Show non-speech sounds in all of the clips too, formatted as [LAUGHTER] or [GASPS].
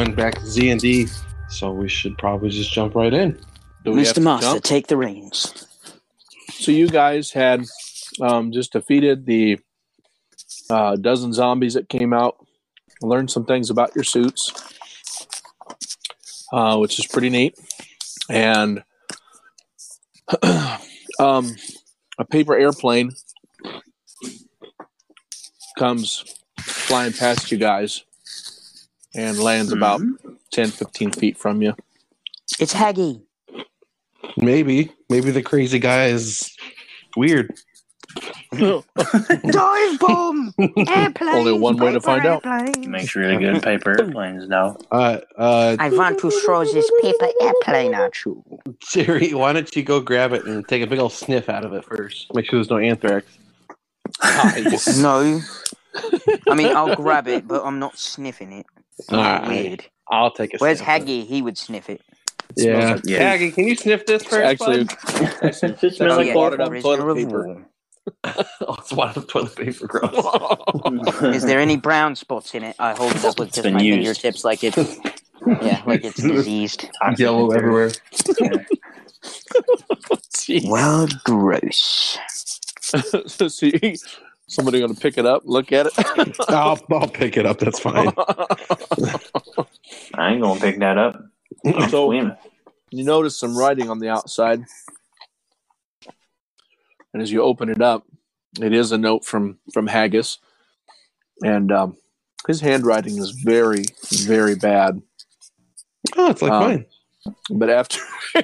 back, everyone. Back to Z and D. So we should probably just jump right in. Do we have Mr. to Master, take the reins. So you guys had um, just defeated the uh, dozen zombies that came out. Learned some things about your suits, uh, which is pretty neat. And [CLEARS THROAT] um, a paper airplane comes flying past you guys and lands about 10, 15 feet from you. It's Haggy. Maybe, maybe the crazy guy is weird. [LAUGHS] Dive bomb! [LAUGHS] Airplane! Only one way to find out. Makes really good paper airplanes now. [LAUGHS] Uh, uh, I want to throw this paper airplane at you. Gerry, why don't you go grab it and take a big old sniff out of it first? Make sure there's no anthrax. No. I mean, I'll grab it, but I'm not sniffing it. All right. Weird. I'll take a Where's sniff. Haggy? He would sniff it. Yeah. like- yeah. Haggy, can you sniff this first? Actually, bud? [LAUGHS] It just Oh, smells like yeah. water. water. Wadded up toilet paper. oh, [LAUGHS] it's one of the toilet paper gross. [LAUGHS] Is there any brown spots in it? I hold it up with just my used. fingertips like it's yeah, like it's diseased. Yellow everywhere. Well, gross. See, somebody going to pick it up, look at it. [LAUGHS] I'll, I'll pick it up. That's fine. I ain't gonna pick that up. I'm So- swimming. you notice some writing on the outside. And as you open it up, it is a note from from Haggis. And um, his handwriting is very, very bad. Oh, it's like Um, mine. But after [LAUGHS]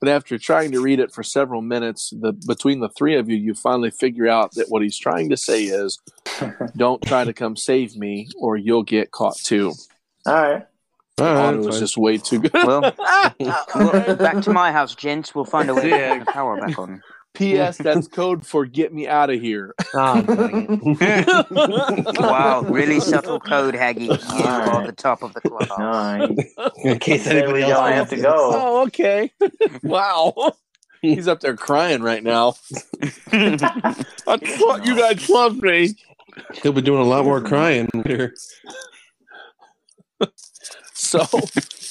but after trying to read it for several minutes, the between the three of you, you finally figure out that what he's trying to say is [LAUGHS] don't try to come save me or you'll get caught too. All right. All right, Auto that's was fine. just way too good. Well, [LAUGHS] well, back to my house, gents. We'll find a way to Yeah. turn the power back on. P.S. That's code for get me out of here. Ah, [LAUGHS] dang it. [LAUGHS] Wow, really subtle code, Haggy. You are the top of the No, class. In case anybody else don't have wants oh, to go. Oh, okay. [LAUGHS] wow. He's up there crying right now. I thought you guys loved me. He'll be doing a lot more crying later. So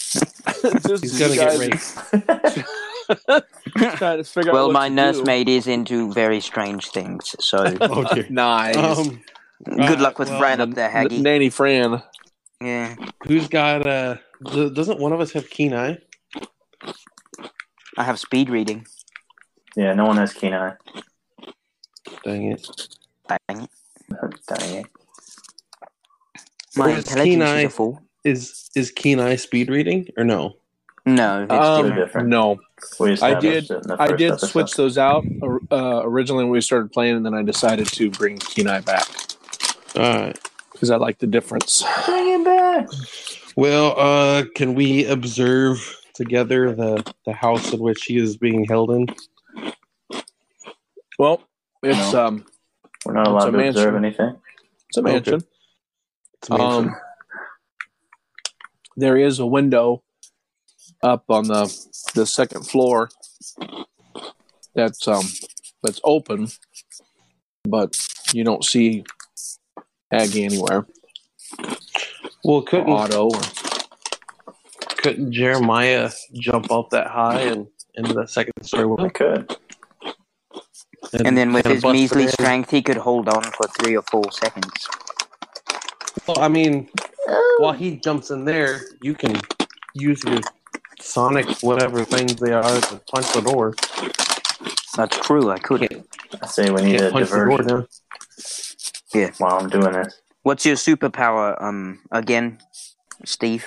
[LAUGHS] just He's gonna get guys raped. [LAUGHS] Trying to figure out well, what my to nursemaid is into very strange things, so [LAUGHS] Oh dear. do. Nice. Um, good luck with well, Fran up there, N- Nanny Fran. Yeah, who's got uh? Doesn't one of us have keen eye? I have speed reading. Yeah, no one has keen eye. Dang it! Bang. Dang it. My Where's intelligence keen is eye? a fool. Is is keen eye speed reading or no? No, it's Um, different. different. no, I did. it in the I did episode. switch those out uh, originally when we started playing, and then I decided to bring keen eye back All right. because I like the difference. Bring it back. Well, uh, can we observe together the the house in which he is being held in? Well, it's No. um, We're not allowed a to observe anything. it's a Okay. mansion. It's a mansion. Um, there is a window up on the the second floor that's um that's open, but you don't see Aggie anywhere. well, couldn't Auto or couldn't Jeremiah jump up that high and into the second story We window? could. And then with kinda his measly strength, he could hold on for three or four seconds. Well, I mean, while he jumps in there, you can use your sonic whatever things they are to punch the door. That's true. I could. Can't, I say we need can't a punch the door diversion down. while I'm doing this. What's your superpower? Um, again, Steve.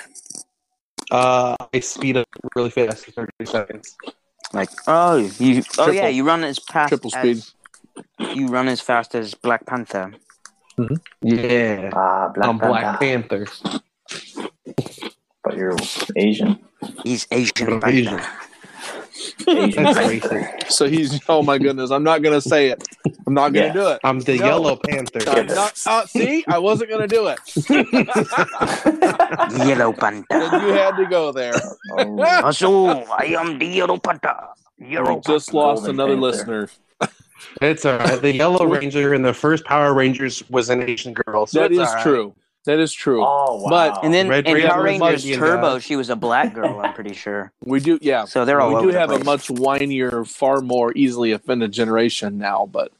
Uh, I speed up really fast in 30 seconds. Like, oh, you. Oh Triple- yeah, you run as fast. triple speed. As, you run as fast as Black Panther. Yeah, Ah, Black I'm Black Panther. Panther. But you're Asian. He's Asian I'm Asian. Asian That's Panther. so he's oh my goodness, I'm not gonna say it. I'm not gonna Yeah. do it. I'm the No. Yellow Panther. I'm not, uh, see, I wasn't gonna do it. [LAUGHS] Yellow Then Panther. you had to go there. Oh, so I am the Yellow Panther. Yellow We just lost Golden another Panther. listener. It's all right. The [LAUGHS] Yellow Ranger in the first Power Rangers was an Asian girl. So That it's is all right. true. That is true. Oh wow! But- And then Red in Ranger Power was Rangers Indian Turbo, guy. she was a black girl. I'm pretty sure. [LAUGHS] we do, yeah. So they're all we over do the have a much whinier, far more easily offended generation now, but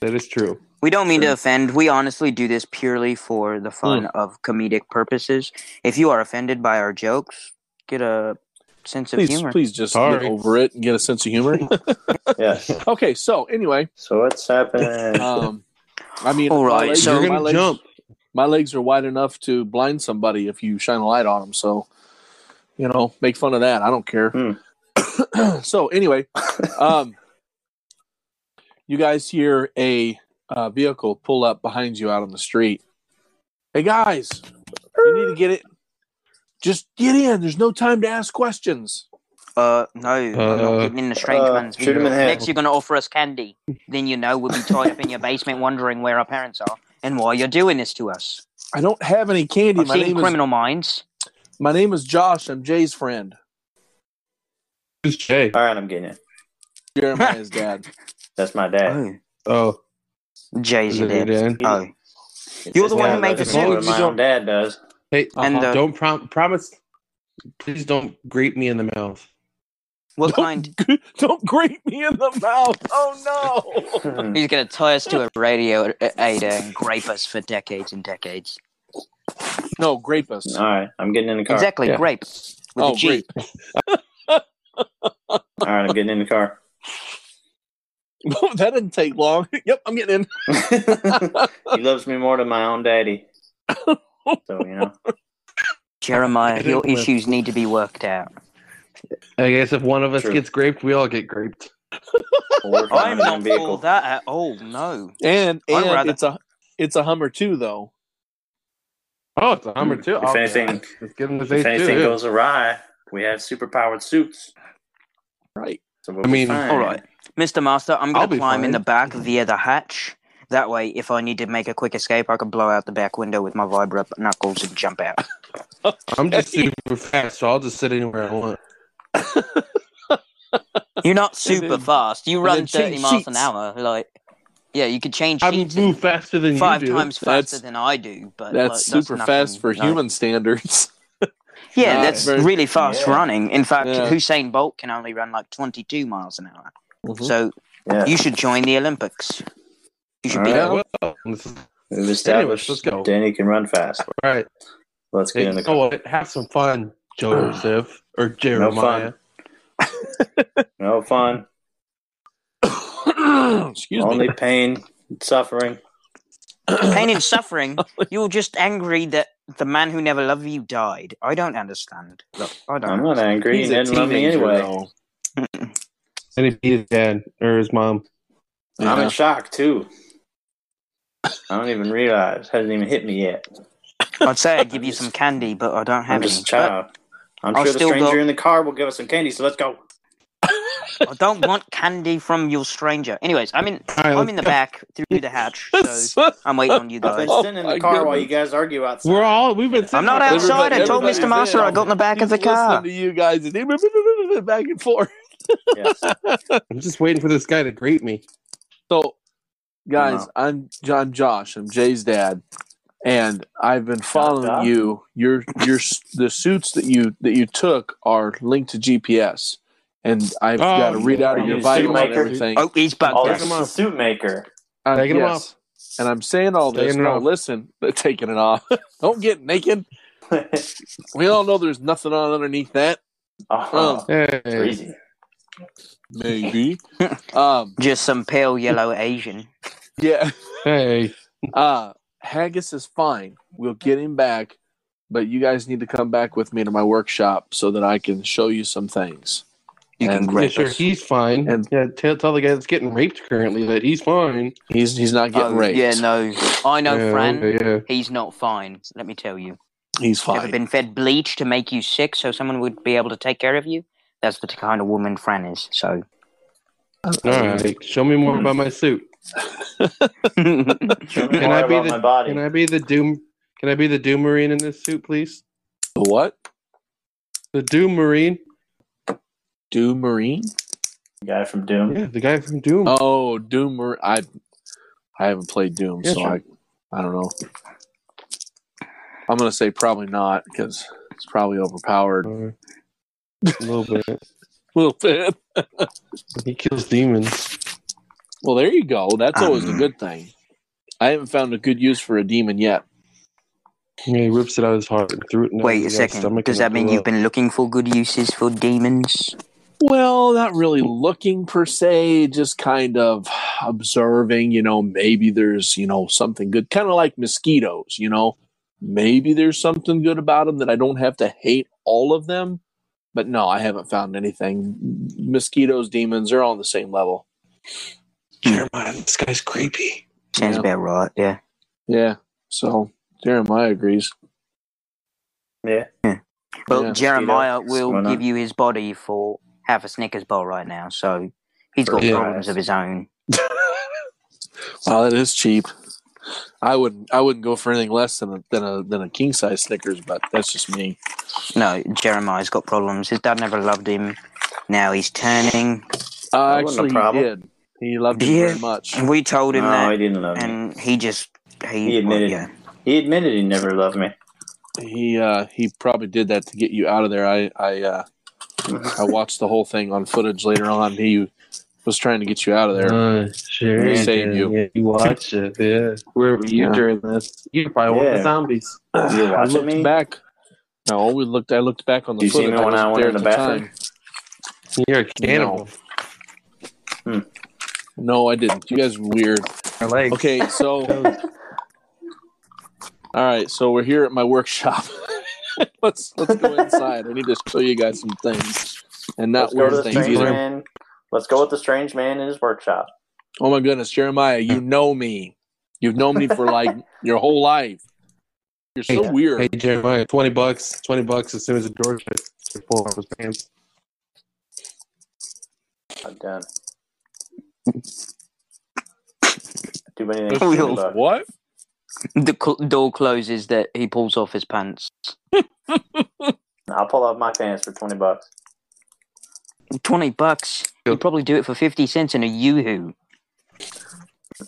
That is true. We don't mean to offend. We honestly do this purely for the fun hmm. of comedic purposes. If you are offended by our jokes, get a sense of please, humor. please just Sorry. get over it and get a sense of humor. [LAUGHS] yes. [LAUGHS] okay, so anyway, So what's happening? um, I mean, all right. my legs, so- You're my, gonna legs, jump. my legs are wide enough to blind somebody if you shine a light on them. So, you know, make fun of that. I don't care. Hmm. [CLEARS THROAT] so anyway, um, you guys hear a uh, vehicle pull up behind you out on the street. Hey guys, you need to get it. Just get in. There's no time to ask questions. Uh, no, I'm not Uh, getting in the strange uh, man's shoot him in the head. Next, you're going to offer us candy. Then you know we'll be tied up in your basement wondering where our parents are and why you're doing this to us. I don't have any candy. I've My seen name Criminal Minds. my name is Josh. I'm Jay's friend. Who's Jay? All right, I'm getting it. Jeremiah's [LAUGHS] dad. That's my dad. Oh, Oh, Jay's your dad. dad? Oh, It's You're the one who made the us know suit. My own dad does. Hey, And, Uh-huh. uh, don't prom- promise. Please don't grape me in the mouth. what kind? [LAUGHS] don't grate me in the mouth. Oh no. [LAUGHS] He's going to tie us to a radio Ada and grape us for decades and decades. no, grape us. All right, I'm getting in the car. Exactly, Yeah. grape. With Oh, a G. grape. [LAUGHS] All right, I'm getting in the car. that didn't take long. yep, I'm getting in. he loves me more than my own daddy. So you know, [LAUGHS] Jeremiah, your Well- issues need to be worked out. I guess if one of us True. gets graped, we all get graped. [LAUGHS] or I'm not for that at all. No. And and rather- it's a it's a Hummer too, though. Oh, it's a Hummer hmm. too. If Oh, anything- let's give him the If anything too. goes awry, we have superpowered suits. Right. So we'll I mean- fine. All right. Mr. Master, I'm going to climb in the back via the hatch. That way, if I need to make a quick escape, I can blow out the back window with my vibra knuckles and jump out. I'm just super fast, so I'll just sit anywhere I want. [LAUGHS] You're not super then- fast. You run 30 change miles an hour. Like, yeah, you could change I sheets move faster than five you do. times faster That's- than I do. But That's like, super nothing- fast for no. human standards. [LAUGHS] Yeah, Not that's very- really fast Yeah. running. In fact, Yeah. Usain Bolt can only run like 22 miles an hour. Mhm. So Yeah, you should join the Olympics. You should All be. right. Well, this is, we've established let's go. Danny can run fast. all right. Let's Hey, get in the you know car. what? Have some fun, Joseph or [SIGHS] Jeremiah. No fun. [LAUGHS] [COUGHS] Excuse me. Only pain, suffering. [COUGHS] Pain and suffering. You're just angry that the man who never loved you died. I don't understand. Look, I don't. I'm not angry. He He's a didn't love me anyway. though. [LAUGHS] And he beat his dad or his mom. I'm Yeah. in shock too. I don't even realize. Hasn't even hit me yet. I'd say I'd give you some candy, but I don't have I'm any. just a child. I'm I'll sure the still stranger go- in the car will give us some candy. So let's go. I don't want candy from your stranger. Anyways, I'm in. All right, I'm in the go. back through the hatch, so [LAUGHS] I'm waiting on you I've been guys. Oh, sitting in oh my the car while you guys argue outside. We're all we've been. I'm not sitting outside. I told Mr. Master I got in the back of the He's listening car. to you guys and back and forth. Yes. [LAUGHS] I'm just waiting for this guy to greet me. So, guys, Wow. I'm John Josh. I'm Jay's dad, and I've been following you. Your your the suits that you that you took are linked to GPS, and I've Oh, got to read out of your a vitals and everything. Oh, he's bugged Oh, us. this is suit maker. Uh, Taking 'em yes. And I'm saying all this. Taking it No, off. listen, taking it off. [LAUGHS] Don't get naked. [LAUGHS] We all know there's nothing on underneath that. oh, Hey, crazy. Maybe. [LAUGHS] um. Just some pale yellow Asian. Yeah. hey, Uh, Haggis is fine. We'll get him back, but you guys need to come back with me to my workshop so that I can show you some things. You can And- yeah, sure, he's fine. And- yeah, tell, tell the guy that's getting raped currently that he's fine. He's he's not getting Oh, raped. Yeah, no. I know, yeah, Fran. yeah. He's not fine. Let me tell you. He's fine. Ever been fed bleach to make you sick so someone would be able to take care of you? That's the kind of woman Fran is. So. All right, show me more about my suit. [LAUGHS] Can I be the- Can I be the doom? Can I be the doom marine in this suit, please? The what? The doom marine. Doom Marine? The guy from Doom. Yeah, the guy from Doom. Oh, Doom Marine. I I haven't played Doom, Yeah, so sure. I I don't know. I'm gonna say probably not because it's probably overpowered a little bit. [LAUGHS] a little bit. [LAUGHS] He kills demons. Well, there you go. That's always a Um, good thing. I haven't found a good use for a demon yet. Yeah, he rips it out of his heart and threw it. in Wait a second. stomach Does that mean you've up. been looking for good uses for demons? Well, not really looking per se, just kind of observing, you know, maybe there's, you know, something good, kind of like mosquitoes, you know, maybe there's something good about them that I don't have to hate all of them. But no, I haven't found anything. Mosquitoes, demons, they're all on the same level. Jeremiah? This guy's creepy. Sounds Yeah. about right. Yeah. Yeah. So Jeremiah agrees. Yeah. yeah. Well, Yeah. Jeremiah Mosquito. will give you his body for half a Snickers bar right now, so he's got Yeah. problems of his own. Well, that is cheap. I wouldn't. I wouldn't go for anything less than a than a than a king size Snickers, but that's just me. No, Jeremiah's got problems. His dad never loved him. Now he's turning. Uh, That wasn't a actually, he did. He loved it Yeah. very much. We told him No, that, he didn't love me. and he just he, He admitted. well, yeah. He admitted he never loved me. He uh, he probably did that to get you out of there. I I uh, [LAUGHS] I watched the whole thing on footage later on. He was trying to get you out of there. Uh, sure. He he saved did. you. Yeah, you watch it. Yeah. Where were you Yeah. during this? You probably one of the zombies. [SIGHS] I looked me? back. No, all we looked. I looked back on the. You see me when I went in the bathroom. Time. You're a cannibal. No, I didn't. You guys were weird. My legs. Okay, so [LAUGHS] all right, so we're here at my workshop. [LAUGHS] let's let's go inside. I need to show you guys some things and not Let's go to weird things strange either. Man. Let's go with the strange man in his workshop. Oh my goodness, Jeremiah, you know me. You've known me for like [LAUGHS] your whole life. You're so Hey, weird. Hey Jeremiah, twenty bucks. Twenty bucks as soon as the door shuts. to Pull off his pants. I'm done. Too many We'll- things. to What? The cl- door closes. That he pulls off his pants. [LAUGHS] I'll pull off my pants for twenty bucks. Twenty bucks. You'd probably do it for fifty cents in a yoo-hoo.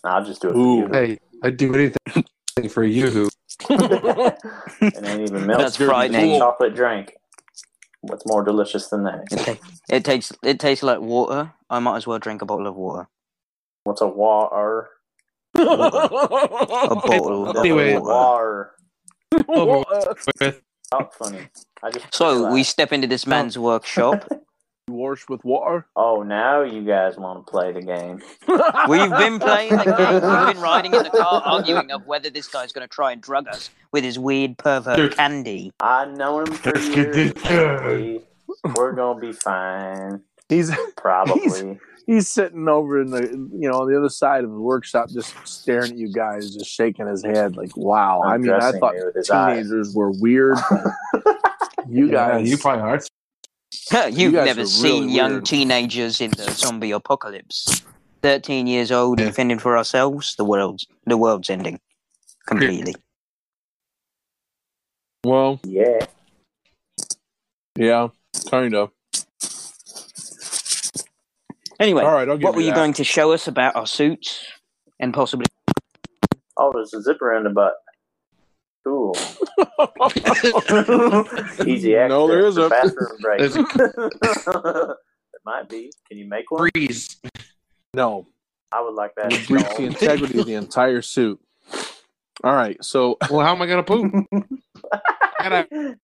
I'll just do it Ooh. for Hey, I'd do anything [LAUGHS] for you. you. it ain't even milk. That's It's frightening. a chocolate drink. What's more delicious than that? It, ta- it takes. It tastes like water. I might as well drink a bottle of water. What's a water? A bottle. Anyway. of water. Over with. Oh, funny. I just So we step into this man's workshop. [LAUGHS] Wash with water. Oh, now you guys want to play the game. [LAUGHS] We've been playing the game. We've been [LAUGHS] riding in the car, arguing of whether this guy's going to try and drug us with his weird pervert candy. I've known him for Let's get years. this done. We- We're gonna be fine, He's probably. he's sitting over in the you know on the other side of the workshop, just staring at you guys, just shaking his head like, "Wow." I mean, I thought me with his eyes. teenagers were weird. [LAUGHS] you Yeah, guys, you probably are. [LAUGHS] You've guys never seen really young weird. teenagers in the zombie apocalypse. Thirteen years old Yeah. and fending for ourselves. The world's the world's ending completely. well, Yeah. yeah, kind of. Anyway, All right, what were you you that. going to show us about our suits and possibly? Oh, there's a zipper in the butt. Cool. Easy access. No, there for isn't. Bathroom [LAUGHS] break. There's it might be. Can you make one? Freeze. No, I would like that. it breach the integrity of the entire suit. All right, so Well, how am I gonna poop? Gotta-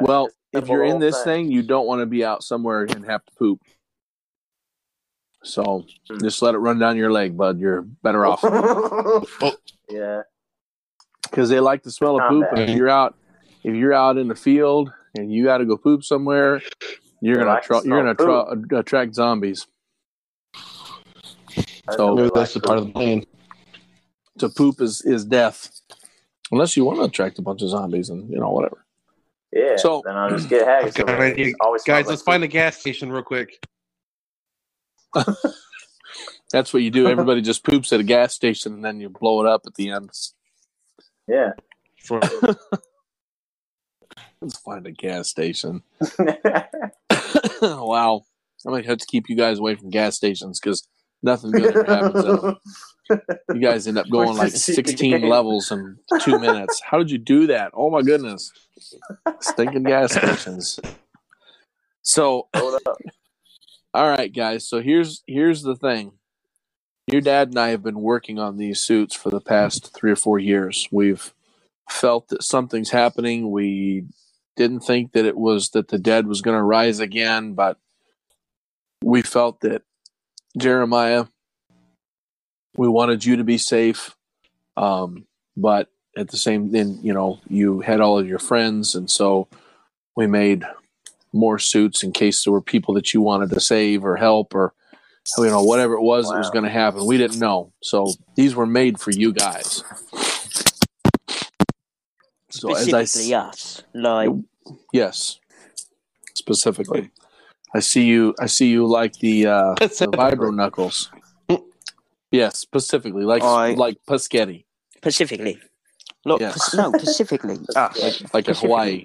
well, if you're in this old thing, you don't want to be out somewhere and have to poop. So Hmm. just let it run down your leg, bud. You're better off [LAUGHS] yeah. Because they like the smell of poop. And if you're out, if you're out in the field and you got to go poop somewhere, you're They gonna like the tra- you're gonna tra- attract zombies. So- Maybe that's the like part of the plan. To poop is is death, unless you want to attract a bunch of zombies and you know whatever. Yeah. So- then I'll just get haggis. Got an away. Always Guys, smells let's like find a gas station real quick. [LAUGHS] That's what you do. Everybody just poops at a gas station and then you blow it up at the end. Poop. Yeah. For, [LAUGHS] Let's find a gas station. [LAUGHS] [LAUGHS] wow. i'm might have to keep you guys away from gas stations because Nothing good ever happens. in 'em. You guys end up going like 16 levels in two minutes. How did you do that? Oh my goodness. Stinking gas stations. So, all right, guys. So here's here's the thing. Your dad and I have been working on these suits for the past three or four years. We've felt that something's happening. We didn't think that it was that the dead was going to rise again, but we felt that Jeremiah, we wanted you to be safe, um, but at the same, then you know you had all of your friends, and so we made more suits in case there were people that you wanted to save or help or you know whatever it was that was going to happen. We didn't know, so these were made for you guys. So as I Specifically us. Like Yes, specifically. I see you. I see you like the uh, [LAUGHS] the vibro knuckles. Yes, specifically like I- like Paschetti, Pacifically. Look, Yes. Pac- no, Pacifically. Ah, [LAUGHS] like a Hawaii.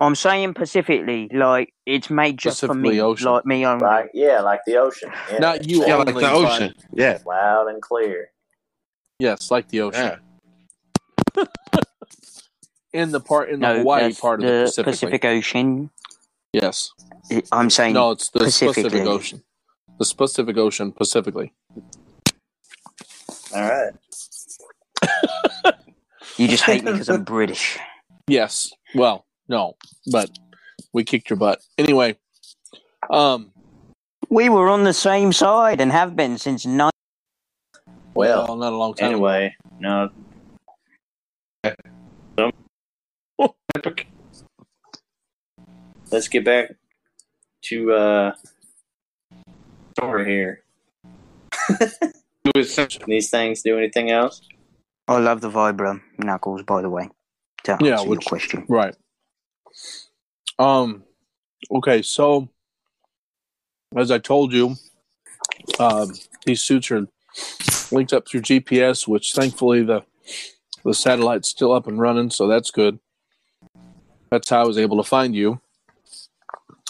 I'm saying specifically, like it's made just for me, ocean. like me only. Like yeah, like the ocean. Yeah. Not you Yeah, only, like the ocean. Yeah. loud and clear. Yes, like the ocean. Yeah. In the part in the no, Hawaii part of the Pacific. Pacific Ocean. Yes. I'm saying No, it's the Pacific Ocean. The Pacific Ocean, specifically. All right. you just hate me because I'm [LAUGHS] British. Yes. Well, no, but we kicked your butt anyway. Um. We were on the same side and have been since nine. Well, not a long time. anyway, no. [LAUGHS] Let's get back to uh over here. [LAUGHS] Do these things do anything else? I love the Vibra knuckles, by the way. To Yeah, answer your which- question. Right. Um. Okay, so as I told you, um, these suits are linked up through GPS, which thankfully the the satellite's still up and running, so that's good. That's how I was able to find you,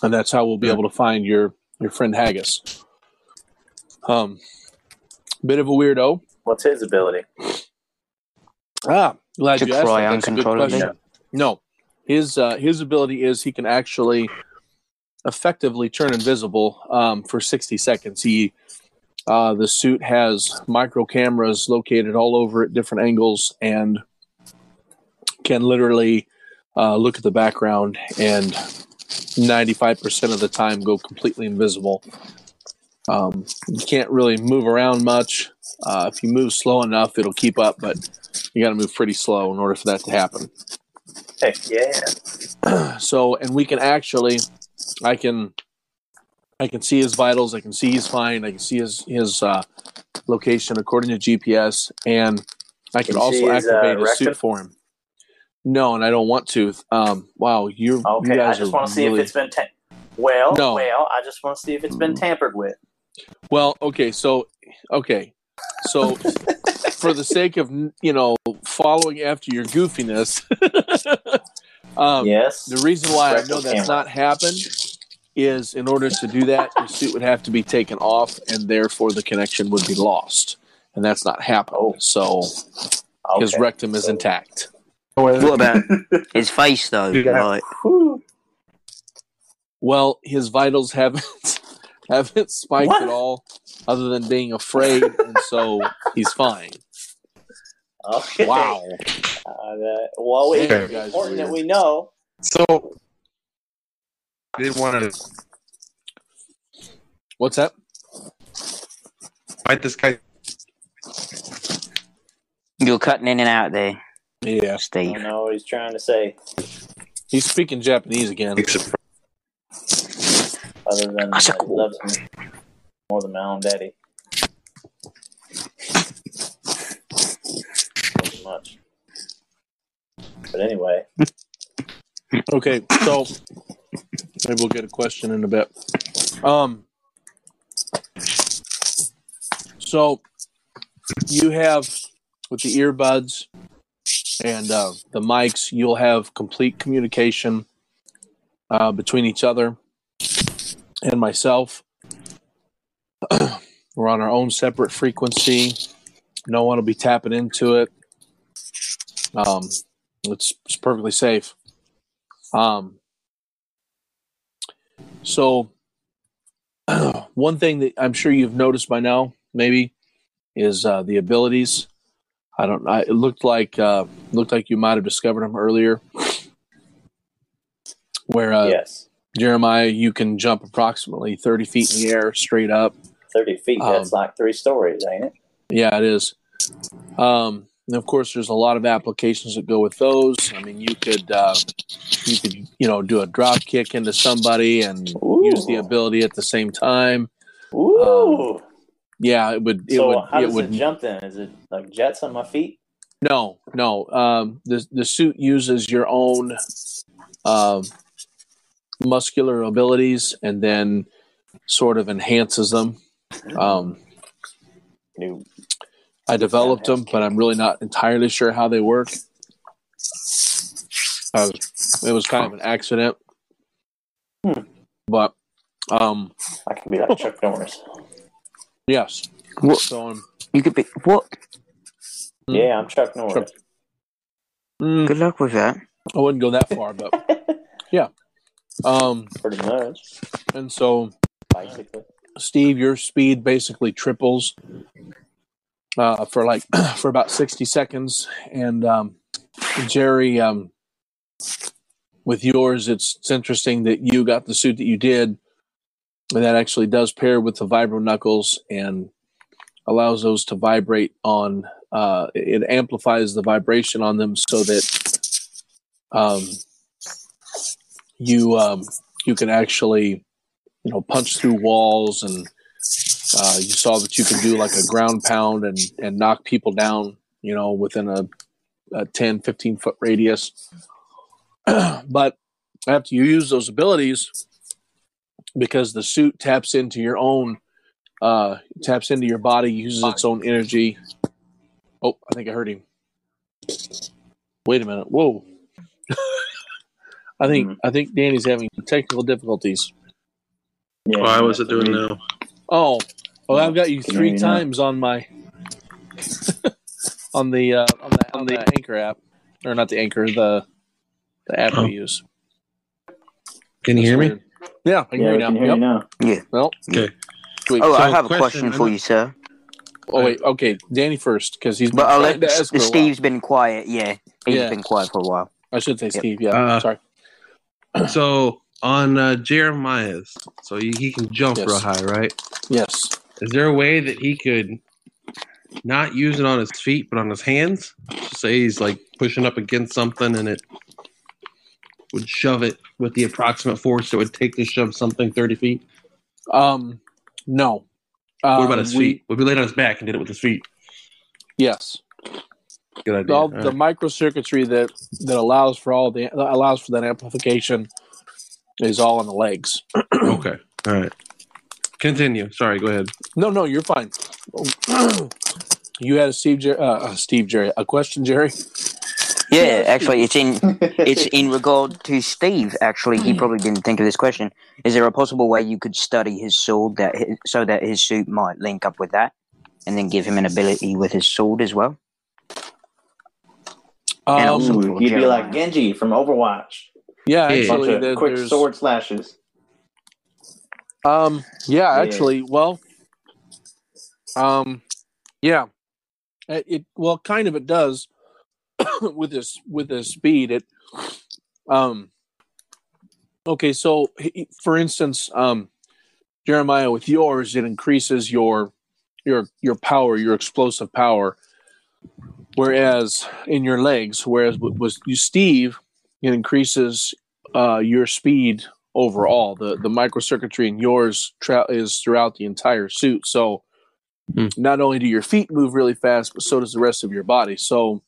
and that's how we'll be able to find your your friend Haggis. Um, bit of a weirdo. What's his ability? Ah, glad To you asked. cry that. That's a good uncontrollably? question. No, his uh, his ability is he can actually effectively turn invisible um, for sixty seconds. He uh, the suit has micro cameras located all over at different angles and can literally uh, look at the background and ninety five percent of the time go completely invisible. Um, you can't really move around much. Uh, if you move slow enough, it'll keep up, but you got to move pretty slow in order for that to happen. Heck yeah. [CLEARS THROAT] so, and we can actually, I can, I can see his vitals. I can see he's fine. I can see his his uh, location according to GPS, and I can, Can also see his, uh, activate his rectum? suit for him. No, and I don't want to. Um, wow, you Okay, you I just want to see if it's been ta- well. No. Well, I just want to see if it's been tampered with. well. Okay, so okay, so [LAUGHS] for the sake of you know following after your goofiness, [LAUGHS] um, yes. The reason why I know that's camera. not happened is in order to do that, your suit would have to be taken off, and therefore the connection would be lost, and that's not happened. Oh. So his rectum is So- intact. What about [LAUGHS] his face, though? Yeah. Like, Whew. Well, his vitals haven't [LAUGHS] haven't spiked What? at all, other than being afraid, and so he's fine. Okay. Wow. Uh, that- well, it's Yeah. Important that we know. So, I didn't want to What's up? fight this guy. you're cutting in and out there, Yeah, Steve. don't know what he's trying to say, he's speaking Japanese again. other than That's a that he loves me more than my own daddy. Much. But anyway, [LAUGHS] Okay, so maybe we'll get a question in a bit. Um, so you have with the earbuds and uh, the mics, you'll have complete communication uh, between each other and myself. [CLEARS THROAT] We're on our own separate frequency. No one will be tapping into it. Um, it's, it's perfectly safe. Um, so, [CLEARS THROAT] one thing that I'm sure you've noticed by now, maybe, is uh, the abilities. I don't. I, it looked like uh, looked like you might have discovered them earlier. Where uh, yes. Jeremiah, you can jump approximately 30 feet in the air straight up. 30 feet. Um, That's like three stories, ain't it? Yeah, it is. Um, and of course, there's a lot of applications that go with those. I mean, you could uh, you could you know do a drop kick into somebody and use the ability at the same time. Ooh. Yeah, it would. It so would. how It does would. it jump then? Is it like jets on my feet? No, no. Um, the the suit uses your own um, muscular abilities and then sort of enhances them. Um, New. I developed them, but I'm really not entirely sure how they work. I was, it was kind of an accident, Hmm. but um, I can be like Chuck Norris. yes. What? So um, You could be what? Hmm. Yeah, I'm Chuck Norris. mm, Good luck with that. I wouldn't go that far, but [LAUGHS] yeah. um, Pretty much. and so Basically. Steve, your speed basically triples uh, for like [CLEARS THROAT] for about sixty seconds, and um, Gerry, um, with yours, it's, it's interesting that you got the suit that you did, and that actually does pair with the vibro knuckles and allows those to vibrate on. Uh, it amplifies the vibration on them so that um, you um, you can actually you know punch through walls and uh, you saw that you could do like a ground pound and and knock people down you know within a, a 10 15 foot radius [CLEARS THROAT] but after you use those abilities because the suit taps into your own uh taps into your body uses its own energy oh i think i heard him wait a minute whoa [LAUGHS] i think Hmm. i think danny's having technical difficulties Yeah. Why was it doing the now? Oh, well, I've got you three you hear me times on my [LAUGHS] on the uh, on the on the Anchor app, or not the Anchor, the the app Oh. we use. Can you hear me? Yeah, I can Yeah, hear you can now. hear Yep. you now. Well, Okay. sweet. Oh, I have a question, question for you, sir. oh wait, okay, Danny first because he's been But I'll let to ask for a while. Steve's been quiet. Yeah, he's Yeah. been quiet for a while. I should say Yep. Steve. Yeah, Uh, sorry. [CLEARS THROAT] So on uh, Jeremiah's, so he, he can jump Yes. real high, right? Yes. Is there a way that he could not use it on his feet, but on his hands? Say he's like pushing up against something, and it would shove it with the approximate force it would take to shove something thirty feet. Um, no. What Um, about his we- feet? Would we laid on his back and did it with his feet? Yes. Good idea. all All the right. microcircuitry that that allows for all the that allows for that amplification is all on the legs. [CLEARS THROAT] okay. All right. Continue. Sorry. Go ahead. No, no, you're fine. [CLEARS THROAT] you had a Steve, Jer- uh, Steve Gerry, a question, Gerry. Yeah, actually, it's in it's in regard to Steve. Actually, he probably didn't think of this question. Is there a possible way you could study his sword that hi- so that his suit might link up with that, and then give him an ability with his sword as well? And Um, also- he'd be like Genji from Overwatch. yeah, Yeah. Bunch actually, of there- quick sword slashes. Um, yeah, actually, well, um, yeah, it, it well, kind of it does [COUGHS] with this with this speed. It, um, okay, so for instance, um, Jeremiah, with yours, it increases your your your power, your explosive power, whereas in your legs, whereas with, with you, Steve, it increases uh, your speed overall. The the microcircuitry in yours tra- is throughout the entire suit. So Hmm. not only do your feet move really fast, but so does the rest of your body. So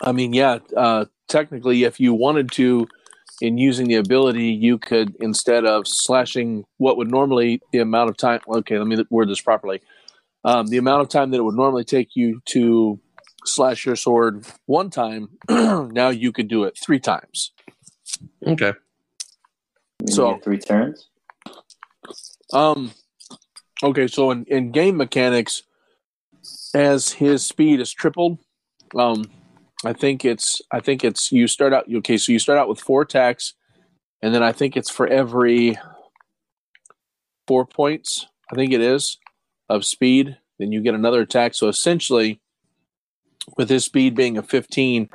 I mean, yeah, uh, technically, if you wanted to, in using the ability, you could instead of slashing what would normally the amount of time. Okay, let me word this properly. Um, the amount of time that it would normally take you to slash your sword one time, [CLEARS THROAT] now you could do it three times. Okay. You So- three turns. Um, Okay, so in, in game mechanics, as his speed is tripled, um, I think it's I think it's you start out okay, so you start out with four attacks, and then I think it's for every four points, I think it is, of speed, then you get another attack. So essentially, with his speed being a 15,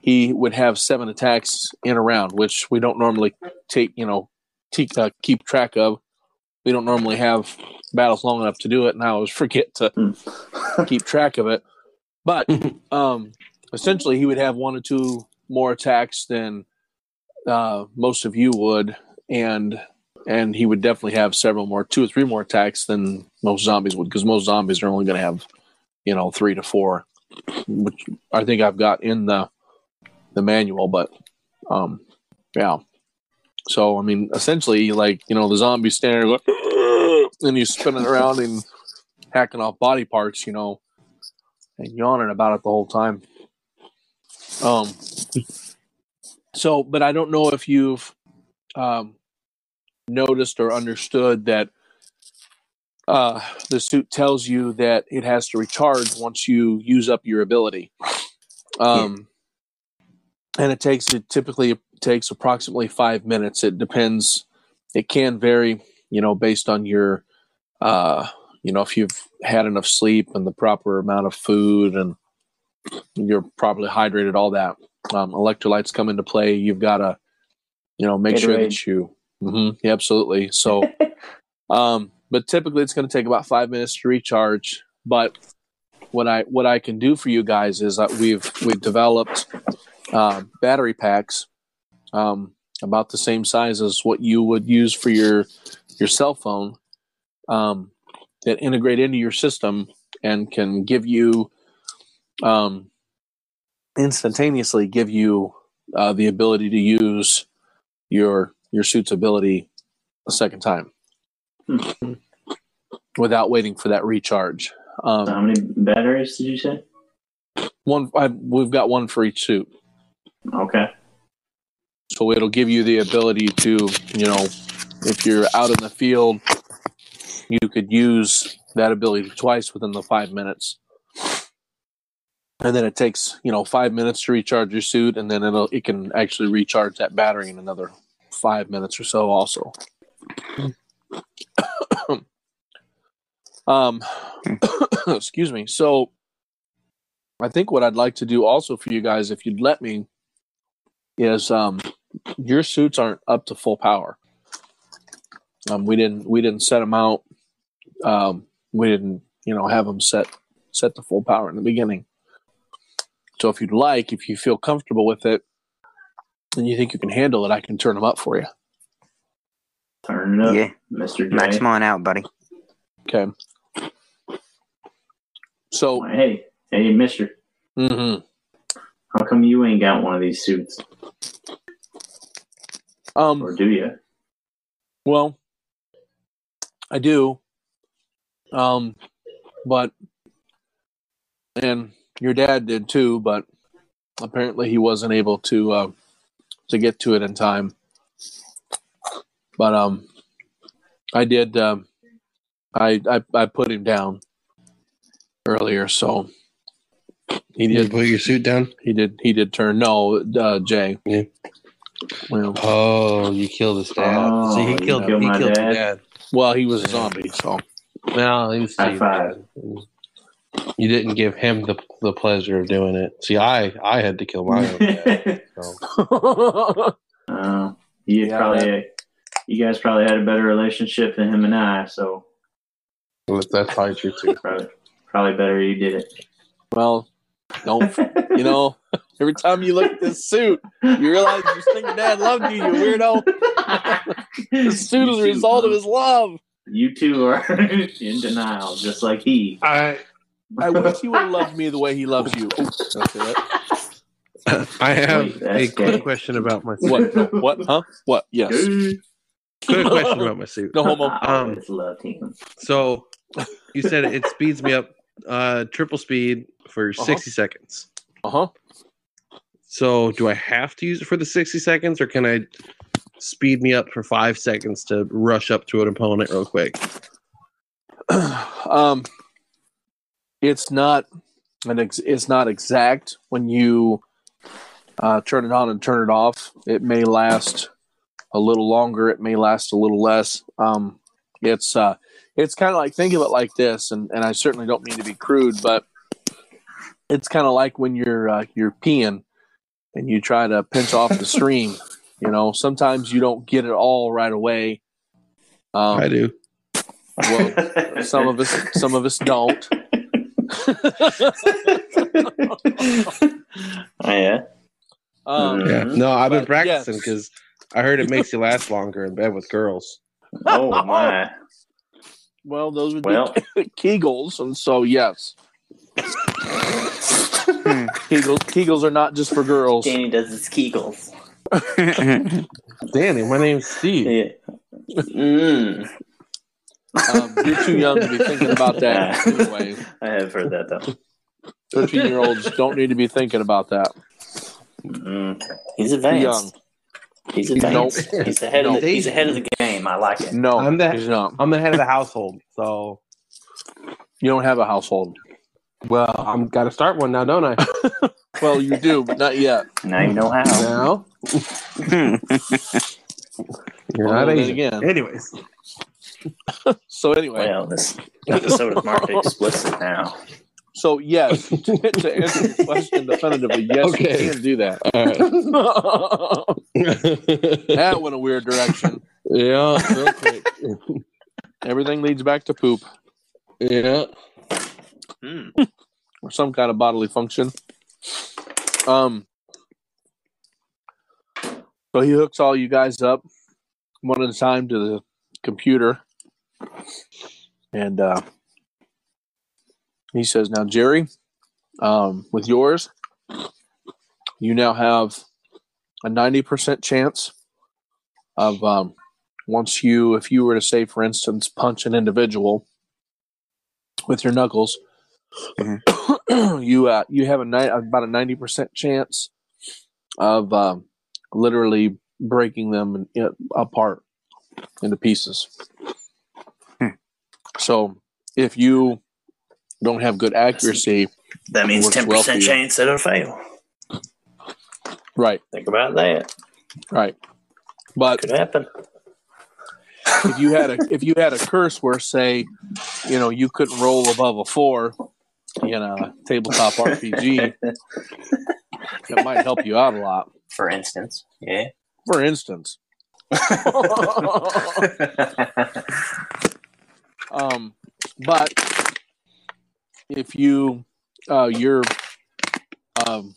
he would have seven attacks in a round, which we don't normally take, you know, te- uh, keep track of. We don't normally have battles long enough to do it, and I always [LAUGHS] forget to keep track of it. But [LAUGHS] um, essentially, he would have one or two more attacks than uh, most of you would, and and he would definitely have several more, two or three more attacks than most zombies would, because most zombies are only going to have, you know, three to four, which I think I've got in the the manual. But um, yeah. So I mean, essentially, like you know, the zombie standing there, going, and he's spinning around and hacking off body parts, you know, and yawning about it the whole time. Um. So, but I don't know if you've um, noticed or understood that uh, the suit tells you that it has to recharge once you use up your ability. Um, And it takes it typically takes approximately five minutes. It depends. It can vary, you know, based on your, uh, you know, if you've had enough sleep and the proper amount of food and you're properly hydrated, all that. Um, electrolytes come into play. You've got to, you know, make sure that Gatorade. you, hmm yeah, absolutely. So, [LAUGHS] um, but typically it's going to take about five minutes to recharge. But what I what I can do for you guys is that we've we've developed um, battery packs um, about the same size as what you would use for your your cell phone um, that integrate into your system and can give you um, instantaneously give you uh, the ability to use your your suit's ability a second time Hmm. without waiting for that recharge. Um, how many batteries did you say? one, I, we've got one for each suit, Okay. so it'll give you the ability to, you know, if you're out in the field, you could use that ability twice within the five minutes. And then it takes, you know, five minutes to recharge your suit, and then it'll it can actually recharge that battery in another five minutes or so, also. [COUGHS] um, [COUGHS] excuse me. So, I think what I'd like to do also for you guys, if you'd let me, is um, your suits aren't up to full power. Um, we didn't we didn't set them out. Um, we didn't you know have them set set to full power in the beginning. So if you'd like, if you feel comfortable with it, and you think you can handle it, I can turn them up for you. Turn it up, Yeah. Mr. J. Max mine out, buddy. Okay. So, Hey, hey, Mister. mhm. How come you ain't got one of these suits, um, or do you? Well, I do. Um, but and your dad did too, but apparently he wasn't able to uh, to get to it in time. But um, I did. Um, I, I I put him down earlier, so he You did. put your suit down. He did. He did turn. No, uh, Jay. Yeah. Well, Oh, you killed his dad. Oh, See, he you killed. killed he my killed dad? your dad. well, he was a zombie, so No, he was. High five. You didn't give him the the pleasure of doing it. See, I I had to kill my own dad. [LAUGHS] So. Uh, you Yeah, probably, you guys probably had a better relationship than him and I, so That's probably true too. probably, probably better you did it. well, don't you know? [LAUGHS] Every time you look at this suit, you realize your stinking dad loved you, you weirdo. [LAUGHS] This suit is a result of his love. You two are [LAUGHS] in denial, just like he. I I wish he would have loved me the way he loves you. That. I have Wait, a quick question about my suit. What? No, what? Huh? What? Yes. Quick question about my suit. No homo. I always loved him. So you said it speeds me up uh triple speed for Uh-huh. 60 seconds. Uh huh. So do I have to use it for the 60 seconds or can I speed me up for 5 seconds to rush up to an opponent real quick? [CLEARS THROAT] um, it's not an ex- it's not exact when you uh, turn it on and turn it off. It may last a little longer. It may last a little less. Um, it's uh, it's kind of like think of it like this, and, and I certainly don't mean to be crude, but it's kind of like when you're uh, you're peeing and you try to pinch off the stream. You know, sometimes you don't get it all right away. Um, I do. well, some of us some of us don't. [LAUGHS] Oh, yeah. Um, Yeah. No, I've been But, practicing yes. because I heard it makes you last longer in bed with girls. Oh my. Well, those would Well, be [LAUGHS] Kegels, and so yes, Hmm. [LAUGHS] Kegels, Kegels are not just for girls. Danny does his Kegels. [LAUGHS] Danny, my name's Steve. Yeah. Mm. Um, you're too young to be thinking about that anyway. I have heard that though. Thirteen-year-olds don't need to be thinking about that. Mm. He's Too young. advanced. He's advanced. Nope. He's ahead [LAUGHS] of the, Nope. he's ahead of the game. I like it. No, I'm the- he's not. I'm the head of the household, so You don't have a household. well, I'm got to start one now, don't I? [LAUGHS] Well, you do, but not yet. Now you know how. now [LAUGHS] you're Well, not then Asian. again. Anyways, So anyway, Well, this episode is marked explicit now. So yes, [LAUGHS] to, to answer your question definitively, yes, Okay. you can do that. all right. [LAUGHS] that went a weird direction. yeah. Everything leads back to poop yeah. Hmm. or some kind of bodily function. Um. So he hooks all you guys up one at a time to the computer, and uh, he says, "Now, Gerry, um, with yours, you now have a ninety percent chance of um, once you, if you were to say, for instance, punch an individual with your knuckles." [CLEARS THROAT] you uh, you have a ni- about a ninety percent chance of um, literally breaking them in, apart into pieces. Hmm. So if you don't have good accuracy, That means ten percent chance that it'll fail. right, Think about that. right. But Could happen. if you had a [LAUGHS] if you had a curse where say, you know, you couldn't roll above a four in a tabletop RPG, [LAUGHS] that might help you out a lot. For instance. Yeah. For instance, [LAUGHS] um, but if you uh, your um,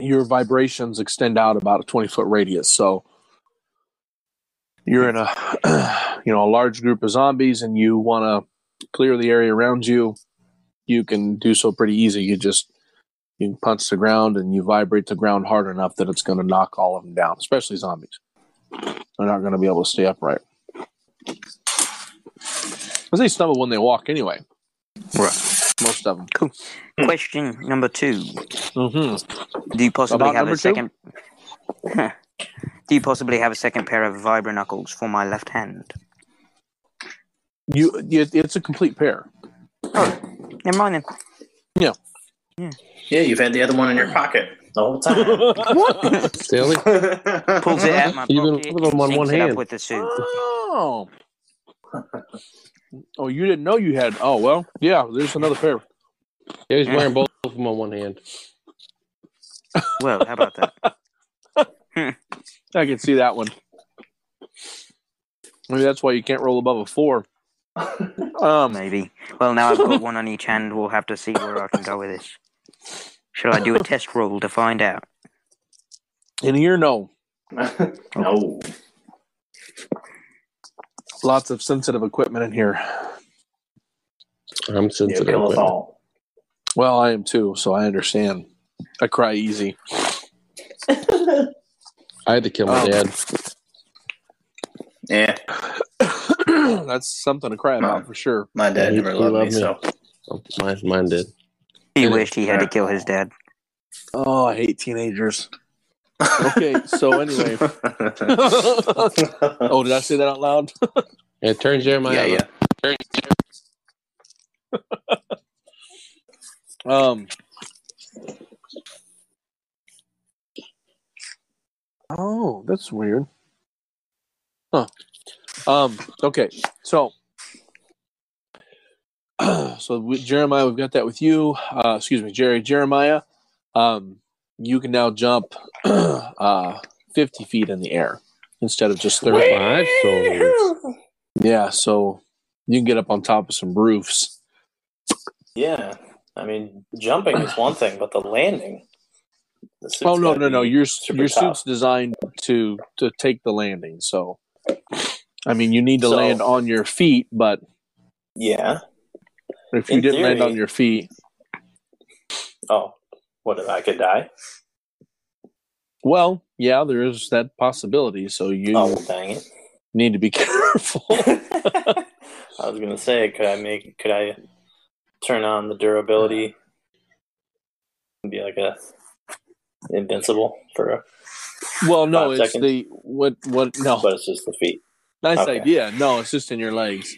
your vibrations extend out about a 20 foot radius. So you're in a [CLEARS THROAT] you know a large group of zombies and you want to clear the area around you you can do so pretty easy. You just you punch the ground and you vibrate the ground hard enough that it's going to knock all of them down especially zombies. They're not going to be able to stay upright. Because they stumble when they walk anyway Right. most of them Cool. Question number two: mm-hmm. Do you possibly About have a second? [LAUGHS] Do you possibly have a second pair of vibra knuckles for my left hand? you it, it's a complete pair Oh, Never mind then. Yeah, Yeah. Yeah, you've had the other one in your pocket the whole time. [LAUGHS] what? Silly. Pulls it out my You can pocket. put them on one it up hand. with the suit. Oh. Oh, you didn't know you had. Oh, well, yeah, there's another pair. He was wearing [LAUGHS] both of them on one hand. Well, how about that? [LAUGHS] I can see that one. Maybe that's why you can't roll above a four. Um, [LAUGHS] Maybe. Well, now I've got one on each hand. We'll have to see where I can go with this. Shall I do a test roll to find out? in here, no. no. Lots of sensitive equipment in here. I'm You'll sensitive. kill us all. Well, I am too, so I understand. I cry easy. I had to kill my Um, dad. Yeah, [COUGHS] That's something to cry about for sure. my dad He- never he loved me, loved me. so Oh, mine, mine did. He Yeah. wished he had to kill his dad. Oh, I hate teenagers. Okay, so [LAUGHS] anyway. [LAUGHS] oh, did I say that out loud? [LAUGHS] And turn Jeremiah. yeah, on. yeah. Um. Oh, that's weird. Huh. Um. Okay. So. [CLEARS THROAT] So with Jeremiah, we've got that with you. Uh, excuse me, Gerry. Jeremiah, um, you can now jump [CLEARS THROAT] uh, fifty feet in the air instead of just thirty. Five souls. Yeah, so you can get up on top of some roofs. Yeah. I mean, jumping is one thing, but the landing. the Oh no, no, no! Your your tough. suit's designed to to take the landing. So, I mean, you need to So- land on your feet, but Yeah. if you In didn't land on your feet, Oh, what if I could die? well, yeah, there is that possibility. So you Oh, dang it. need to be [LAUGHS] careful. [LAUGHS] I was gonna say, could I make? Could I turn on the durability? And be like a invincible for a, well, no, it's seconds. the what what no but it's just the feet. nice okay. idea. No, it's just in your legs.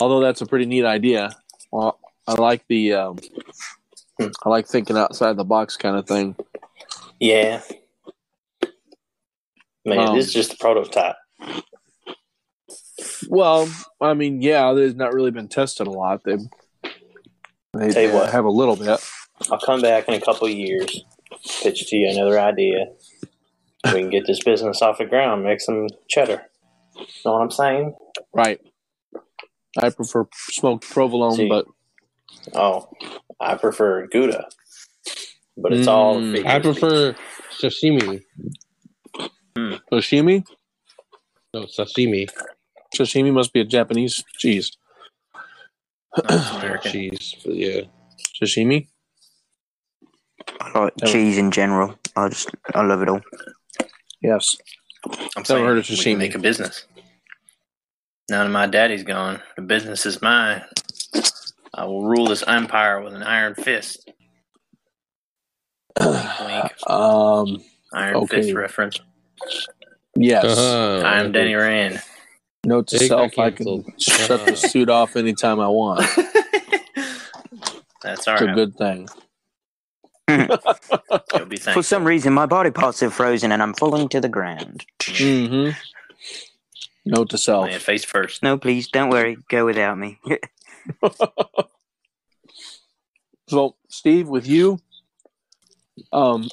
Although that's a pretty neat idea. Well, I like the um, Hmm. I like thinking outside the box kind of thing. Yeah. Man, Um, this is just a prototype. Well, I mean, yeah, there's not really been tested a lot. They they, they what. have a little bit. I'll come back in a couple of years, pitch to you another idea. We can get this business off the ground, make some cheddar. Know what I'm saying? Right. I prefer smoked provolone, See. but Oh, I prefer Gouda, but it's all Mm, figure I prefer sashimi. sashimi. No, sashimi. Sashimi must be a Japanese cheese. American. [CLEARS THROAT] Cheese. But yeah. Sashimi. I like Never- cheese in general. I just I love it all. Yes. I'm saying heard of sashimi. can make a business. Now that my daddy's gone, the business is mine. I will rule this empire with an iron fist. [CLEARS THROAT] Um. Iron Okay. fist reference. Yes. Uh-huh. I'm Danny Rand. Note to Take self: I can canceled. shut the suit off anytime I want. [LAUGHS] That's all It's a good thing. [LAUGHS] Be For some reason, my body parts have frozen and I'm falling to the ground. Mm-hmm. Note to self. Man, face first. No, please, don't worry. Go without me. [LAUGHS] So, Steve, with you, um,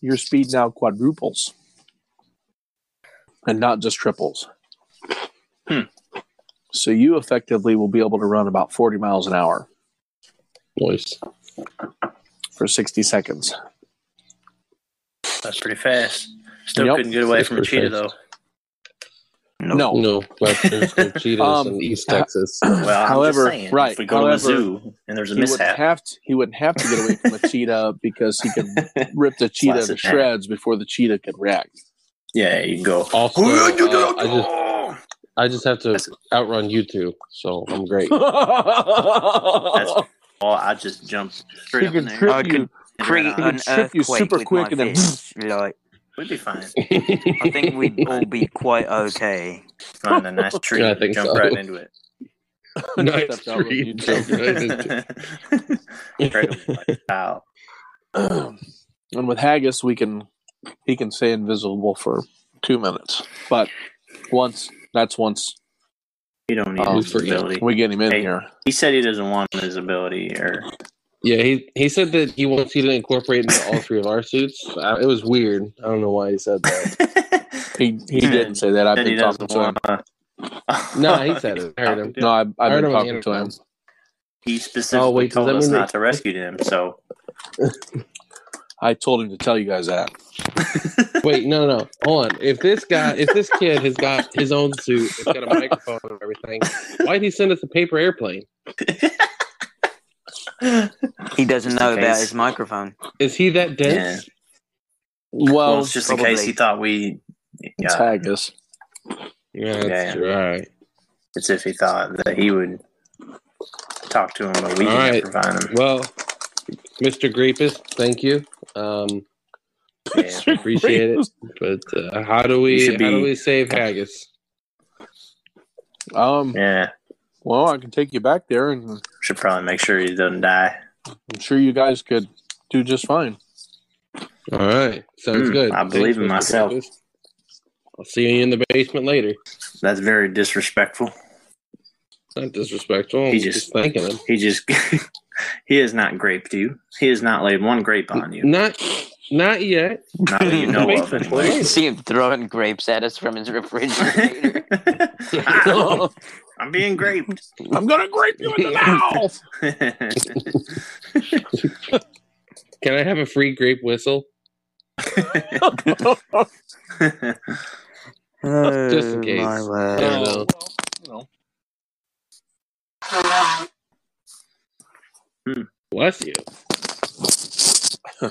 your speed now quadruples, and not just triples. Hmm. So you effectively will be able to run about forty miles an hour Nice. for sixty seconds. That's pretty fast. Still Yep. couldn't get away That's from a cheetah, fast. though. No, No, Webster's no [LAUGHS] cheetahs Um, in East Texas. [LAUGHS] Well, I'm However, just saying, right, if we go however, to the zoo and there's a he wouldn't mishap, have to. He wouldn't have to get away from a cheetah [LAUGHS] because he could rip the cheetah to it down. shreds before the cheetah could react. yeah, you can go. Also, uh, I just I just have to That's- outrun you two, so I'm great. That's, well, I just jumped straight he up in there. trip I you. could create ran an could trip you super with quick my and then- Like, We'd be fine. I think we'd all be quite okay. Find a nice tree, Yeah, I think jump so. right into it. [LAUGHS] nice Stepped out when tree. you Jump right into it. Right over wow. and with Haggis, we can he can stay invisible for two minutes, but once that's once You don't need Um, his ability. we get him in Hey. here. He said he doesn't want his ability, or Yeah, he he said that he wants you to incorporate into all three of our suits. Uh, It was weird. I don't know why he said that. [LAUGHS] He he didn't say that. I've said he been talking doesn't to him. want. [LAUGHS] No, he said it. I heard him. No, I've, I I've heard been him talking to him. intercom. He specifically Oh, wait, does told that us not to rescue him. So I told him to tell you guys that. [LAUGHS] Wait, no, no, no. Hold on. If this guy, if this kid has got his own suit, it's got a microphone and everything, why'd he send us a paper airplane? He doesn't Just know about his microphone. Is he that dense? Well, well, it's just in case he thought we. it's Yeah, Haggis. Yeah, that's Yeah. true. All right. it's if he thought that he would talk to him, but we All didn't right. provide him. Well, Mr. Grapus, thank you. Um, Yeah. [LAUGHS] appreciate it. But uh, how do we should how do we save Haggis? Um, Yeah, Well, I can take you back there, and Should probably make sure he doesn't die. I'm sure you guys could do just fine. All right, sounds Hmm, good. I believe in Mr. myself. Davis. I'll see you in the basement later. That's very disrespectful. Not disrespectful. He just- just thanking him. He just [LAUGHS] he has not graped you. He has not laid one grape on you. Not, not yet. Not that you know of, [LAUGHS] anyway. See him throwing grapes at us from his [LAUGHS] refrigerator. I'm being graped. [LAUGHS] I'm gonna grape you in the mouth. [LAUGHS] Can I have a free grape whistle? [LAUGHS] Just in oh, case. Oh, my word. Yeah. know. you know. Bless you.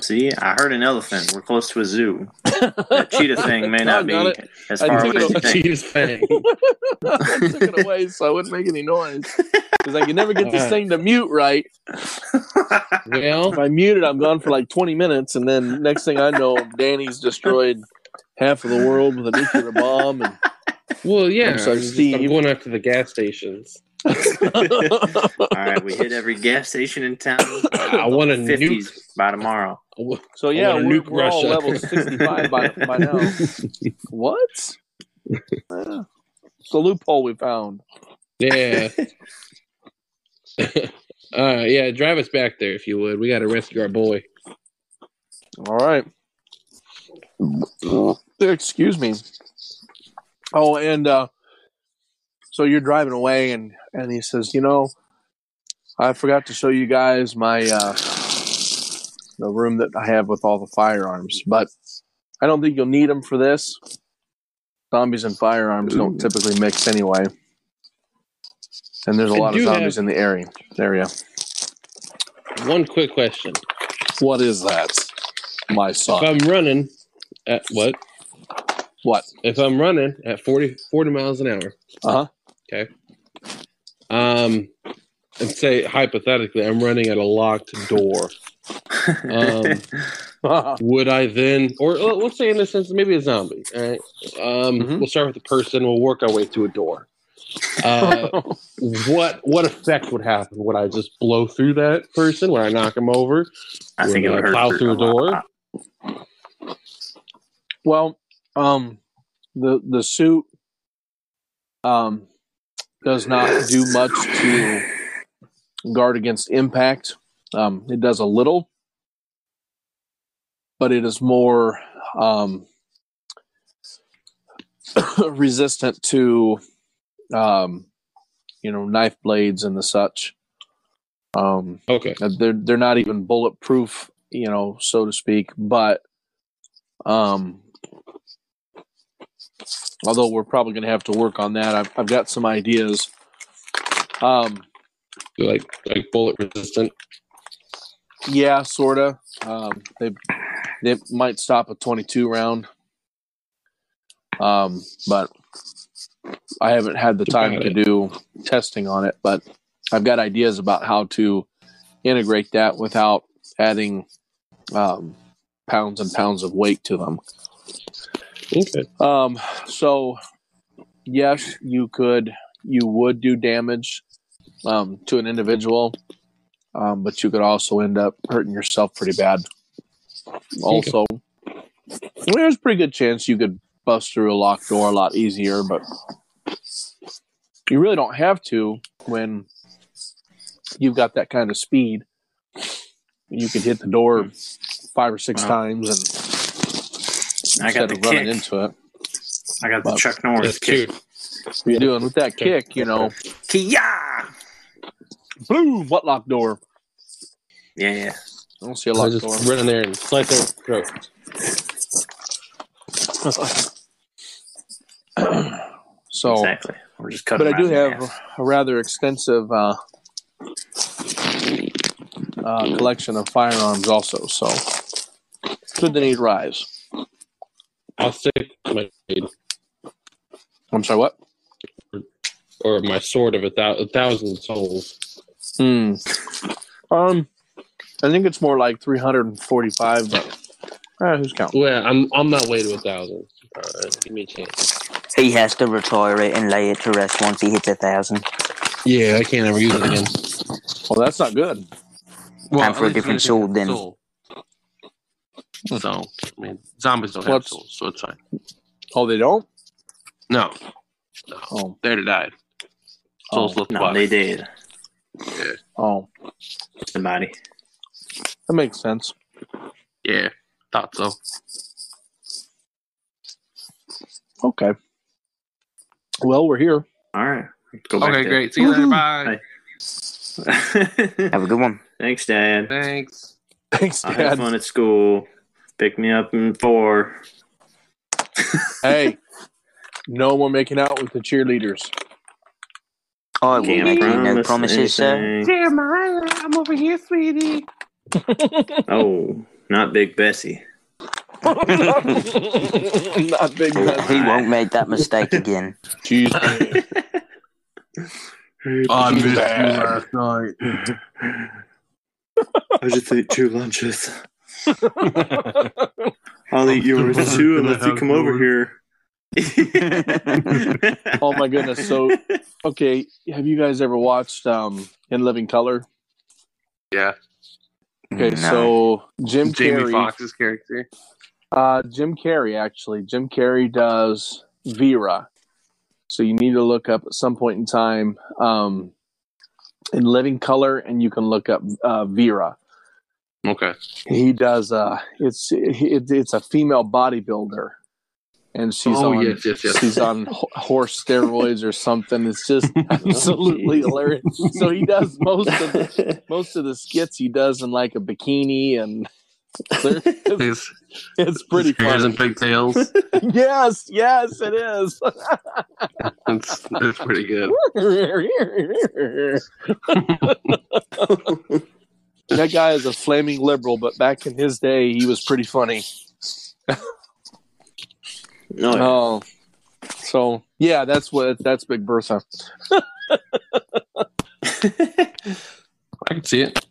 See, I heard an elephant. We're close to a zoo. [LAUGHS] That cheetah thing may not be Got it. as I far away it as you think. Cheetah's [LAUGHS] fang. I took it away so I wouldn't make any noise because I can never get this thing to mute right. Well, If I mute it, I'm gone for like 20 minutes, and then next thing I know, Danny's destroyed half of the world with a nuclear bomb. And well, yeah. I'm sorry, I'm, just- Steve. I'm going after the gas stations. [LAUGHS] All right, we hit every gas station in town. [COUGHS] I want a nuke. Fifties by tomorrow. so yeah, we're, nuke we're all Russia. level 65 by, by now. [LAUGHS] What? Yeah. It's a loophole we found. Yeah. [LAUGHS] uh, yeah, drive us back there if you would. We got to rescue our boy. All right. Excuse me. Oh, and uh, so you're driving away, and and he says, you know, I forgot to show you guys my uh, the room that I have with all the firearms, but I don't think you'll need them for this. Zombies and firearms don't typically mix anyway, and there's a I lot of zombies have- in the area. Area. One quick question. What is that, my son? If? I'm running at what? What? If I'm running at 40, 40 miles an hour, Uh um, and say hypothetically I'm running at a locked door, um, [LAUGHS] huh. would I then, or uh, let's say in this sense, maybe a zombie. Right? Um, Mhm. We'll start with the person. We'll work our way to a door. [LAUGHS] Uh, what what effect would happen? Would I just blow through that person? Would I knock him over? I think it Would I hurt plow through a door? Well, um, the the suit um does not do much to guard against impact. Um, it does a little, but it is more um, [COUGHS] resistant to um, you know knife blades and the such. Um, Okay. they're they're not even bulletproof, you know, so to speak. But um, although we're probably going to have to work on that, I've, I've got some ideas. Um, Like like bullet resistant. yeah, sorta. Um, they they might stop a twenty-two round. Um, but I haven't had the time to do testing on it. But I've got ideas about how to integrate that without adding um, pounds and pounds of weight to them. Okay. Um, so yes, you could, you would do damage um, to an individual, um, but you could also end up hurting yourself pretty bad. Also, there's a pretty good chance you could bust through a locked door a lot easier, but you really don't have to when you've got that kind of speed. You could hit the door five or six Wow. times and I got the of running kick. into it. I got the But- Chuck Norris That's kick. true. What are you doing with that kick? You know, Kia! boom, what lock door? Yeah. I don't see a I locked just door. run in there and slice their throat. [CLEARS THROAT] so, exactly. We're just cutting. but I do have half. a rather extensive uh, uh, collection of firearms, also. So, should the need rise? I'll stick my blade I'm sorry, what? or my sword of a, thou- a thousand souls. Hmm. Um, I think it's more like 345, but uh, who's counting? Well, I'm on my way to a thousand. Uh, give me a chance. He has to retire it and lay it to rest once he hits a thousand. Yeah, I can't ever use it again. Well, that's not good. Well, Time for a least different it's soul then. soul. So, I mean, zombies don't What's- have souls, so it's fine. Oh, they don't. No, Oh, they'd have died. Souls Oh, left No, body. they did. Yeah, oh, The body. that makes sense. Yeah, thought so. Okay. Well, we're here. All right. Go back Okay, there. great. See you later. Woohoo. Bye. [LAUGHS] Have a good one. Thanks, Dad. Thanks. Thanks, I had Dad. fun at school. Pick me up in four. Hey, [LAUGHS] no more making out with the cheerleaders. I will Can't make you no promise promises, sir. anything. Jeremiah, I'm over here, sweetie. [LAUGHS] Oh, not Big Bessie. [LAUGHS] Not big. He, he won't make that mistake again. Jeez. I missed you bad. last night. I just ate two lunches. I'll eat yours too unless you come over here. [LAUGHS] Oh my goodness. So, okay, have you guys ever watched um In Living Color? Yeah, Okay, No. so Jim Carrey. Jamie Carrey. Foxx's character. Uh, Jim Carrey, actually. Jim Carrey does Vera. So you need to look up at some point in time um, in Living Color, and you can look up uh, Vera. Okay. He does. Uh, it's it, it's a female bodybuilder, and she's Oh, on yes, yes, yes. she's on horse steroids or something. It's just [LAUGHS] absolutely hilarious. So he does most of the, [LAUGHS] most of the skits. He does in like a bikini, and [LAUGHS] it's, it's pretty hairs and pigtails. yes, yes, it is. It's pretty good. That guy is a flaming liberal, but back in his day, he was pretty funny. No, Oh, so yeah, that's what that's Big Bertha. [LAUGHS] I can see it.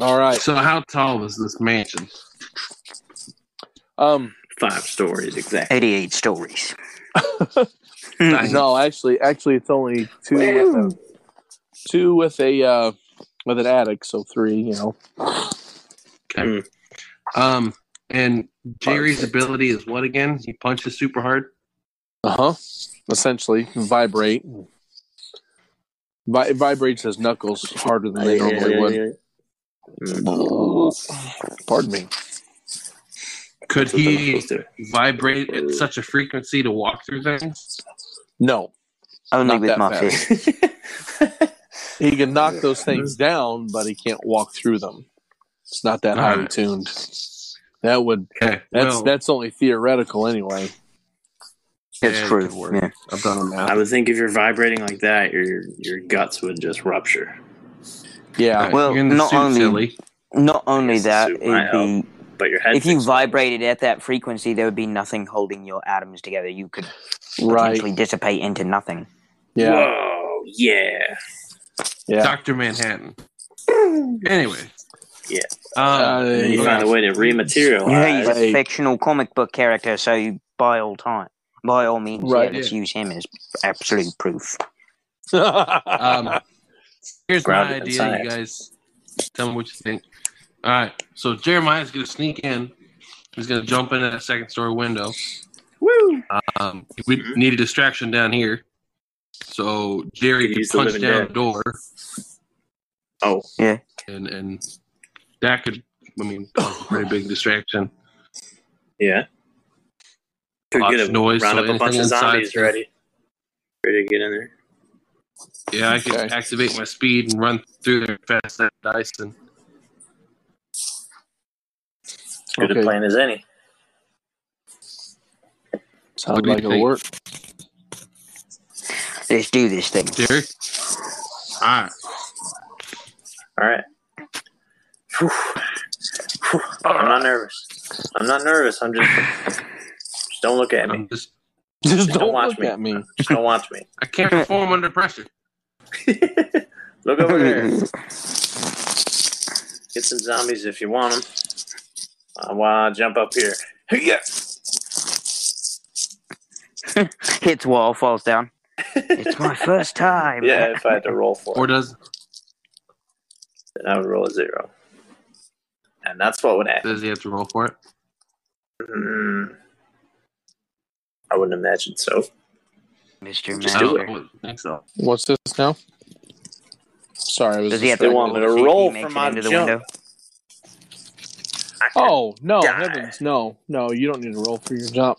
All right. So, how tall is this mansion? Um, five stories exactly. 88 stories. [LAUGHS] no, actually, actually, it's only two with a, two with a uh, with an addict, so three. You know. Okay. Um, and Gerry's ability is what again? He punches super hard. Uh huh. Essentially, vibrate. Vi- vibrates his knuckles harder than they normally would. Pardon me. Could That's what they're he vibrate at such a frequency to walk through things? No, Only Not with that my fast. fist. [LAUGHS] he can knock those things down, but he can't walk through them. It's not that highly Alright. tuned. That would Okay. that's well, that's only theoretical anyway. It's yeah, it true. could work. Yeah. I've done the I would think if you're vibrating like that, your your guts would just rupture. Yeah. Alright, Well, you're in not only- silly. Not only that, it'd be, But your head. if you vibrated at that frequency, there would be nothing holding your atoms together. You could Right. potentially dissipate into nothing. Yeah. Whoa, yeah. Yeah. Doctor Manhattan. Anyway. Yeah. Um, Uh, you Yeah. find a way to rematerialize. Yeah, he's Right. a fictional comic book character, so you, by all time, by all means, Right. yeah, let's use him as absolute proof. [LAUGHS] um, here's my Grounded in idea, you guys. Tell me what you think. All right. So Jeremiah's going to sneak in. He's going to jump in at that second story window. Woo! Um, we need a distraction down here. So Gerry could He's the punch down dead. the door, Oh, yeah, and and that could, I mean, cause a pretty big [SIGHS] distraction. yeah. Could Lots get of a noise, round so up a bunch of zombies can- ready. Ready to get in there. Yeah, I could Okay. activate my speed and run through there fast as Dyson. Good Okay. a plan as any. Sounds What do you like it'll work. Let's do this thing. Gerry? All right. All right. Whew. Whew. Oh, I'm not nervous. I'm not nervous. I'm just. Just don't look at me. I'm just, Just Don't don't, watch look me. at me. Just don't watch me. I can't perform under pressure. [LAUGHS] look over there. [LAUGHS] Get some zombies if you want them. Uh, I want to jump up here. Yeah. [LAUGHS] Hits wall, falls down. It's my first time. [LAUGHS] yeah, if I had to roll for Or it, does then I would roll a zero. And that's what would happen. does he have to roll for it? Mm, I wouldn't imagine so. Mr. Just I do Master. don't think so. What's this now? Sorry, I was. Does he have They to want me to see if he roll makes from it my into the jump. window? I could- Oh no, Die. heavens, no, no! You don't need to roll for your jump.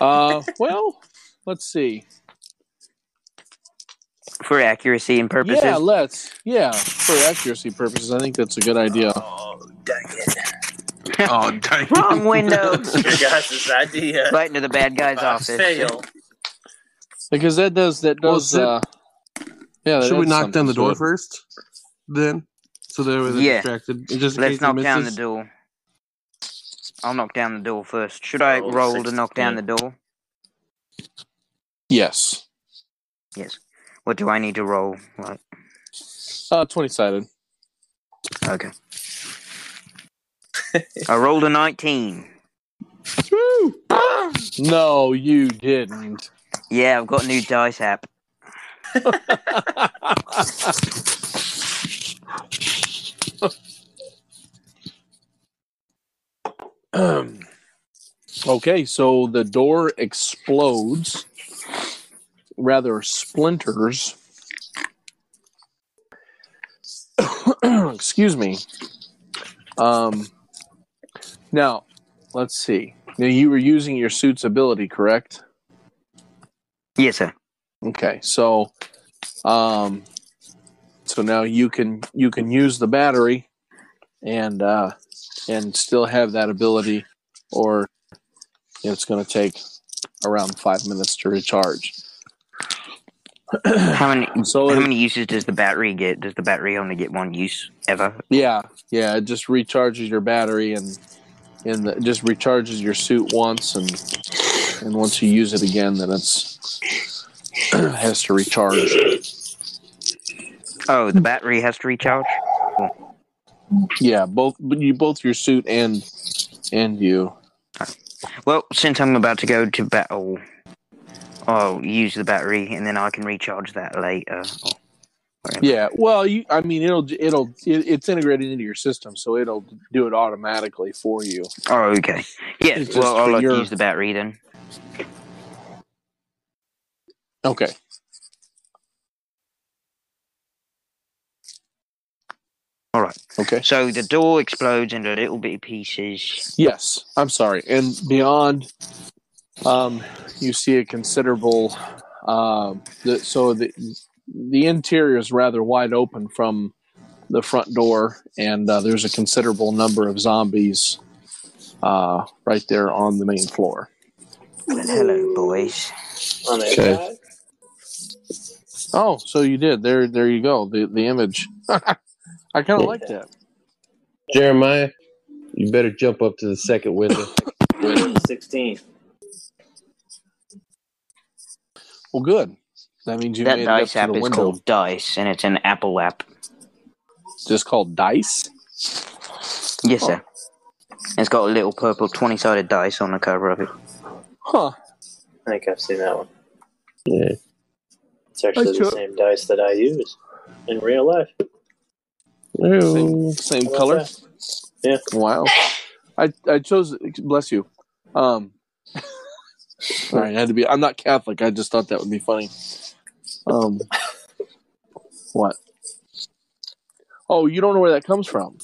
Uh, [LAUGHS] well, let's see. For accuracy and purposes? Yeah, let's. Yeah, for accuracy purposes, I think that's a good idea. Oh, dang it. Oh, dang. [LAUGHS] it. Wrong window. [LAUGHS] Your guys' idea. right into the bad guy's I office. fail. Because that does that Well, does. sit- uh, yeah, that Should we knock down the door it. first? Then? So that way they're Yeah. distracted. Just Let's knock down the door. I'll knock down the door first. Should I Roll roll to knock down the door? Yes, Yes. What do I need to roll? Like, uh, twenty sided. okay. I rolled a 19. No, you didn't. Yeah, I've got a new dice app. Um, [LAUGHS] okay, so the door explodes, rather splinters. [COUGHS] Excuse me. Um, now, let's see. Now, you were using your suit's ability, correct? Yes, sir. Okay, so, um, so now you can you can use the battery, and uh, and still have that ability, or it's going to take around five minutes to recharge. How many [CLEARS THROAT] So how it- many uses does the battery get? Does the battery only get one use ever? yeah, yeah, it just recharges your battery and and the, just recharges your suit once, and and once you use it again, then it's [CLEARS THROAT] has to recharge. Oh, the battery has to recharge? Yeah, both but you both your suit and and you. Well, since I'm about to go to battle, oh, I'll use the battery and then I can recharge that later. Yeah, well, you. I mean, it'll it'll it, it's integrated into your system, so it'll do it automatically for you. Oh, okay. Yeah, It's well, I'll your- use the battery then. Okay. All right. Okay. So the door explodes into little bitty pieces. Yes, I'm sorry. And beyond, um, you see a considerable. Um, the, so the the interior is rather wide open from the front door, and uh, there's a considerable number of zombies uh, right there on the main floor. Well, hello, boys. Okay. Oh, so you did. There, there you go. The the image. [LAUGHS] I kind of like that. Jeremiah, you better jump up to the second window. 16. Well, good. That means you that made it dice up app to the is window. called Dice, and it's an Apple app. Just called dice. Yes, sir. It's got a little purple 20 sided dice on the cover of it. Huh. I think I've seen that one. Yeah. It's actually I the cho- same dice that I use in real life. Same, same color. that? Yeah. Wow. I I chose. Bless you. Um. All right, it had to be. I'm not Catholic. I just thought that would be funny. Um. What? Oh, you don't know where that comes from.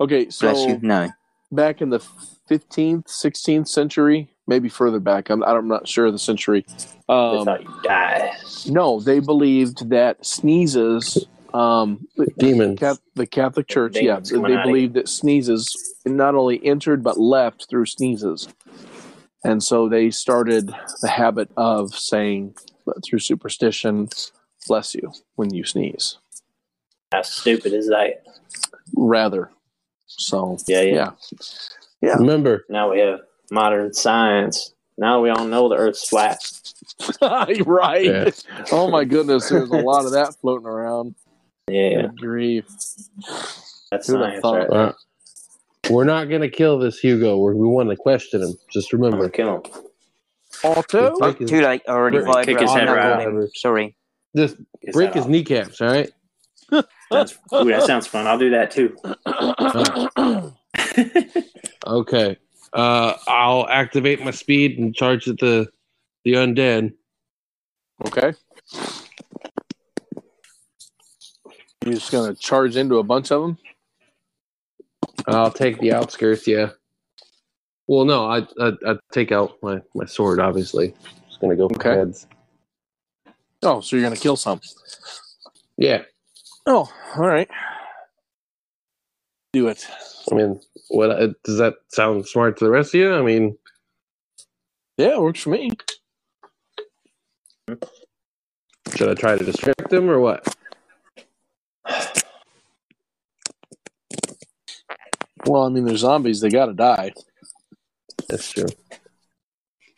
Okay, Bless so you. No. back in the 15th, 16th century, maybe further back. I'm, I'm not sure of the century. They Um, thought you die. no, they believed that sneezes. Um, Demons. Cath- the Catholic Church, yeah, Demons they coming out of believed that sneezes not only entered but left through sneezes, and so they started the habit of saying through superstition, "Bless you" when you sneeze. How stupid is that? Rather, so Yeah, yeah. yeah, Remember, Now we have modern science. Now we all know the Earth's flat. [LAUGHS] right. Yeah. Oh my goodness, there's a lot of that floating around. Yeah, yeah. Good grief. That's Who'd science, thought? right? uh, we're not going to kill this Hugo. We're, we want to question him. Just I'm remember. kill him. Alto. Oh, Break his- too late. I already Break- vibrated. kick his I'm head not right out. Sorry. Just Gets break his off. kneecaps, all right? That's, ooh, that sounds fun. I'll do that too. Okay. Uh, I'll activate my speed and charge at the the undead. Okay. You're just gonna charge into a bunch of them. I'll take the outskirts. Yeah. Well, no, I I, I take out my my sword. Obviously, just gonna go for Okay. heads. Oh, so you're gonna kill some. Yeah. Oh, all right. Do it. I mean, what uh, does that sound smart to the rest of you? I mean, Yeah, it works for me. should I try to distract them or what? Well, I mean, they're zombies. They gotta die. That's true.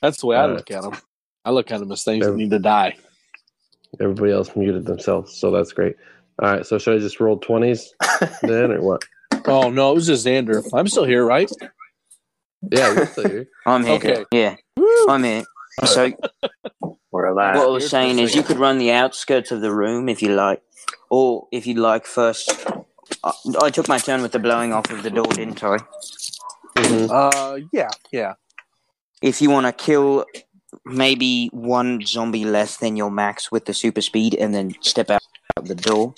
That's the way I All right. look at them. I look at them as things that need to die. Everybody else muted themselves, so that's great. All right, so should I just roll twenties [LAUGHS] then, or what? Oh no, it was just Xander. I'm still here, right? Yeah, you're still here. [LAUGHS] I'm here. Okay. Yeah, I'm here. So We're [LAUGHS] alive. what I was Here's saying is, you could run the outskirts of the room if you like, or if you'd like first. I, I took my turn with the blowing off of the door, didn't I? Mhm. Uh, yeah, yeah. If you want to kill maybe one zombie less than your max with the super speed, and then step out of the door,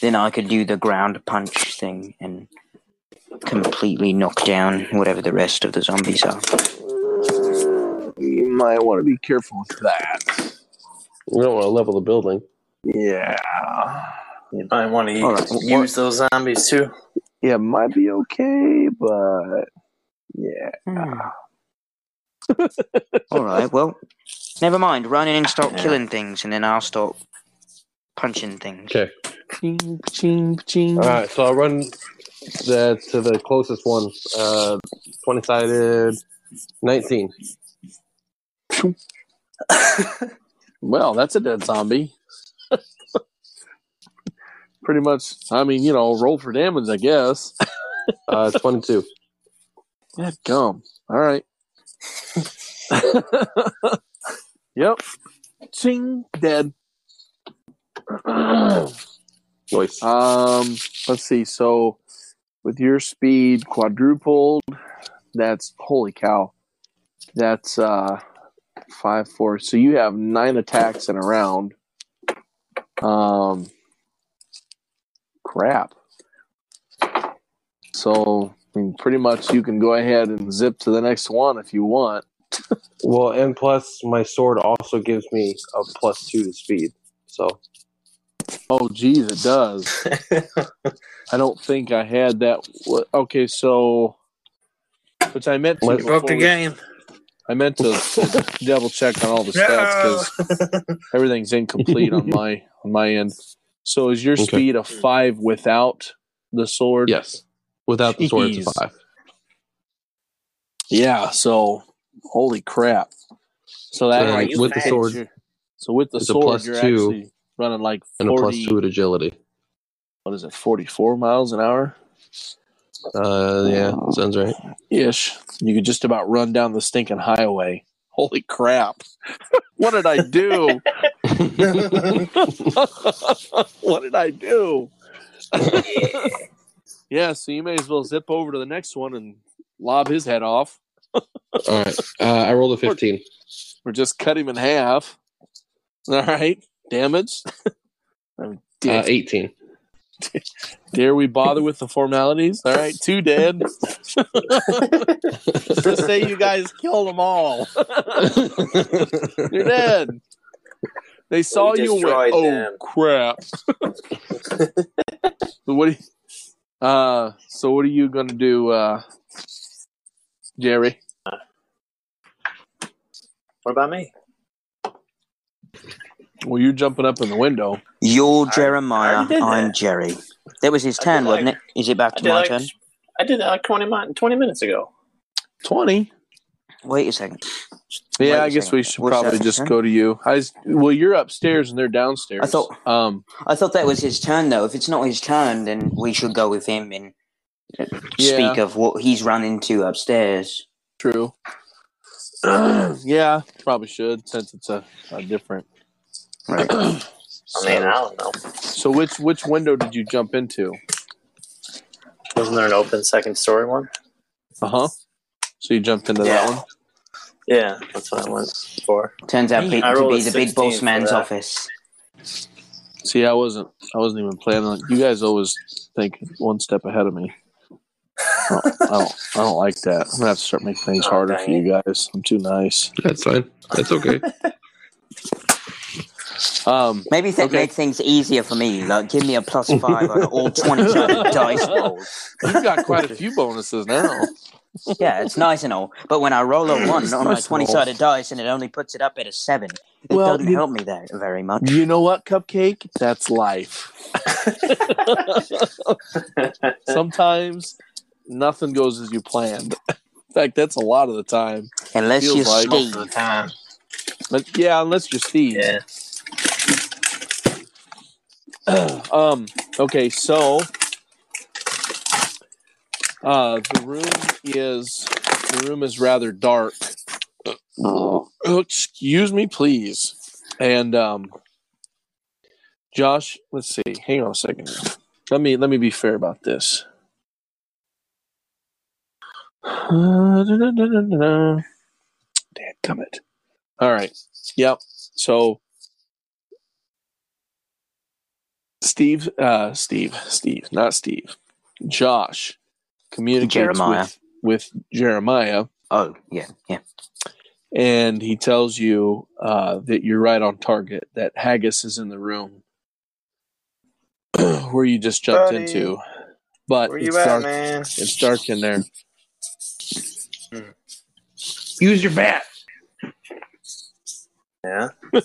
then I could do the ground punch thing and completely knock down whatever the rest of the zombies are. You might want to be careful with that. We don't want to level the building. Yeah. You might want to All right, use those zombies too. Yeah, might be okay, but yeah. Hmm. [LAUGHS] All right. Well, never mind. Run in and start Yeah. killing things, and then I'll start punching things. Okay. Ching, ching, ching. All right, so I'll run the to the closest one. Uh, twenty sided, nineteen. [LAUGHS] Well, that's a dead zombie. Pretty much. I mean, you know, roll for damage, I guess. [LAUGHS] Uh, twenty-two. That gum. All right. [LAUGHS] yep. Ching, dead. [CLEARS THROAT] Nice. Um, let's see. So, with your speed quadrupled, that's holy cow. That's uh five four. So you have nine attacks in a round. Um, crap. So, I mean, pretty much you can go ahead and zip to the next one if you want. Well, and plus my sword also gives me a plus two to speed. So Oh, geez, it does. [LAUGHS] I don't think I had that. Okay, so which I meant to. What- before we- game. I meant to, to double check on all the stats [LAUGHS] because everything's incomplete on my on my end. So is your Okay. speed a five without the sword? yes, without the sword, it's a five. Yeah. So holy crap. So that So with the sword, So with the it's a plus you're two actually running like and a plus two at agility. What is it? Forty four miles an hour Uh, yeah, sounds right. ish. You could just about run down the stinking highway holy crap, what did I do? [LAUGHS] what did I do? [LAUGHS] yeah, so you may as well zip over to the next one and lob his head off. All right. Uh, I rolled a 15. Or, or, just cut him in half. All right. Damage? uh, 18. [LAUGHS] Dare we bother with the formalities? All right, two dead. [LAUGHS] Just say you guys killed them all. You're dead. They saw you and went, oh them." crap. [LAUGHS] so what? Do you, uh, so what are you gonna do, uh, Gerry? What about me? Well, you're jumping up in the window. You're Jeremiah. I already did I'm that. Gerry. That was his turn, did wasn't like- it? Is it back to my like turn? I did that like 20, 20 minutes ago. Twenty. Wait a second. Wait Yeah, a I guess second. we should What's probably that, just turn? go to you. I s- well, you're upstairs and they're downstairs. I thought- Um. I thought that was his turn, though. If it's not his turn, then we should go with him and Yeah. speak of what he's run into upstairs. True. [CLEARS THROAT] yeah, probably should since it's a, a different. Right. [CLEARS THROAT] I mean, I don't know. So which which window did you jump into? Wasn't there an open second story one? Uh huh. So you jumped into Yeah. that one. Yeah, that's what I went for. Turns out big, I to be the big boss man's office. See, I wasn't. I wasn't even planning on. You guys always think one step ahead of me. I don't. I don't, I don't like that. I'm gonna have to start making things Oh, harder for you guys. I'm too nice. That's fine. That's okay. [LAUGHS] Um. Maybe th- Okay. make things easier for me. Like, give me a plus five on all 20 [LAUGHS] sided dice rolls. You've got quite a few bonuses now. Yeah, it's nice and all. But when I roll a [CLEARS THROAT] one on my nice and all. 20 sided dice and it only puts it up at a seven, it Well, doesn't you- help me that very much. You know what, Cupcake? That's life. [LAUGHS] Sometimes nothing goes as you planned. In fact, that's a lot of the time. Unless you're like- Most of Steve. the time. But yeah, unless you're Steve. Yeah. [CLEARS THROAT] um. Okay, so uh, the room is the room is rather dark. Oh, [CLEARS THROAT] excuse me, please. And um, Josh, let's see. Hang on a second. Let me let me be fair about this. [SIGHS] Damn it. All right. Yep. So Steve, uh, Steve, Steve, not Steve, Josh communicates Jeremiah. with with Jeremiah, Oh, yeah, yeah. and he tells you uh, that you're right on target. That Haggis is in the room [CLEARS THROAT] where you just jumped Buddy. into, but Where it's you at, dark. man? It's dark in there. Use your bat. Yeah. [LAUGHS]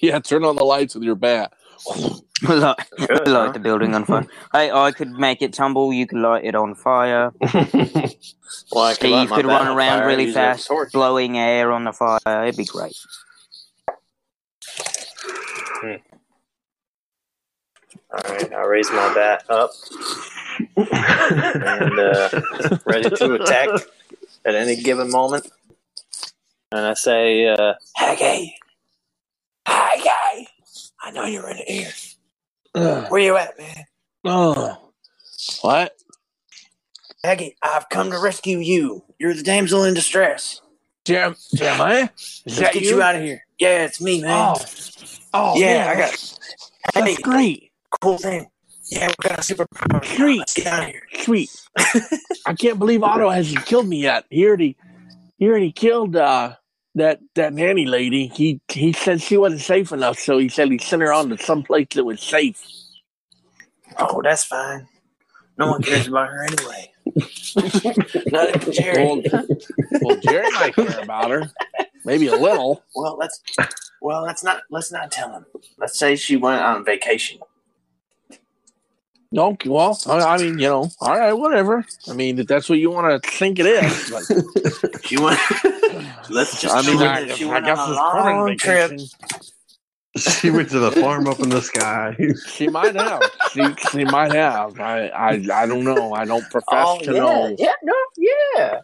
Yeah, turn on the lights with your bat. [LAUGHS] light, Good, light huh? the building on fire. Hey, I could make it tumble. You could light it on fire. [LAUGHS] Well, I could Steve could run around fire, really use it as a fast, blowing air on the fire. It'd be great. All right, I raise my bat up and uh, ready to attack at any given moment. And I say, uh, Haggy, Haggy, I know you're in here. Ugh. Where you at, man? oh, what? Peggy, I've come to rescue you. You're the damsel in distress. Jerem- Jeremiah? Is Let's get you? you? out of here. Yeah, it's me, man. Oh, oh, yeah, man, I got. Hey, That's great. cool thing. Yeah, we got a superpower. Sweet. Let's get out of here. Sweet. [LAUGHS] I can't believe Otto hasn't killed me yet. He already, he already killed uh, that that nanny lady. He he said she wasn't safe enough, so he said he sent her on to some place that was safe. Oh, that's fine. No one cares about her anyway. [LAUGHS] Not even Gerry. Well, well, Gerry might care about her, maybe a little. Well, let's. Well, let's not. Let's not tell him. Let's say she went on vacation. No, well, I I mean, you know, all right, whatever. I mean, if that's what you want to think it is, but [LAUGHS] She went. let's just. I mean, say I, that she I guess on a it's permanent long trip. vacation. she went to the farm up in the sky. She might have. She, she might have. I, I I don't know. I don't profess Oh to yeah, know. yeah, no, yeah,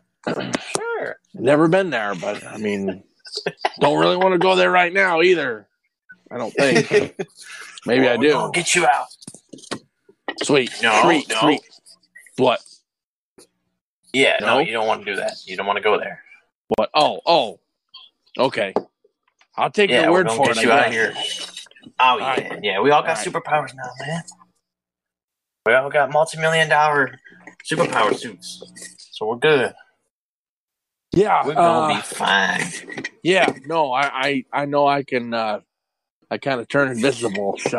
sure. Never been there, but I mean, don't really want to go there right now either. I don't think. [LAUGHS] Maybe I Well, we're do. gonna get you out. Sweet. No, Sweet. no. Sweet. What? Yeah, no, No? you don't want to do that. You don't want to go there. What? Oh, oh. Okay. I'll take Yeah, your word for get it. you out of here. Oh yeah, Alright. yeah. We all got Alright. superpowers now, man. We all got multi-million dollar superpower suits, so we're good. Yeah. We're gonna uh, be fine. Yeah. No, I, I, I know I can. uh I kind of turn invisible, so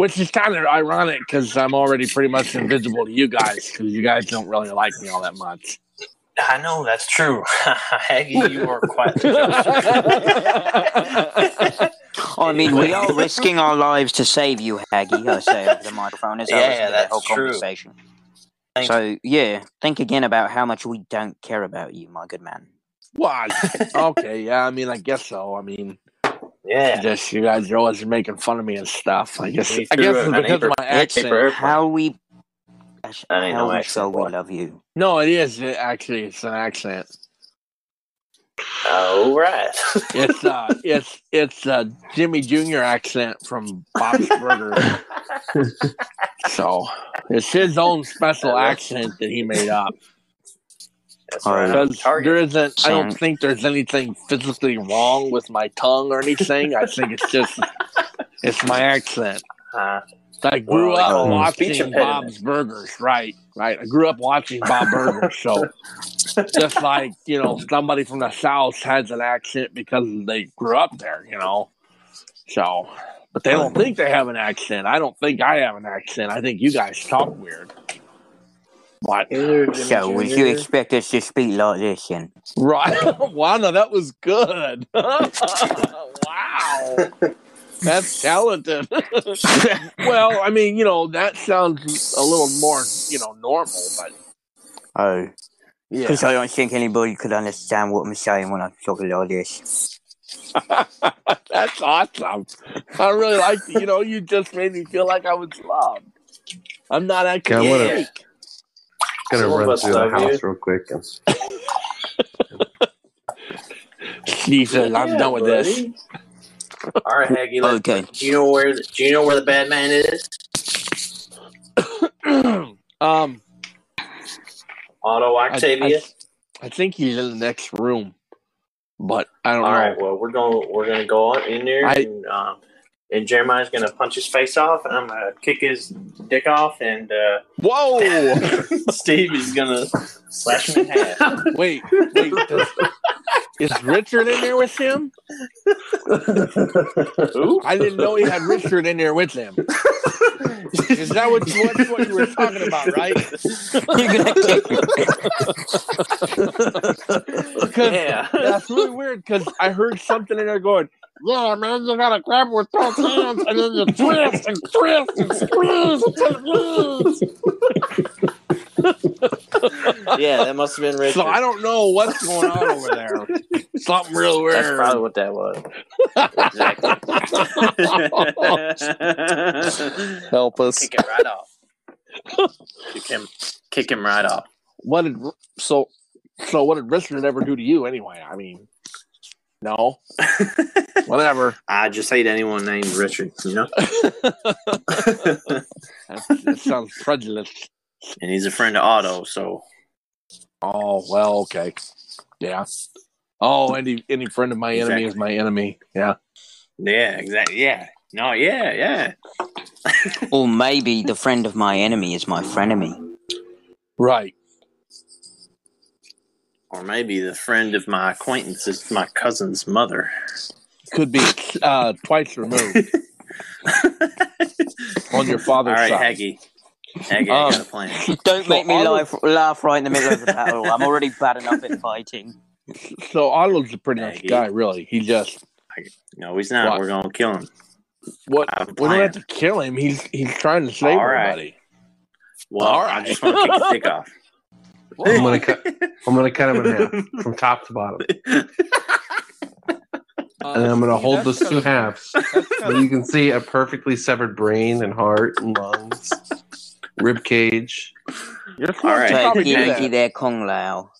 which is kind of ironic because I'm already pretty much invisible to you guys because you guys don't really like me all that much. I know that's true. [LAUGHS] Haggy, you are quite the jokester. [LAUGHS] I mean, we are risking our lives to save you, Haggy. I say over the microphone as I Yeah, listen to that whole true. conversation. Thank so yeah, think again about how much we don't care about you, my good man. What? [LAUGHS] okay, yeah. I mean, I guess so. I mean, Yeah. just you guys are always making fun of me and stuff. I guess. I guess it's because of my accent. airplane. How we, gosh, That ain't how no we accent, show boy. we love you. No, it is it, actually. It's an accent. All right. It's uh, [LAUGHS] it's it's uh, Jimmy Jr. accent from Bob's Burgers. [LAUGHS] so it's his own special accent that he made up. That's All right. right. Because target. there isn't, I don't think there's anything physically wrong with my tongue or anything. I think it's just [LAUGHS] it's my accent. Uh, I grew Well, up um, watching. Bob's Burgers, right? Right. I grew up watching Bob Burgers, so just like you know, somebody from the South has an accent because they grew up there, you know. So, but they don't think they have an accent. I don't think I have an accent. I think you guys talk weird. What? So, would you expect us to speak like this then? Right. [LAUGHS] wow, no, that was good. [LAUGHS] wow. That's talented. [LAUGHS] well, I mean, you know, that sounds a little more, you know, normal, but Oh, yeah. because I don't think anybody could understand what I'm saying when I talk like this. That's awesome. I really like you know, you just made me feel like I was loved. I'm not acting Yeah, what a- fake. Gonna Some run through the love you. house real quick. And, He says, I'm Yeah, done with this. All right, Haggy. Okay. do you know where? The, do you know where the bad man is? [COUGHS] um Otto I, Octavia. I, I think he's in the next room. But I don't All know. All right. Well, we're going. We're gonna go on in there, I- and, um, and Jeremiah's gonna punch his face off, and I'm gonna kick his dick off, and uh, Whoa! [LAUGHS] Steve is gonna slash him in half. [LAUGHS] wait, wait. Does, is Richard in there with him? Who? I didn't know he had Richard in there with him. Is that what, what, what you were talking about, right? [LAUGHS] You're gonna kick Because Yeah. that's really weird. Because I heard something in there going, "Yeah, man, you gotta grab it with both hands, and then you twist and twist and squeeze until it bleeds." yeah, that must have been Richard. So I don't know what's going on over there. [LAUGHS] Something real weird. That's probably what that was. Exactly. [LAUGHS] Help us. kick him right off. Kick him. Kick him right off. What did so? So what did Richard ever do to you anyway? I mean, no, [LAUGHS] whatever. I just hate anyone named Richard. You know, [LAUGHS] That, that sounds prejudiced. and he's a friend of Otto, so Oh well, okay, yeah. Oh, any any friend of my enemy is my enemy. Yeah. yeah, exactly. Yeah, no, yeah, yeah. [LAUGHS] Or maybe the friend of my enemy is my frenemy. Right. Or maybe the friend of my acquaintance is my cousin's mother. Could be uh, twice removed [LAUGHS] on your father's right, side. Haggy. Haggy, I Um, got a plan. [LAUGHS] Don't make me Otto- laugh, laugh right in the middle of the battle. I'm already bad enough at fighting. So Otto's a pretty nice Maggie. guy, really. He just No, he's not. What? We're gonna kill him. what I have a we don't plan. have to kill him. He's he's trying to save All right. everybody. Well, All I just want to kick his dick [LAUGHS] off. I'm gonna cut. I'm gonna cut him in half from top to bottom, uh, and then I'm gonna hold those two halves. So you can see a perfectly severed brain and heart and lungs, rib cage. You're All right. Take probably do Yankee that. there, Kung Lao.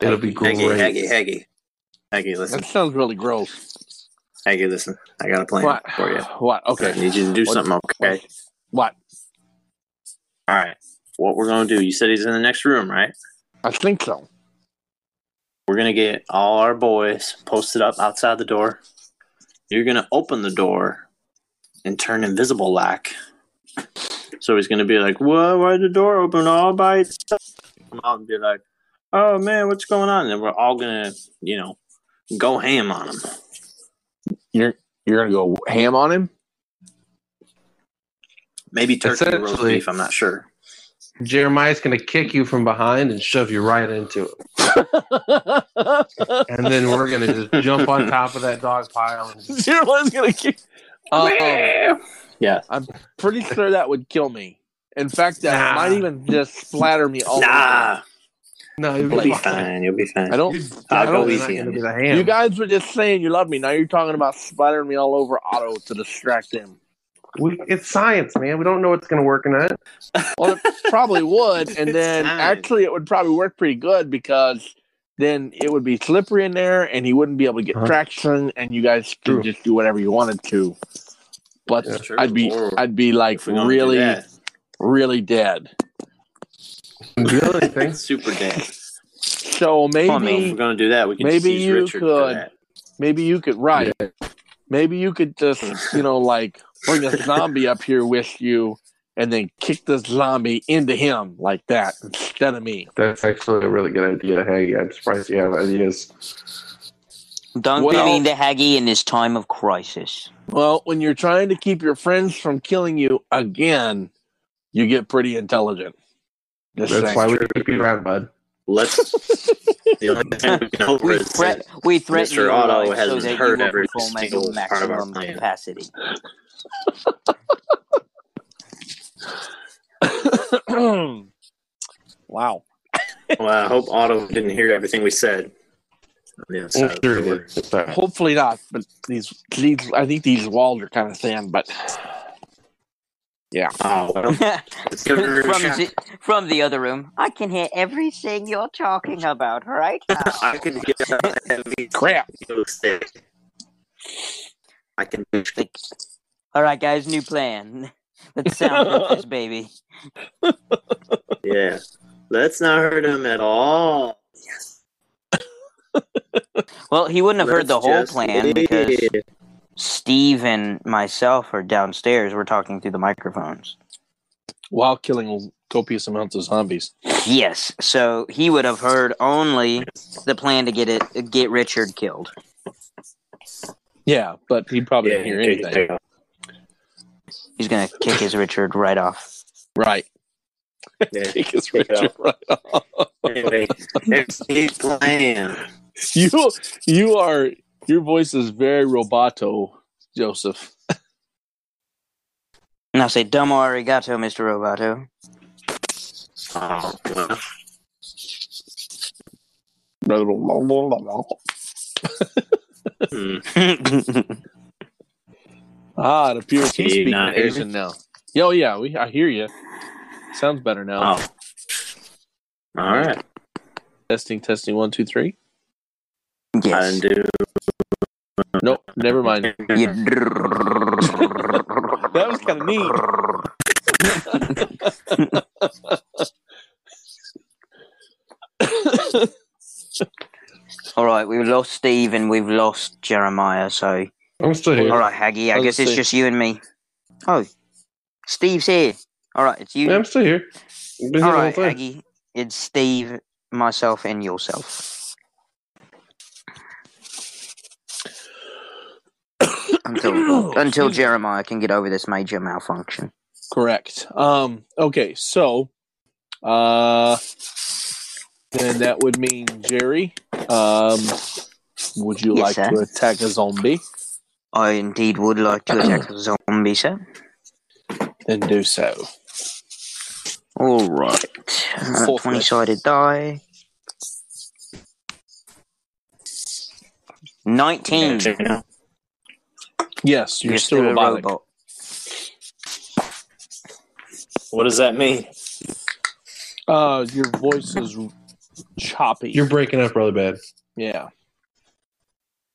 It'll be great. Haggy, Haggy, Haggy. Haggy, listen. That sounds really gross. Haggy, listen. I got a plan What? for you. What? I Okay. need you to do What- something, okay? What? All right. What we're gonna do? You said he's in the next room, right? I think so. We're gonna get all our boys posted up outside the door. You're gonna open the door and turn invisible lack. So he's gonna be like, "What? Why the door open all by itself?" Come out and be like, "Oh man, what's going on?" And then we're all gonna, you know, go ham on him. You're you're gonna go ham on him. Maybe turkey or roast beef. I'm not sure. Jeremiah's gonna kick you from behind and shove you right into it, and then we're gonna just jump on top of that dog pile. And Your one's gonna kick. Um, Yeah. I'm pretty sure that would kill me. In fact, that Nah. might even just splatter me all Nah, no, you'll you'll be fine. You'll be fine. I don't. I'll go don't- easy on be you. the. You guys were just saying you love me. Now you're talking about splattering me all over Otto to distract him. We, it's science, man. We don't know what's gonna work in that. Well, it probably would, and then It's fine. actually, it would probably work pretty good because then it would be slippery in there, and he wouldn't be able to get Uh-huh. traction, and you guys could True. just do whatever you wanted to. But Yeah. I'd be Or I'd be like if we don't do really really dead. The other [LAUGHS] super dead. So I mean, if maybe we're gonna do that, we can maybe you Richard could- maybe you could right. Maybe you could just [LAUGHS] you know like bring a zombie up here with you, and then kick the zombie into him like that instead of me. that's actually a really good idea. Hey, I'm surprised you have ideas. Don't Well- be mean to Haggy in this time of crisis. Well, when you're trying to keep your friends from killing you again, you get pretty intelligent. Just That's saying. why we keep you around, bud. Let's. [LAUGHS] the only thing we can hope We, is threat, we threaten Mr. your Otto life so hasn't heard every single part of our maximum plan. capacity. [COUGHS] wow. Well, I hope Otto didn't hear everything we said. On the outside of the Sure door. it is. It's all right. Hopefully not, but these these I think these walls are kind of thin, but Oh, well, [LAUGHS] let's give her a from, the, from the other room, I can hear everything you're talking about right now. [LAUGHS] I can hear a heavy crap. steel. I can do Like, all right, guys, new plan. [LAUGHS] Let's soundproof this [LAUGHS] baby. Yeah. Let's not hurt him at all. [LAUGHS] Well, he wouldn't have heard the Let's whole just plan leave. because Steve and myself are downstairs. We're talking through the microphones. While killing copious amounts of zombies. Yes, so he would have heard only the plan to get it, get Richard killed. Yeah, but he probably Yeah, didn't hear anything. He's gonna kick his Richard right off. Right. Yeah. [LAUGHS] Take his Take it Richard right off. Anyway, there's the plan. You you are your voice is very roboto, Joseph. And I'll say, "Domo arigato, Mr. Roboto." Oh, [LAUGHS] well, [LAUGHS] hmm. Ah, it appears Can he's speaking not hear? Asian now. Yeah, Oh yeah, we I hear you. Sounds better now. Oh. All right. Testing, testing, one, two, three. I yes. didn't do. Nope, never mind. [LAUGHS] [LAUGHS] That was kind of neat. All right, we've lost Steve and we've lost Jeremiah. So, I'm still here. all right, Haggy, I Let's guess it's see. just you and me. Oh, Steve's here. All right, it's you. Yeah, I'm still here. I've been All here right. Haggy, it's Steve, myself, and yourself. until [COUGHS] until Jeremiah can get over this major malfunction. Correct. Um, okay, so uh then that would mean Gerry. Um would you Yes, like sir. to attack a zombie? I indeed would like to attack a [CLEARS THROAT] zombie, sir. Then do so. All right, uh, Forthwith. twenty-sided die. Nineteen. Yes, you're, You're still, still a robotic. robot. What does that mean? Uh your voice is choppy. You're breaking up really bad. yeah.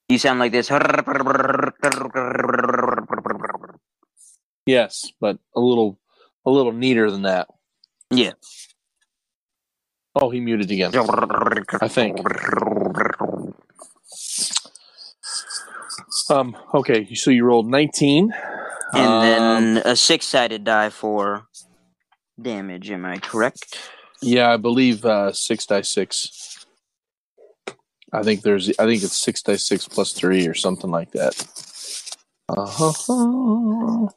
You sound like this. Yes, but a little a little neater than that. Yeah. Oh, he muted again. I think. Um okay, so you rolled 19. And Um, then a six-sided die for damage. Am I correct? Yeah, I believe uh, six die six. I think there's. I think it's six dice six plus three or something like that. Uh-huh.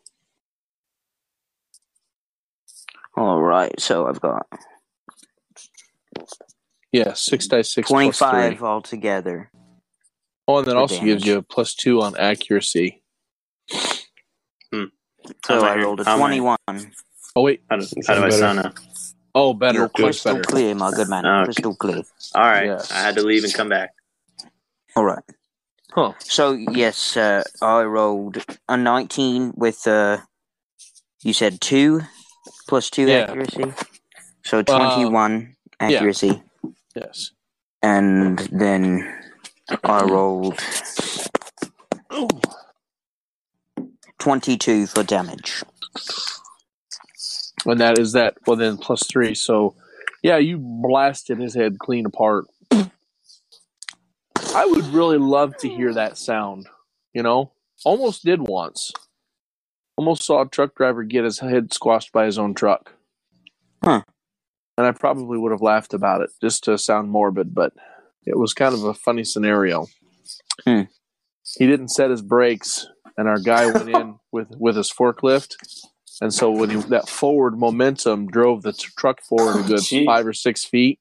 All right. So I've got Yeah, six dice six plus twenty-five three. altogether. Oh, and that for also gives you a plus two on accuracy. So I I- rolled a how am I- twenty-one. Oh wait. How do, how do I Better. sound now? Oh, better. You're Much crystal better. clear, my good man. Okay. Crystal clear. All right. Yes. I had to leave and come back. All right. Huh. So yes, uh, I rolled a nineteen with uh, you said two plus two Yeah. accuracy. So twenty-one accuracy. Yes. and then I rolled twenty-two for damage. And that is that. Well, then plus three. So, yeah, you blasted his head clean apart. I would really love to hear that sound. You know, almost did once. Almost saw a truck driver get his head squashed by his own truck. Huh. And I probably would have laughed about it just to sound morbid, but it was kind of a funny scenario. Hmm. He didn't set his brakes, and our guy went in [LAUGHS] with with his forklift, and so when he, that forward momentum drove the truck forward a good five or six feet,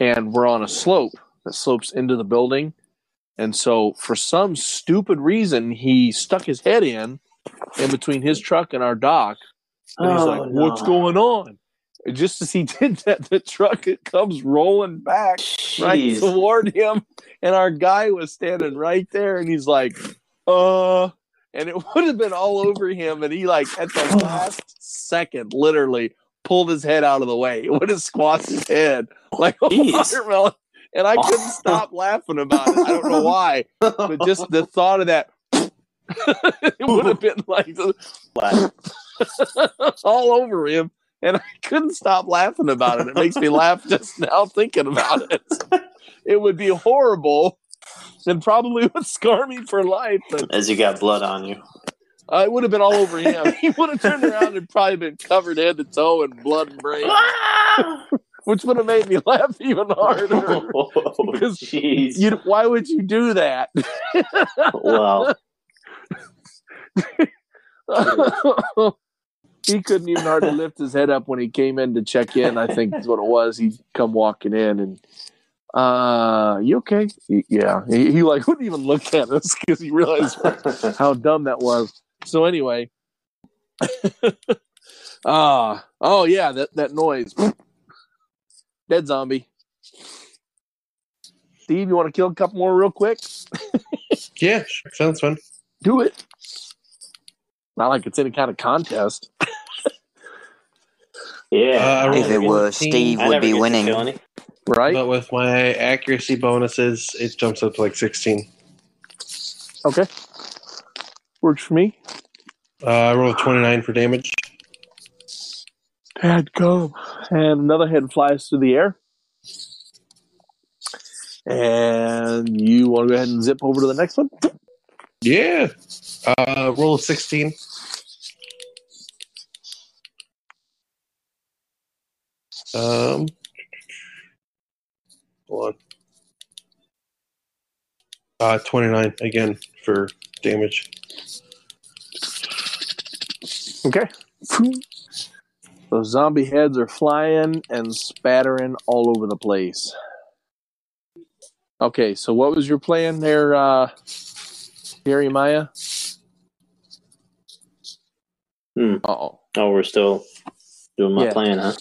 and we're on a slope that slopes into the building, and so for some stupid reason he stuck his head in in between his truck and our dock, and he's Oh, like, "What's going on?" And just as he [LAUGHS] did that, the truck it comes rolling back right toward him, and our guy was standing right there, and he's like, "Uh," and it [LAUGHS] would have been all over him, and he like at the [SIGHS] last second, literally pulled his head out of the way. [LAUGHS] It would have squashed his head like a Jeez. watermelon, and I couldn't [LAUGHS] stop laughing about it. I don't know why, but just the thought of that. it would have been like all over him, and I couldn't stop laughing about it. It makes me laugh just now thinking about it. It would be horrible, [LAUGHS] and probably [LAUGHS] would scar me for life. But As you got blood on you. uh, it would have been all over him. [LAUGHS] He would have turned around and probably been covered head to toe in blood and brain, which would have made me laugh even harder. oh, jeez. You, why would you do that? well, he couldn't even hardly lift his head up when he came in to check in. I think is what it was. He'd come walking in and, uh, you okay? Y- Yeah. He, he like [LAUGHS] wouldn't even look at us because he realized [LAUGHS] how dumb that was. So anyway, [LAUGHS] ah, oh yeah, that that noise, dead zombie. Steve, you want to kill a couple more real quick? Yeah, sure, sounds fun. Do it. Not like it's any kind of contest. yeah. Uh, If it were Steve, I would be winning. Right? But with my accuracy bonuses, it jumps up to like 16. Okay. Works for me. Uh, I rolled 29 for damage. Head go. And another head flies through the air. And you want to go ahead and zip over to the next one? Yeah. Uh, roll of 16. Um, hold on. Uh, 29 again for damage. Okay. Those zombie heads are flying and spattering all over the place. Okay, so what was your plan there, uh, Jeremiah? Hmm. Oh, Oh, we're still doing my Yeah. plan, huh?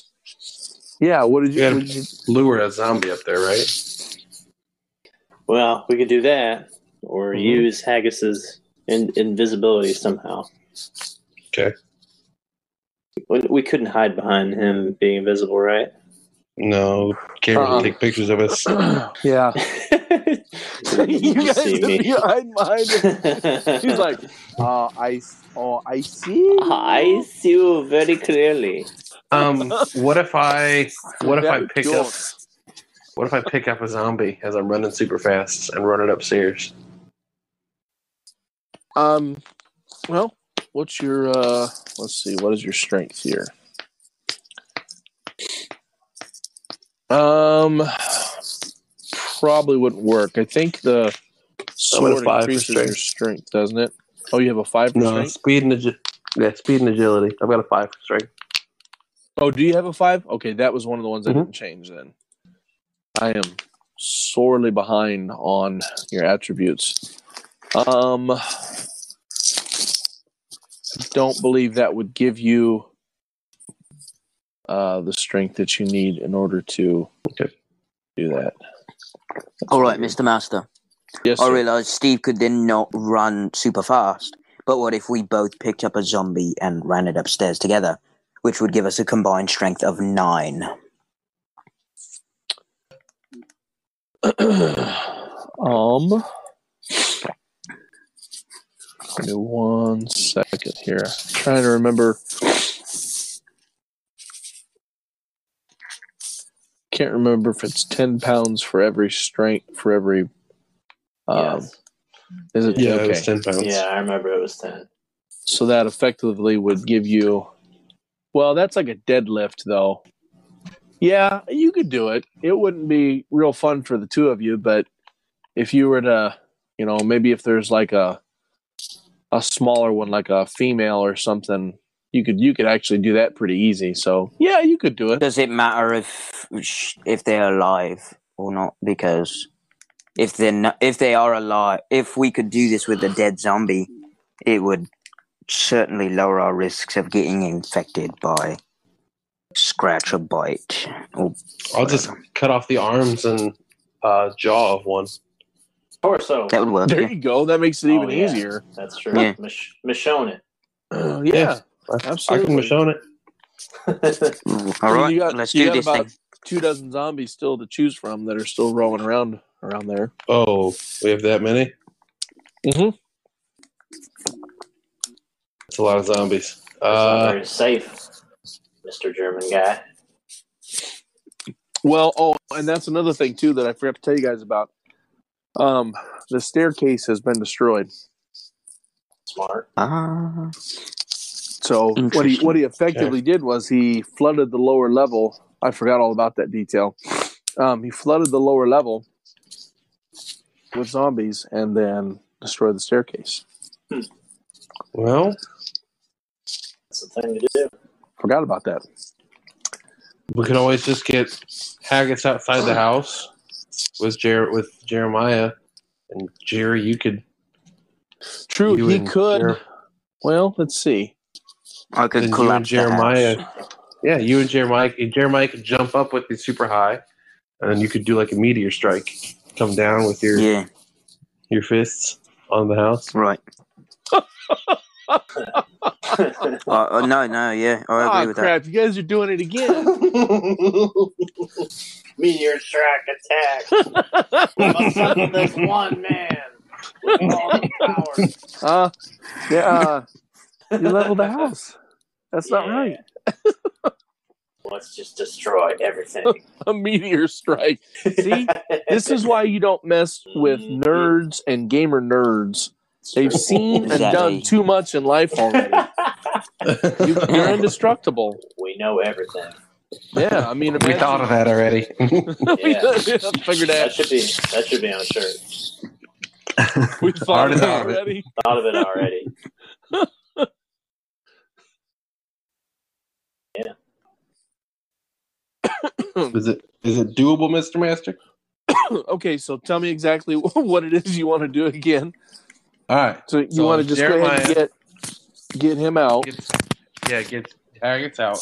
Yeah. What did you? Yeah. What did you Lure a zombie up there, right? Well, we could do that, or Mhm. use Haggis's in- invisibility somehow. Okay. We, we couldn't hide behind him being invisible, right? No, can't really Uh-uh. take pictures of us. [CLEARS THROAT] yeah. [LAUGHS] [LAUGHS] you guys see would me. be hiding behind him. He's like, [LAUGHS] uh, I, oh, I see. I see you very clearly. Um, what if I, what if I pick up, what if I pick up a zombie as I'm running super fast and run it upstairs? Um, well, what's your uh? Let's see. What is your strength here? Um, probably wouldn't work. I think the I'm at a sword increases your strength, doesn't it? Oh, you have a five No, strength. speed and agi- yeah, speed and agility. I've got a five strength. Oh, do you have a five? Okay, that was one of the ones I Mhm. didn't change. Then I am sorely behind on your attributes. Um, I don't believe that would give you uh, the strength that you need in order to Okay. do that. All right, Mr. Master. Yes, I sir. realized Steve could then not run super fast. But what if we both picked up a zombie and ran it upstairs together, which would give us a combined strength of nine? [CLEARS THROAT] um, give me one second here. trying to remember. Can't remember if it's ten pounds for every strength for every. Um, Yes. Is it Yeah, it was ten pounds. Yeah, I remember it was ten. So that effectively would give you. Well, that's like a deadlift, though. Yeah, you could do it. It wouldn't be real fun for the two of you, but if you were to, you know, maybe if there's like a a smaller one, like a female or something, you could you could actually do that pretty easy. So yeah, you could do it. Does it matter if if they're alive or not? Because if they're not, if they are alive, if we could do this with a dead zombie, it would certainly lower our risks of getting infected by scratch or bite. Or I'll just cut off the arms and uh, jaw of one. Torso. that would work. There Yeah. you go. That makes it even Oh, yeah. easier. That's true. Yeah. Mich- Michonne Uh, Yeah. Yeah. I, I can Absolutely. Michonne it. it. Ooh, All right, You got- let's you do got this about thing. Two dozen zombies still to choose from that are still rolling around around there. Oh, we have that many. Mm Mhm. It's a lot of zombies. Uh, very safe, Mister German guy. Well, oh, and that's another thing too that I forgot to tell you guys about. Um, the staircase has been destroyed. Smart. Ah, So what he what he effectively did was he flooded the lower level. I forgot all about that detail. Um, he flooded the lower level with zombies and then destroyed the staircase. well, That's the thing to do. Forgot about that. we could always just get Haggots outside the house with Jer- with Jeremiah and Gerry. You could. True, you he could. Jer- well, let's see. I could then you and collapse the Jeremiah. house. Yeah, you and Jeremiah. Jeremiah could jump up with you super high, and you could do like a meteor strike, come down with your Yeah, your fists on the house. right. [LAUGHS] Uh, uh, no, no, yeah, I agree Oh with crap! You guys are doing it again. [LAUGHS] Meteor strike attack. Must this one man with all the power. Uh, yeah, uh, you leveled the house. That's not right. [LAUGHS] Let's just destroy everything. [LAUGHS] A meteor strike. See, this is why you don't mess with mm-hmm. nerds and gamer nerds. They've seen and done too much in life already. [LAUGHS] You, you're indestructible. we know everything. Yeah, I mean, we thought of that already. Yeah. Figured That that. should be that should be on a shirt. We thought of Already that thought of it. already. Thought of it already. [COUGHS] is it is it doable, Mister Master? [COUGHS] okay, so tell me exactly [LAUGHS] what it is you want to do again. All right. So you So want to just go ahead and Jeremiah- get get him out. Get, yeah, get Haggots out.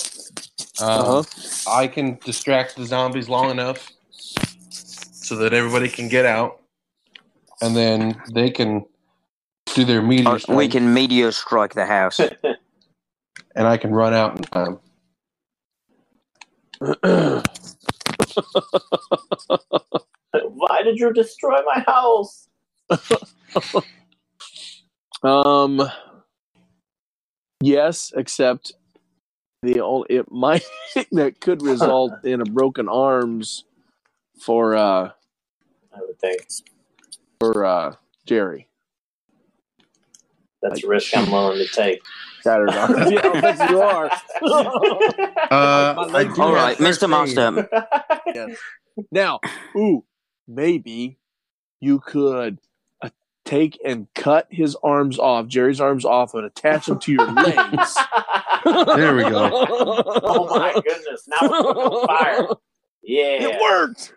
Um, Uh-huh. I can distract the zombies long enough so that everybody can get out, and then they can do their meteor Uh, strike, we can meteor strike the house. [LAUGHS] and I can run out in time. [COUGHS] Why did you destroy my house? [LAUGHS] Um. Yes, except the only it might [LAUGHS] that could result [COUGHS] in a broken arms for uh I would think for uh Gerry. That's a risk I'm willing to take. [LAUGHS] Shattered arms. yeah, I you are. [LAUGHS] Uh, My I do All have right, first Mr. aid. Master. Yes. Now, ooh, maybe you could uh, take and cut his arms off, Gerry's arms off, and attach them to your [LAUGHS] legs. There we go. oh my goodness! Now we're on fire. Yeah. It worked.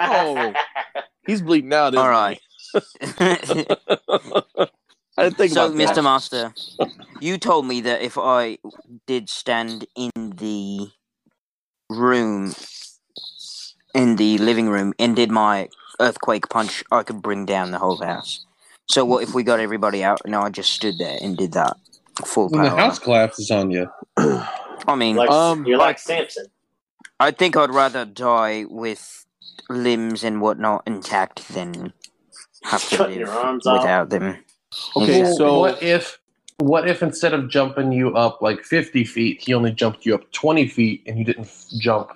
Oh. He's bleeding out. isn't All he? right. I didn't think so, about that. Mr. Master, [LAUGHS] you told me that if I did stand in the room, in the living room, and did my earthquake punch, I could bring down the whole house. So, what if we got everybody out and I just stood there and did that full power. When the house collapses on you, I mean, Like, Um, you're like Samson. I think I'd rather die with limbs and whatnot intact than have to Cutting your live arms off. without them. Okay, Exactly. so what if what if instead of jumping you up like 50 feet he only jumped you up 20 feet and you didn't f- jump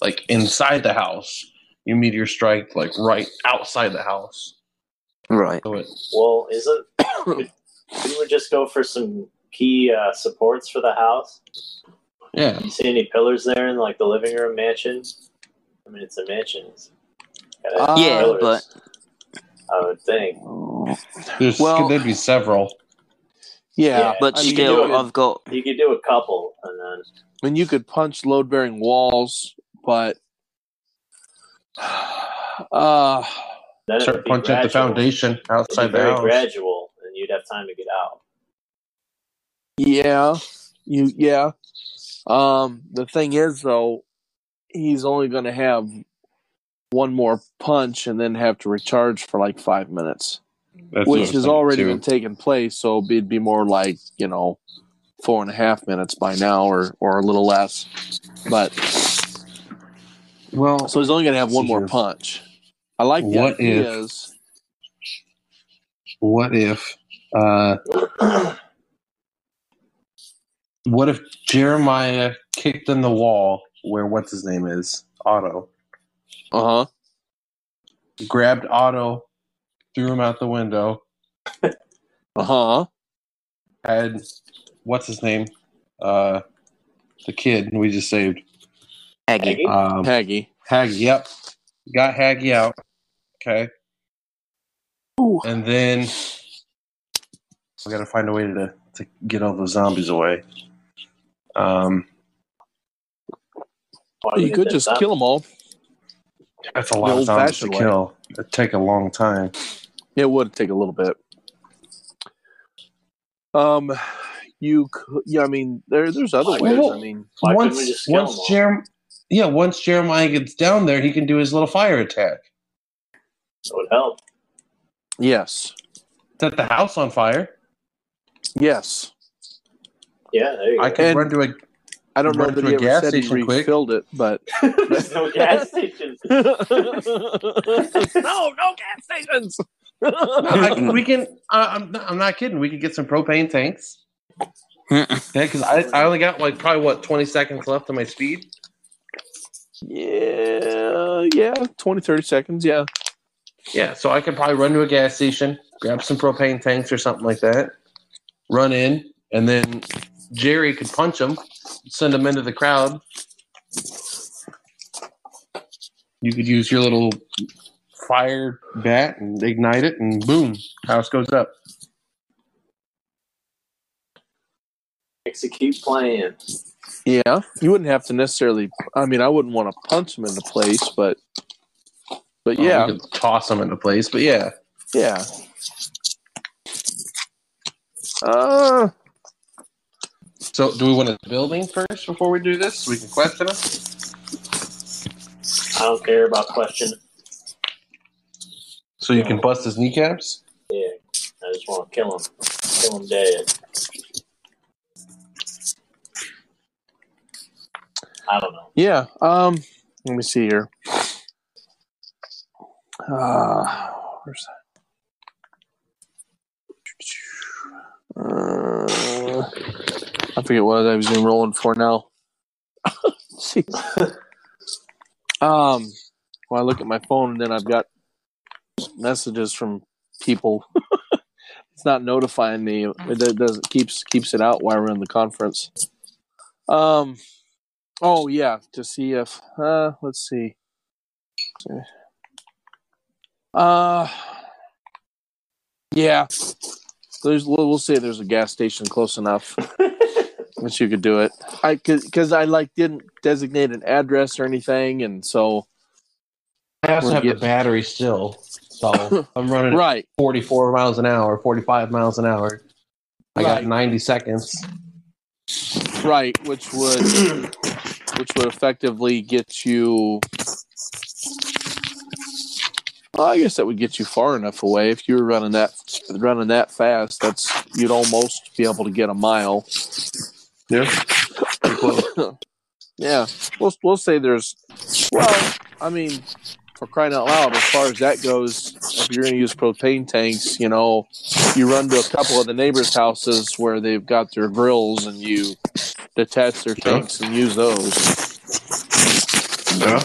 like inside the house you meteor strike like right outside the house Right. so it Well, isn't [COUGHS] we couldn't just go for some key uh, supports for the house? yeah You see any pillars there in like the living room mansion? I mean, it's a mansion. It's Yeah, pillars, but- I would think. there's Well- there'd be several yeah, Yeah, But I mean, still, you I've got You could do a couple, and then I mean, you could punch load bearing walls, but [SIGHS] uh, then start punching at the gradual. foundation It'd outside be the very house gradual, and you'd have time to get out. yeah, you yeah. Um, the thing is, though, he's only going to have one more punch and then have to recharge for like five minutes, That's which has already too. been taking place. So it'd be more like you know four and a half minutes by now, or or a little less. But well so he's only going to have one more punch. I like the What if- ideas. what if uh what if jeremiah kicked in the wall where what's his name is otto Uh huh. grabbed Otto, threw him out the window, Uh huh. had what's his name? Uh the kid we just saved. Aggie. Aggie? Um Haggy. Haggy, yep. Got Haggy out. Okay. Ooh. And then we gotta find a way to, to get all the zombies away. Um Why You would could just stop? kill them all. That's a lot of zombies to old-fashioned way. kill. It'd take a long time. It would take a little bit. Um, you could. Yeah, I mean, there there's other ways. I mean, once we once them? Jerem yeah, once Jeremiah gets down there, he can do his little fire attack. It would help. yes, Set the house on fire. yes. Yeah, there you I go. can And- run to a I don't know Run that he a ever gas said he station quick. refilled it, but [LAUGHS] There's no gas [LAUGHS] stations. [LAUGHS] no, no gas stations. I, we can. Uh, I'm, not, I'm not kidding. We could get some propane tanks. yeah, because I, I only got like probably what 20 seconds left of my speed. yeah, yeah, 20, 30 seconds. Yeah, Yeah, so I could probably run to a gas station, grab some propane tanks or something like that, run in, and then Gerry could punch him, send them into the crowd. You could use your little fire bat and ignite it, and boom, house goes up. Execute plan. yeah. You wouldn't have to necessarily. I mean, I wouldn't want to punch him into place, but but Oh, yeah, you could toss them into place, but yeah. yeah. Uh, So, do we want a building first before we do this? So we can question him. I don't care about question. So you can bust his kneecaps. Yeah, I just want to kill him. Kill him dead. I don't know. Yeah. Um. Let me see here. Uh, where's that? Uh, I forget what I was even rolling for now. see. [LAUGHS] Um. Well, I look at my phone and then I've got messages from people. [LAUGHS] it's not notifying me. It do- does it keeps keeps it out while we're in the conference. Um. Oh yeah, to see if uh let's see. Uh yeah. There's we'll we'll say there's a gas station close enough [LAUGHS] that you could do it. I cuz I like didn't designate an address or anything and so I also have get- the battery still, so [LAUGHS] I'm running right. 44 miles an hour, 45 miles an hour. I got 90 seconds. Right, which would [CLEARS THROAT] which would effectively get you well, I guess that would get you far enough away if you were running that running that fast. That's you'd almost be able to get a mile. Yeah. [LAUGHS] yeah, we'll we'll say there's well, I mean, for crying out loud, as far as that goes, if you're going to use propane tanks, you know, you run to a couple of the neighbors' houses where they've got their grills and you detach their tanks and use those. Yeah.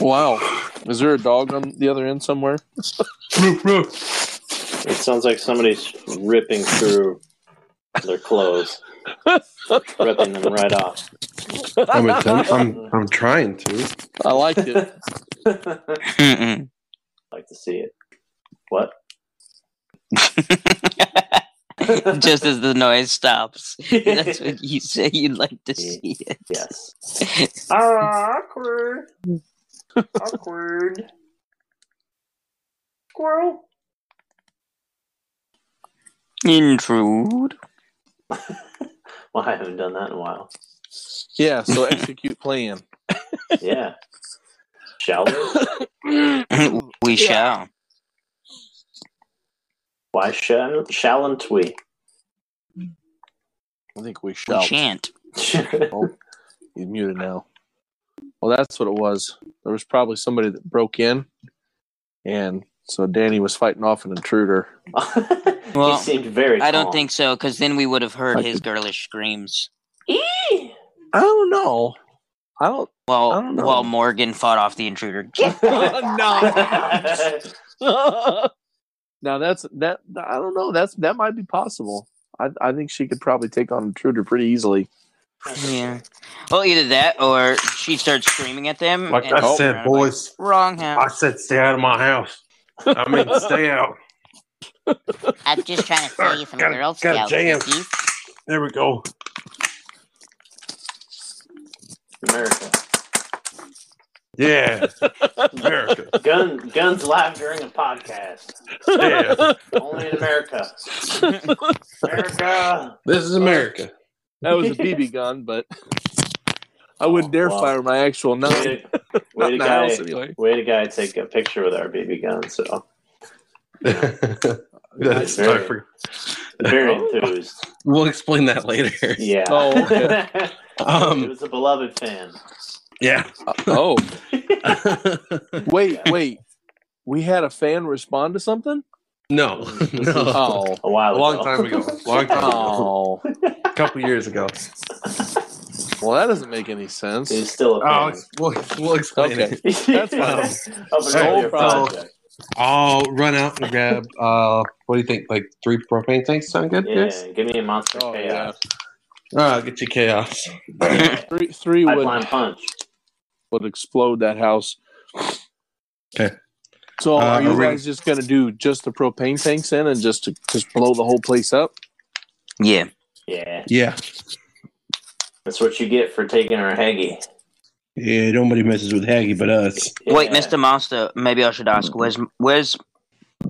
Wow. Is there a dog on the other end somewhere? It sounds like somebody's ripping through their clothes, ripping them right off. I'm, attempt- I'm, I'm trying to. I like it. Mm-mm. like to see it. What? [LAUGHS] Just as the noise stops. [LAUGHS] That's what you say you'd like to see it. Yes. [LAUGHS] Ah, awkward. Awkward. Squirrel. Intrude. [LAUGHS] Well, I haven't done that in a while. Yeah, so execute plan. [LAUGHS] Yeah. Shall we? [COUGHS] we shall. Why shall, shalln't we? I think we shall. We shall. shan't. [LAUGHS] Oh, he's muted now. Well, that's what it was. There was probably somebody that broke in, and so Danny was fighting off an intruder. [LAUGHS] Well, he seemed very. I don't calm. think so, because then we would have heard I his could- girlish screams. Eee! I don't know. I don't. While I don't know. while Morgan fought off the intruder. [LAUGHS] [LAUGHS] Oh, now that's that. I don't know. That's that might be possible. I I think she could probably take on intruder pretty easily. yeah. Well, either that or she starts screaming at them. Like and I said, around like, boys, Wrong house. I said stay out of my house. I mean, stay out. I'm just trying to sell you some Gotta- Girl Scout jam. cookies. There we go. America. Yeah. America. Gun guns live during a podcast. Yeah. Only in America. America. This is America. That was a BB gun, but I wouldn't dare Wow. fire my actual nine. [LAUGHS] Way to, way to guy, house anyway. way to guy take a picture with our BB gun. So [LAUGHS] That's, Very- very enthused. We'll explain that later. Yeah. Oh, okay. [LAUGHS] he Um, was a beloved fan. yeah. Oh, wait, wait. We had a fan respond to something. no, no. Oh, A while A long ago. time ago. Long time ago. oh. A couple years ago. Well, that doesn't make any sense. He's still a Oh, fan. we'll, we'll explain Okay. it. That's fine. Of an Hey, so- project. I'll run out and grab. Uh, what do you think? Like three propane tanks sound good? Yeah, Yes. give me a monster Oh, chaos. All right, I'll get you chaos. [LAUGHS] Three, three would Pipeline punch. would explode that house. Okay. So Uh, are you are we- guys just gonna do just the propane tanks in and just to just blow the whole place up? yeah. Yeah, Yeah. That's what you get for taking our Haggy. Yeah. Nobody messes with Haggy but us. Wait, Mr. Master, maybe I should ask, where's where's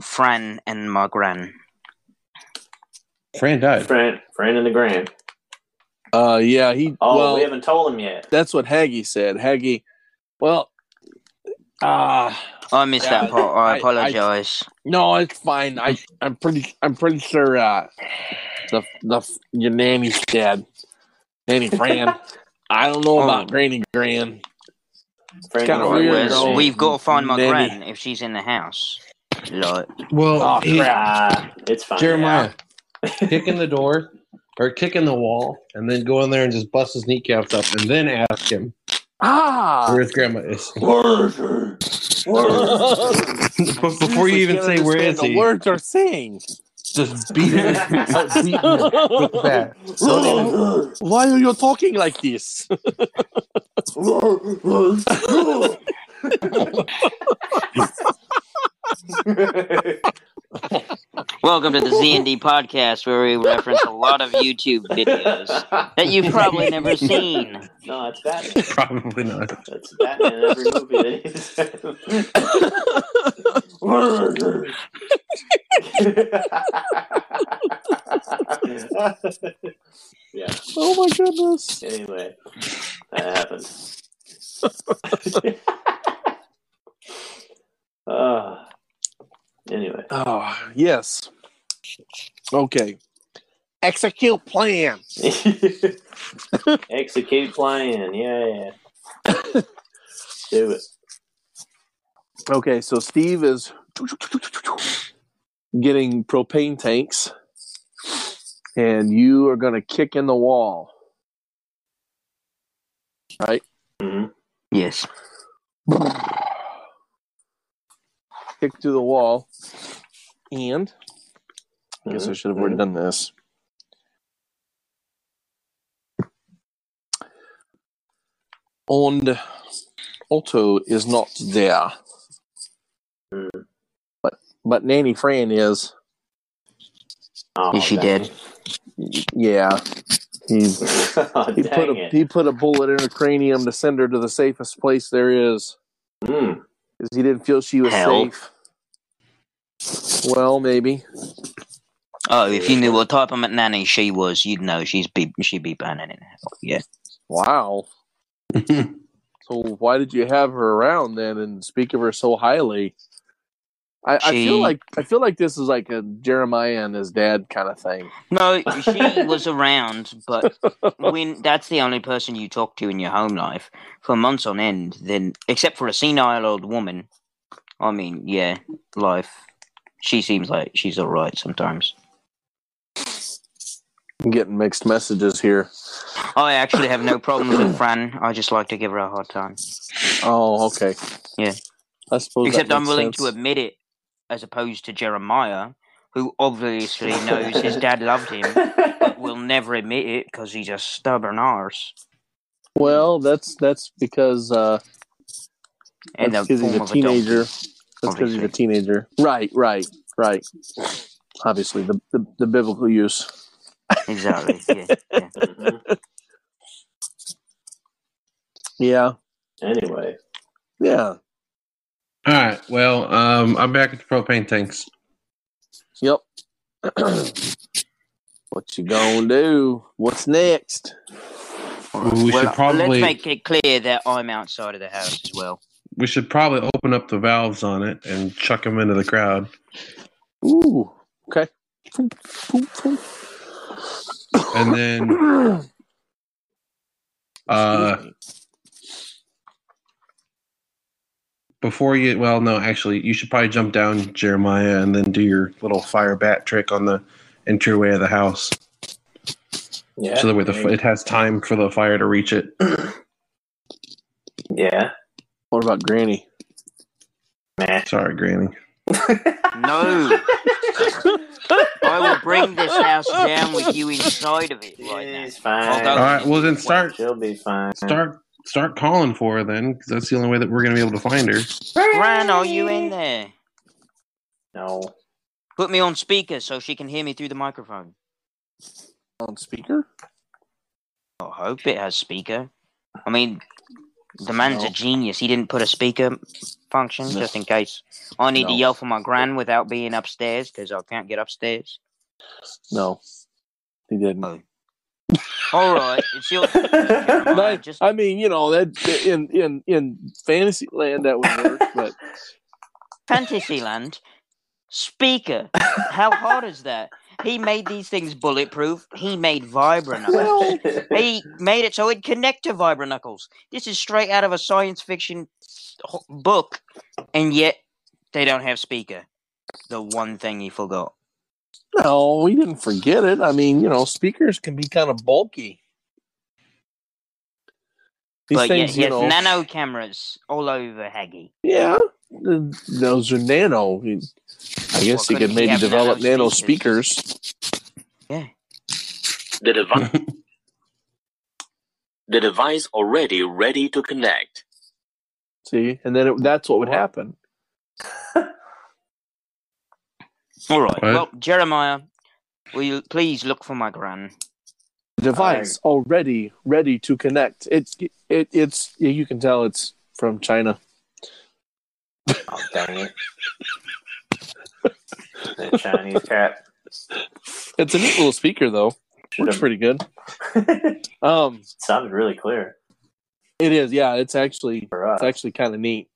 Fran and Margran? Fran died. Friend, friend in the grand. Uh, yeah, he. Oh, well, we haven't told him yet. that's what Haggy said. Haggy, well, ah, Oh, I missed Yeah, that part. I I- apologize. no, it's fine. I, I'm pretty, I'm pretty sure. Uh, the the your nanny's dead. Nanny Fran. I don't know about Oh. Granny Gran. Friend kinda weird, grand. Though. we've got to find Maybe. Margran if she's in the house. Like, Well, Oh, he- it's fine. Jeremiah, [LAUGHS] kick in the door or kick in the wall, and then go in there and just bust his kneecaps up, and then ask him Ah, where his grandma is. [LAUGHS] Word. But [LAUGHS] before you even say where is the he, words are saying. Just beat him. Start beating him [LAUGHS] with the bat. [GASPS] Why are you talking like this? welcome to the Z&D podcast, where we reference a lot of YouTube videos that you've probably never [LAUGHS] seen. No, it's Batman. Probably not. That's Batman in every movie that he's [LAUGHS] Yeah. Oh my goodness. Anyway, that happened. uh, [LAUGHS] anyway. Oh, yes. Okay. Execute plan. [LAUGHS] Execute plan. Yeah. [LAUGHS] Do it. Okay, so Steve is getting propane tanks, and you are going to kick in the wall. Right? Mhm. Yes. Kick through the wall, and I guess I should have already done this. And Otto is not there. But but Nanny Fran is. Oh, Is she dang dead? Yeah. He's [LAUGHS] oh, he put a it. he put a bullet in her cranium to send her to the safest place there is. Mm. Because he didn't feel she was Hell. safe. Well, maybe. Oh, if you knew what type of nanny she was, you'd know she's be she'd be burning in hell. Yeah. Wow. [LAUGHS] So why did you have her around then and speak of her so highly? I, I feel like I feel like this is like a Jeremiah and his dad kind of thing. No, she was around, but [LAUGHS] when that's the only person you talk to in your home life for months on end, then except for a senile old woman, I mean, yeah, life. She seems like she's all right sometimes. I'm getting mixed messages here. I actually have no problems with Fran. I just like to give her a hard time. Oh, okay. Yeah. I suppose. Except I'm willing sense. to admit it, as opposed to Jeremiah, who obviously [LAUGHS] knows his dad loved him, but will never admit it because he's a stubborn arse. Well, that's that's because uh, In that's the because he's a teenager. donkey, That's because he's a teenager. Right, right, right. Obviously, the the, the biblical use. Exactly. Yeah, yeah. [LAUGHS] Yeah, Anyway, yeah. All right. Well, um, I'm back at the propane tanks. Yep. [CLEARS THROAT] what you gonna do? What's next? We well, should probably let's make it clear that I'm outside of the house as well. we should probably open up the valves on it and chuck them into the crowd. Ooh. Okay. And then uh, before you, well, no, actually, you should probably jump down Jeremiah and then do your little fire bat trick on the entryway of the house, yeah. so that way the it has time for the fire to reach it. [CLEARS THROAT] yeah. What about Granny? Meh. Sorry, Granny. No, [LAUGHS] I will bring this house down with you inside of it right now. She's fine. I'll All right. Well, then start She'll be fine. start start calling for her then, because that's the only way that we're gonna be able to find her. Fran, are you in there? No. Put me on speaker so she can hear me through the microphone. On speaker? I hope it has speaker. I mean, the man's No. a genius. He didn't put a speaker function No. just in case. I need to yell for my gran without being upstairs because I can't get upstairs. No. He didn't. Oh. All right, it's your turn, Jeremiah. I, Just I mean, you know, that in in in fantasy land that would work, [LAUGHS] but Fantasyland speaker. How hard is that? He made these things bulletproof. He made vibra [LAUGHS] knuckles. He made it so it'd connect to vibra knuckles. This is straight out of a science fiction book, and yet they don't have speaker. The one thing he forgot. No, we didn't forget it. I mean, you know, speakers can be kind of bulky. These but things, yeah, you yes, know, nano cameras all over Haggy. yeah, those are nano. I guess Well, you couldn't could he maybe develop nano nano speakers? speakers. Yeah. The device, [LAUGHS] the device already ready to connect. See, and then it, that's what would happen. All right. What? Well, Jeremiah, will you please look for my gran? Device already ready to connect. It's it, it's you can tell it's from China. Oh, dang it. the Chinese cat. It's a neat little speaker though. Works Should've- pretty good. [LAUGHS] Um, Sounded really clear it is. Yeah, it's actually it's actually kind of neat.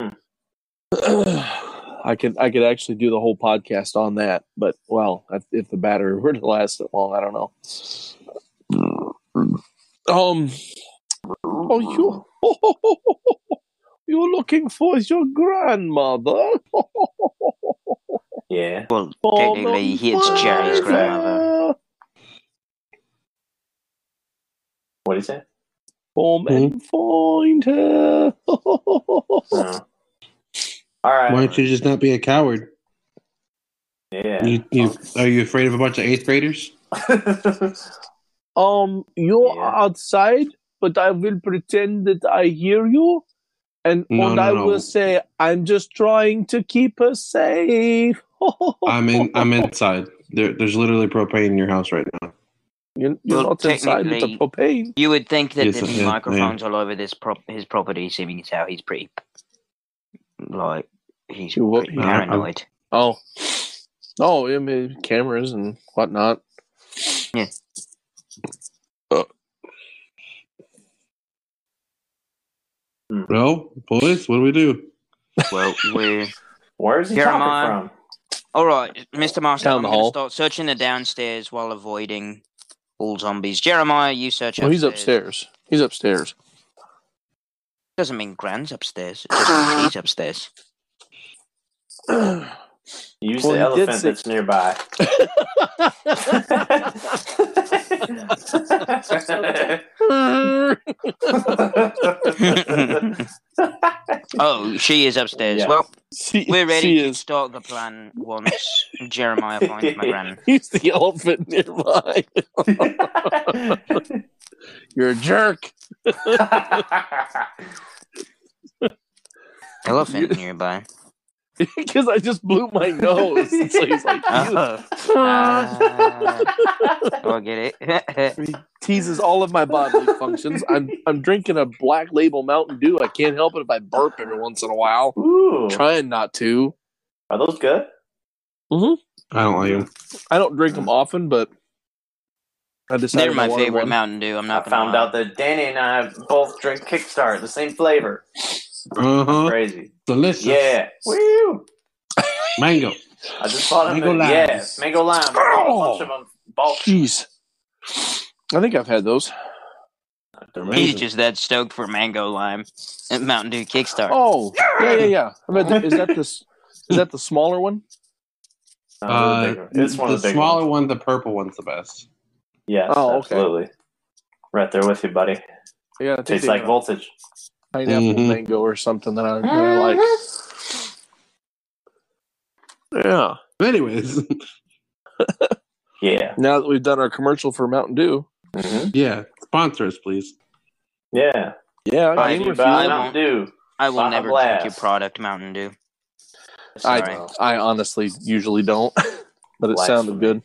[CLEARS THROAT] I could I could actually do the whole podcast on that, but well, if- if the battery [LAUGHS] were to last that long, I don't know. Um. Oh, you [LAUGHS] you looking for your grandmother? [LAUGHS] Yeah. Well, technically, he- it's Gerry's grandmother. What do you say? Come and find her. No. All right. Why don't you just not be a coward? Yeah. You, you are you afraid of a bunch of eighth graders? [LAUGHS] um, you're Yeah. outside, but I will pretend that I hear you, and, No, and no, I no. will say I'm just trying to keep her safe. [LAUGHS] I'm in. I'm inside. There, there's literally propane in your house right now. You're, you're Well, not inside with the propane. you would think that Yes, the yeah, microphones all over this prop- his property, seeming as how he's pretty, like, he's You what- pretty yeah, I'm- paranoid. Oh, oh, I mean, cameras and whatnot. Yeah. Uh, Well, boys, what do we do? Well, [LAUGHS] we're Where's he Jeremiah. talking all right, Mr. Master. Down I'm going to start searching the downstairs while avoiding all zombies. Jeremiah, you search. well, he's upstairs. upstairs. He's upstairs. Doesn't mean Grand's upstairs. It just means he's upstairs. From? Use Well, the elephant say- that's nearby. [LAUGHS] [LAUGHS] oh, she is upstairs. Yeah. Well, She- we're ready to is. start the plan once Jeremiah finds my Grand. [LAUGHS] He's the elephant nearby. You're a jerk. Elephant nearby. [LAUGHS] Because I just blew my nose. so he's like, Oh. Oh, I get it. [LAUGHS] he teases all of my bodily functions. I'm I'm drinking a black label Mountain Dew. I can't help it if I burp every once in a while. Ooh, Trying not to. are those good? Mhm. I don't like them. I don't drink them often, but I decided They're my favorite one. Mountain Dew. I'm not gonna found lie. out that Danny and I both drink Kickstart, the same flavor. Uh huh. Crazy. Delicious. Yeah. Woo! Mango. I just bought him. Mango a, limes. yeah, mango lime. I bought a bunch of them. Bulk. Jeez. I think I've had those. He's Amazing. just that stoked for mango lime and Mountain Dew Kickstart. Oh, yeah, yeah, yeah. I mean, is that this? Is that the smaller one? Uh, Uh, the it's one the of the smaller ones. one, the purple one's the best. Yes, Oh, okay. absolutely. Right there with you, buddy. Yeah, I Tastes like voltage. Pineapple Mhm. mango or something that I, that I like. Yeah. But [LAUGHS] anyways, Yeah. Now that we've done our commercial for Mountain Dew, hmm yeah, sponsor us, please. Yeah. yeah, Buy Gamer you buy Mountain Dew. I will Baja never Blast. drink your product, Mountain Dew. Sorry. I I honestly usually don't, [LAUGHS] but it Blasphemy. sounded good.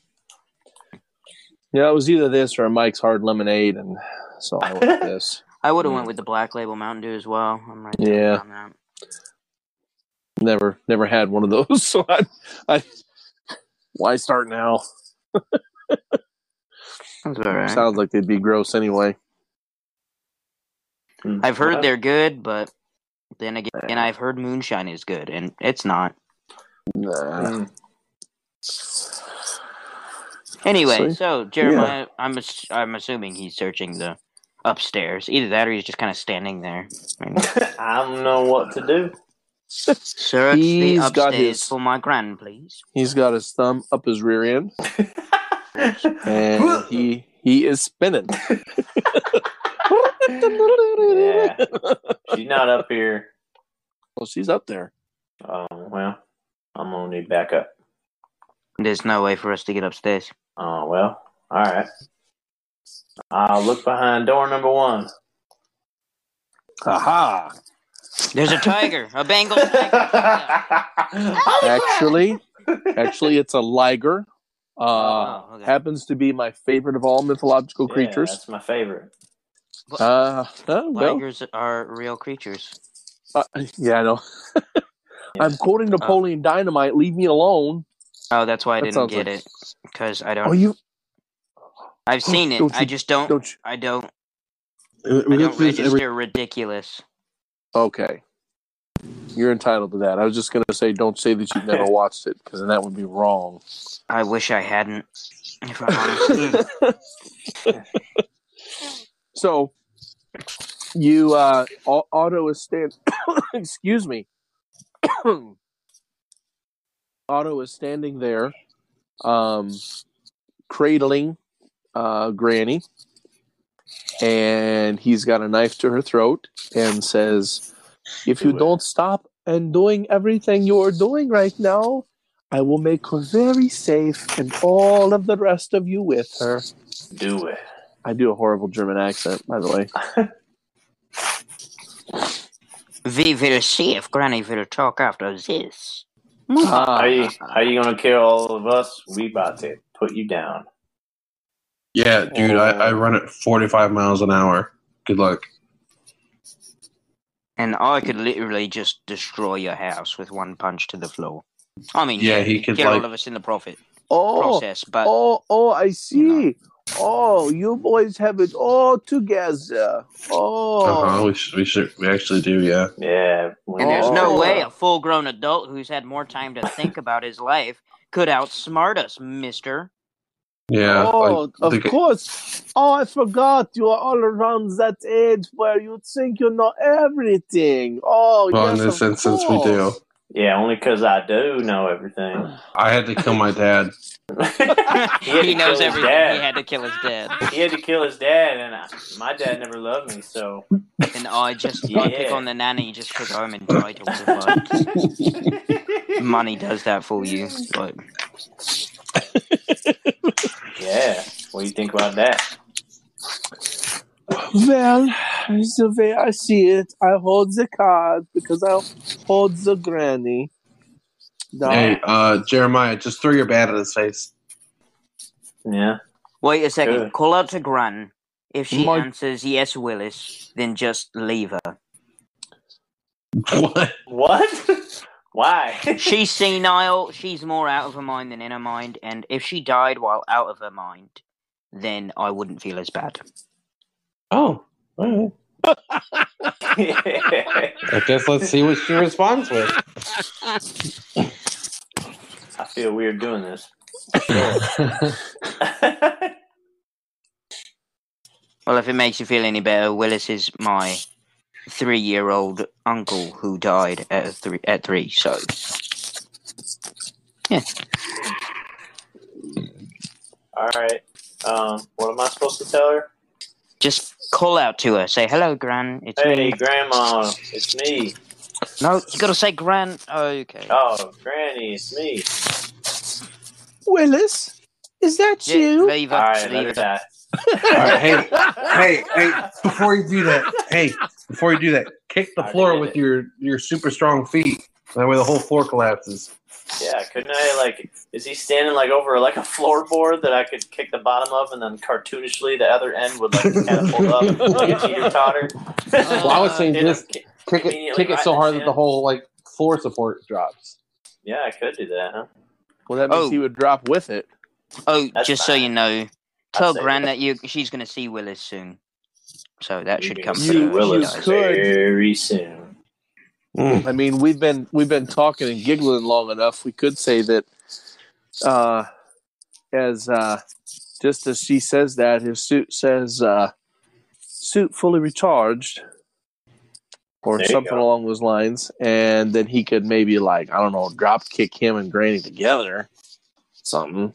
Yeah, it was either this or a Mike's Hard Lemonade, and so I went with [LAUGHS] this. I would have went with the Black Label Mountain Dew as well. I'm right there Yeah. on that. Never, never had one of those, [LAUGHS] so I, I why start now? That's all right. Sounds like they'd be gross anyway. I've heard they're good, but then again, and I've heard moonshine is good, and it's not. Nah. mm. Anyway, See? so Jeremiah, I'm ass- I'm assuming he's searching the upstairs. Either that, or he's just kind of standing there. [LAUGHS] I mean, I don't know what to do. Search the He's got upstairs his- for my grand, please. He's got his thumb up his rear end, [LAUGHS] and he he is spinning. yeah. [LAUGHS] She's not up here. Well, she's up there. Oh, well, I'm going to need backup. There's no way for us to get upstairs. Oh, well, all right. I'll look behind door number one. Aha! There's a tiger, a Bengal [LAUGHS] tiger. Actually, [LAUGHS] actually, it's a liger. Uh, Oh, okay. happens to be my favorite of all mythological Yeah, creatures. that's my favorite. Uh, oh, well, Tigers are real creatures. uh, yeah, I know. [LAUGHS] I'm quoting Napoleon Dynamite. Leave me alone. Oh, that's why I That didn't get like- it because I don't. Oh, you I've seen it. Don't I you- just don't. don't. You, I don't. We I go don't through this register every. ridiculous. okay, you're entitled to that. I was just gonna say, don't say that you've never [LAUGHS] watched it, because then that would be wrong. I wish I hadn't. If I'm honest. [LAUGHS] So, you uh, Au- Otto is stand. [COUGHS] excuse me. [COUGHS] Otto is standing there, um, cradling uh, Granny, and he's got a knife to her throat and says, If you Do it. don't stop and doing everything you are doing right now, I will make her very safe and all of the rest of you with her. Do it. I do a horrible German accent, by the way. [LAUGHS] We will see if Granny will talk after this. Ah, How you how you gonna kill all of us? We about to put you down. Yeah, dude, I, I run at 45 miles an hour. Good luck. And I could literally just destroy your house with one punch to the floor. I mean, Yeah, he could kill all of us in the profit oh, process, but oh, oh, I see. Oh, you boys have it all together. Oh, Uh-huh, we should, we should, we actually do, yeah. Yeah. and there's no Oh. way a full-grown adult who's had more time to think about his life could outsmart us, Mister. Yeah. oh, like, of the- course. Oh, I forgot. You are all around that age where you think you know everything. Oh, Well, yes, in this of instance, we do. Yeah, only because I do know everything. I had to kill my dad. [LAUGHS] had he knows everything. dad. He had to kill his dad, he had to kill his dad, and I, my dad never loved me, so and I just I pick on the nanny just because I'm entitled. But money does that for you. But [LAUGHS] yeah. What do you think about that? Well, the way I see it, I hold the card because I hold the granny. No. Hey, uh, Jeremiah, just throw your bat at his face. Yeah. wait a second. Good. Call out to Gran. If she My- answers yes, Willis, then just leave her. What? What? [LAUGHS] Why? [LAUGHS] She's senile. She's more out of her mind than in her mind. And if she died while out of her mind, then I wouldn't feel as bad. Oh, all right. [LAUGHS] I guess let's see what she responds with. I feel weird doing this. [LAUGHS] Well, if it makes you feel any better, Willis is my three-year-old uncle who died at three. At three, so yeah. All right. Um, what am I supposed to tell her? just call out to her. Say hello, Gran. It's Hey, me. Grandma, it's me. No, you gotta say Gran. Oh, Okay. Oh, Granny, it's me. Willis, is that Yeah, you? leave her. All right, let leave her her. die. All right, hey, [LAUGHS] hey, hey! Before you do that, hey, before you do that, kick the I floor with it. your your super strong feet. That way, the whole floor collapses. Yeah, couldn't I like? Is he standing like over like a floorboard that I could kick the bottom of, and then cartoonishly the other end would like kind of pull up [LAUGHS] like a teeter totter? Well, I was saying [LAUGHS] Hit him just ki- kick it, kick it so hard that the whole like floor support drops. Yeah, I could do that, huh? Well, that means Oh. he would drop with it. Oh, That's just so you know, tell say Gran that. that you she's gonna see Willis soon. So that should come gonna You- see through. when she Willis could. very soon. I mean, we've been we've been talking and giggling long enough. We could say that, uh, as uh, just as she says that, his suit says uh, "suit fully recharged," or There something along those lines, and then he could maybe like I don't know, drop kick him and Granny together, something,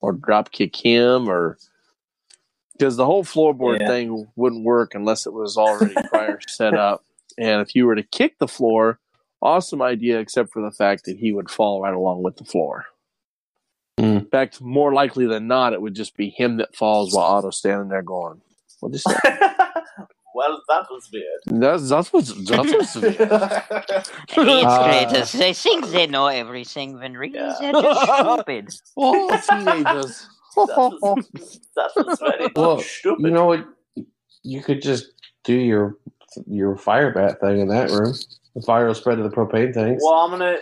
or drop kick him, or because the whole floorboard Yeah. thing wouldn't work unless it was already prior [LAUGHS] set up. And if you were to kick the floor, awesome idea, except for the fact that he would fall right along with the floor. Mm. In fact, more likely than not, it would just be him that falls while Otto's standing there going, "What is that? Well, that was weird. That's that's [LAUGHS] what's that's what's It's Uh, great. They think they know everything when really Yeah. they're just [LAUGHS] stupid. oh teenagers." that was very [LAUGHS] Well, stupid. You know what? You could just do your your fire bat thing in that room. The fire will spread to the propane tanks. well, I'm gonna,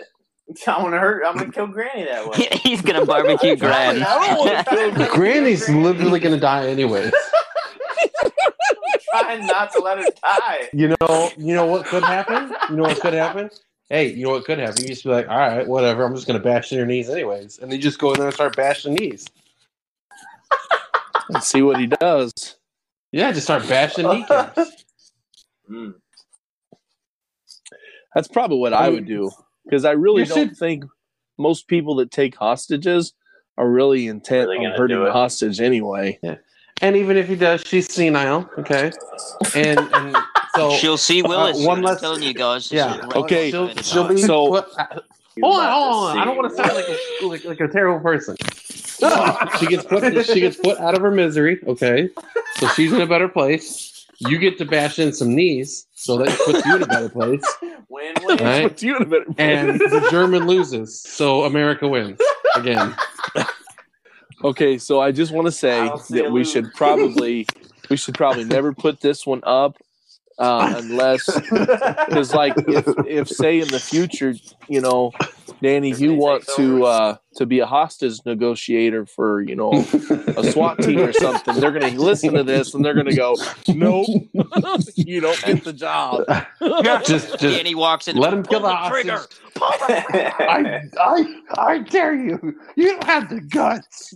I'm gonna hurt. I'm gonna kill Granny that way. He's gonna barbecue Gran. I don't wanna kill Granny. Granny's literally gonna die anyway. Trying not to let it die. You know, you know what could happen? You know what could happen? Hey, you know what could happen? You just be like, all right, whatever. I'm just gonna bash in your knees anyways, and then you just go in there and start bashing knees. and see what he does. Yeah, just start bashing kneecaps. Mm. That's probably what I would do because I really You don't should- think most people that take hostages are really intent Really on hurting the hostage anyway. And even if he does, she's senile. Okay, and and so [LAUGHS] She'll see uh, Willis. one I'm less- telling you guys. Yeah. Okay, she'll, she'll be So- put, uh, hold on, hold on. I don't want to sound like a, like, like a terrible person. she gets put she gets put out of her misery. Okay, so she's in a better place. You get to bash in some knees, so that puts you in a better place. Win win. Right. Puts you in a better place. And the German loses, so America wins again. [LAUGHS] Okay, so I just want to say I don't see that we should [LAUGHS] probably we should probably never put this one up uh, unless [LAUGHS] because like if if say in the future you know Danny you want to uh, to be a hostage negotiator for you know a [LAUGHS] SWAT team or something they're gonna listen to this and they're gonna go nope [LAUGHS] you don't get the job [LAUGHS] Just, and he walks in. let him kill pull the the trigger. I, I, I dare you. You don't have the guts.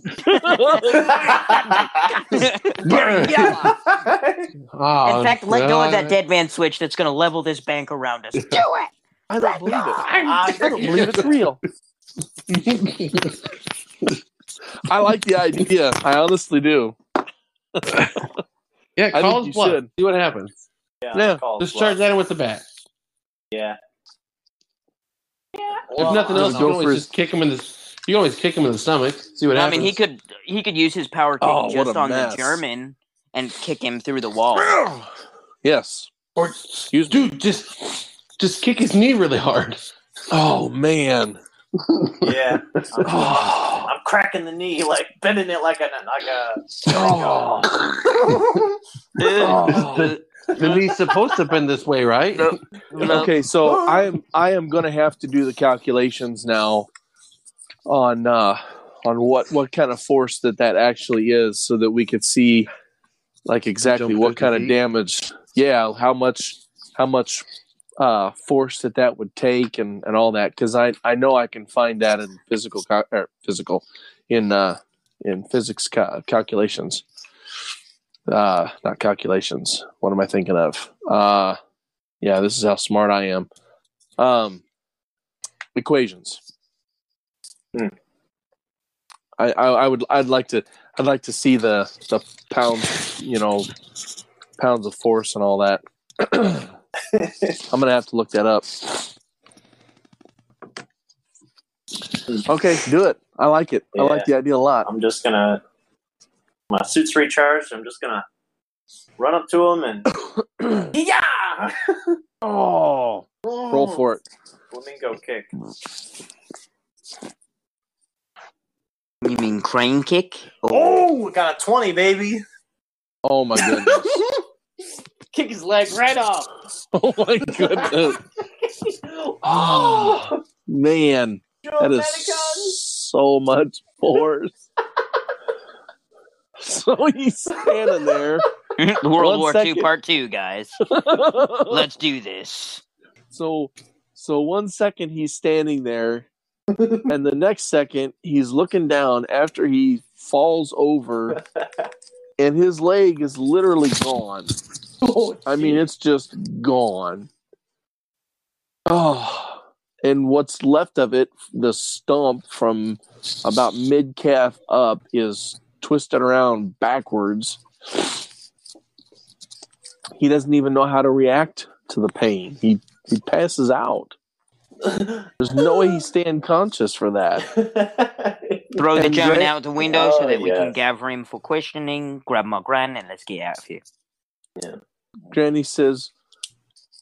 Oh, In fact, let go of that dead man switch that's going to level this bank around us. Do it. I don't believe it [LAUGHS] I I don't believe it's real I like the idea I honestly do [LAUGHS] Yeah, I call think his you bluff. should. See what happens. Yeah. call Just charge bluff. that in with the bat. Yeah. Yeah. if nothing else, you go can for always his- just kick him in the. You always kick him in the stomach. See what I happens. mean, he could he could use his power kick Oh, just on mess. the German and kick him through the wall. yes Or Excuse me. dude, just just kick his knee really hard. Oh man. Yeah. I'm, [LAUGHS] Oh. I'm cracking the knee, like bending it like a like a. Oh. the, [LAUGHS] [LAUGHS] the knee's supposed to bend this way, right? No. No. Okay, so I am I am gonna have to do the calculations now on uh on what what kind of force that that actually is, so that we could see like exactly what kind of damage. Yeah, how much how much uh force that that would take and and all that because I I know I can find that in physical cal- er, physical in uh in physics ca- calculations. Uh, not calculations. What am I thinking of? Uh, yeah, this is how smart I am. Um, equations. Hmm. I, I, I would, I'd like to, I'd like to see the the pounds, you know, pounds of force and all that. [CLEARS THROAT] I'm gonna have to look that up. Okay, do it. I like it. I like the idea a lot. I'm just gonna. My suit's recharged. I'm just gonna run up to him and. [COUGHS] yeah! [LAUGHS] Oh, roll for it. Flamingo kick. You mean crane kick? Oh, we got a 20, baby. Oh my goodness. [LAUGHS] Kick his leg right off. [LAUGHS] oh my goodness. [LAUGHS] oh, Man, that is so much force. [LAUGHS] so he's standing there. World One War second. II Part Two, guys. Let's do this. so so one second he's standing there and the next second he's looking down after he falls over and his leg is literally gone. I mean it's just gone. Oh, and what's left of it, the stump from about mid calf up is twisted around backwards. He doesn't even know how to react to the pain. He he passes out. There's no way he's [LAUGHS] staying conscious for that. [LAUGHS] Throw the German Dre- out the window so Oh, that we can gather him for questioning. Grab my gran and let's get out of here. Granny says,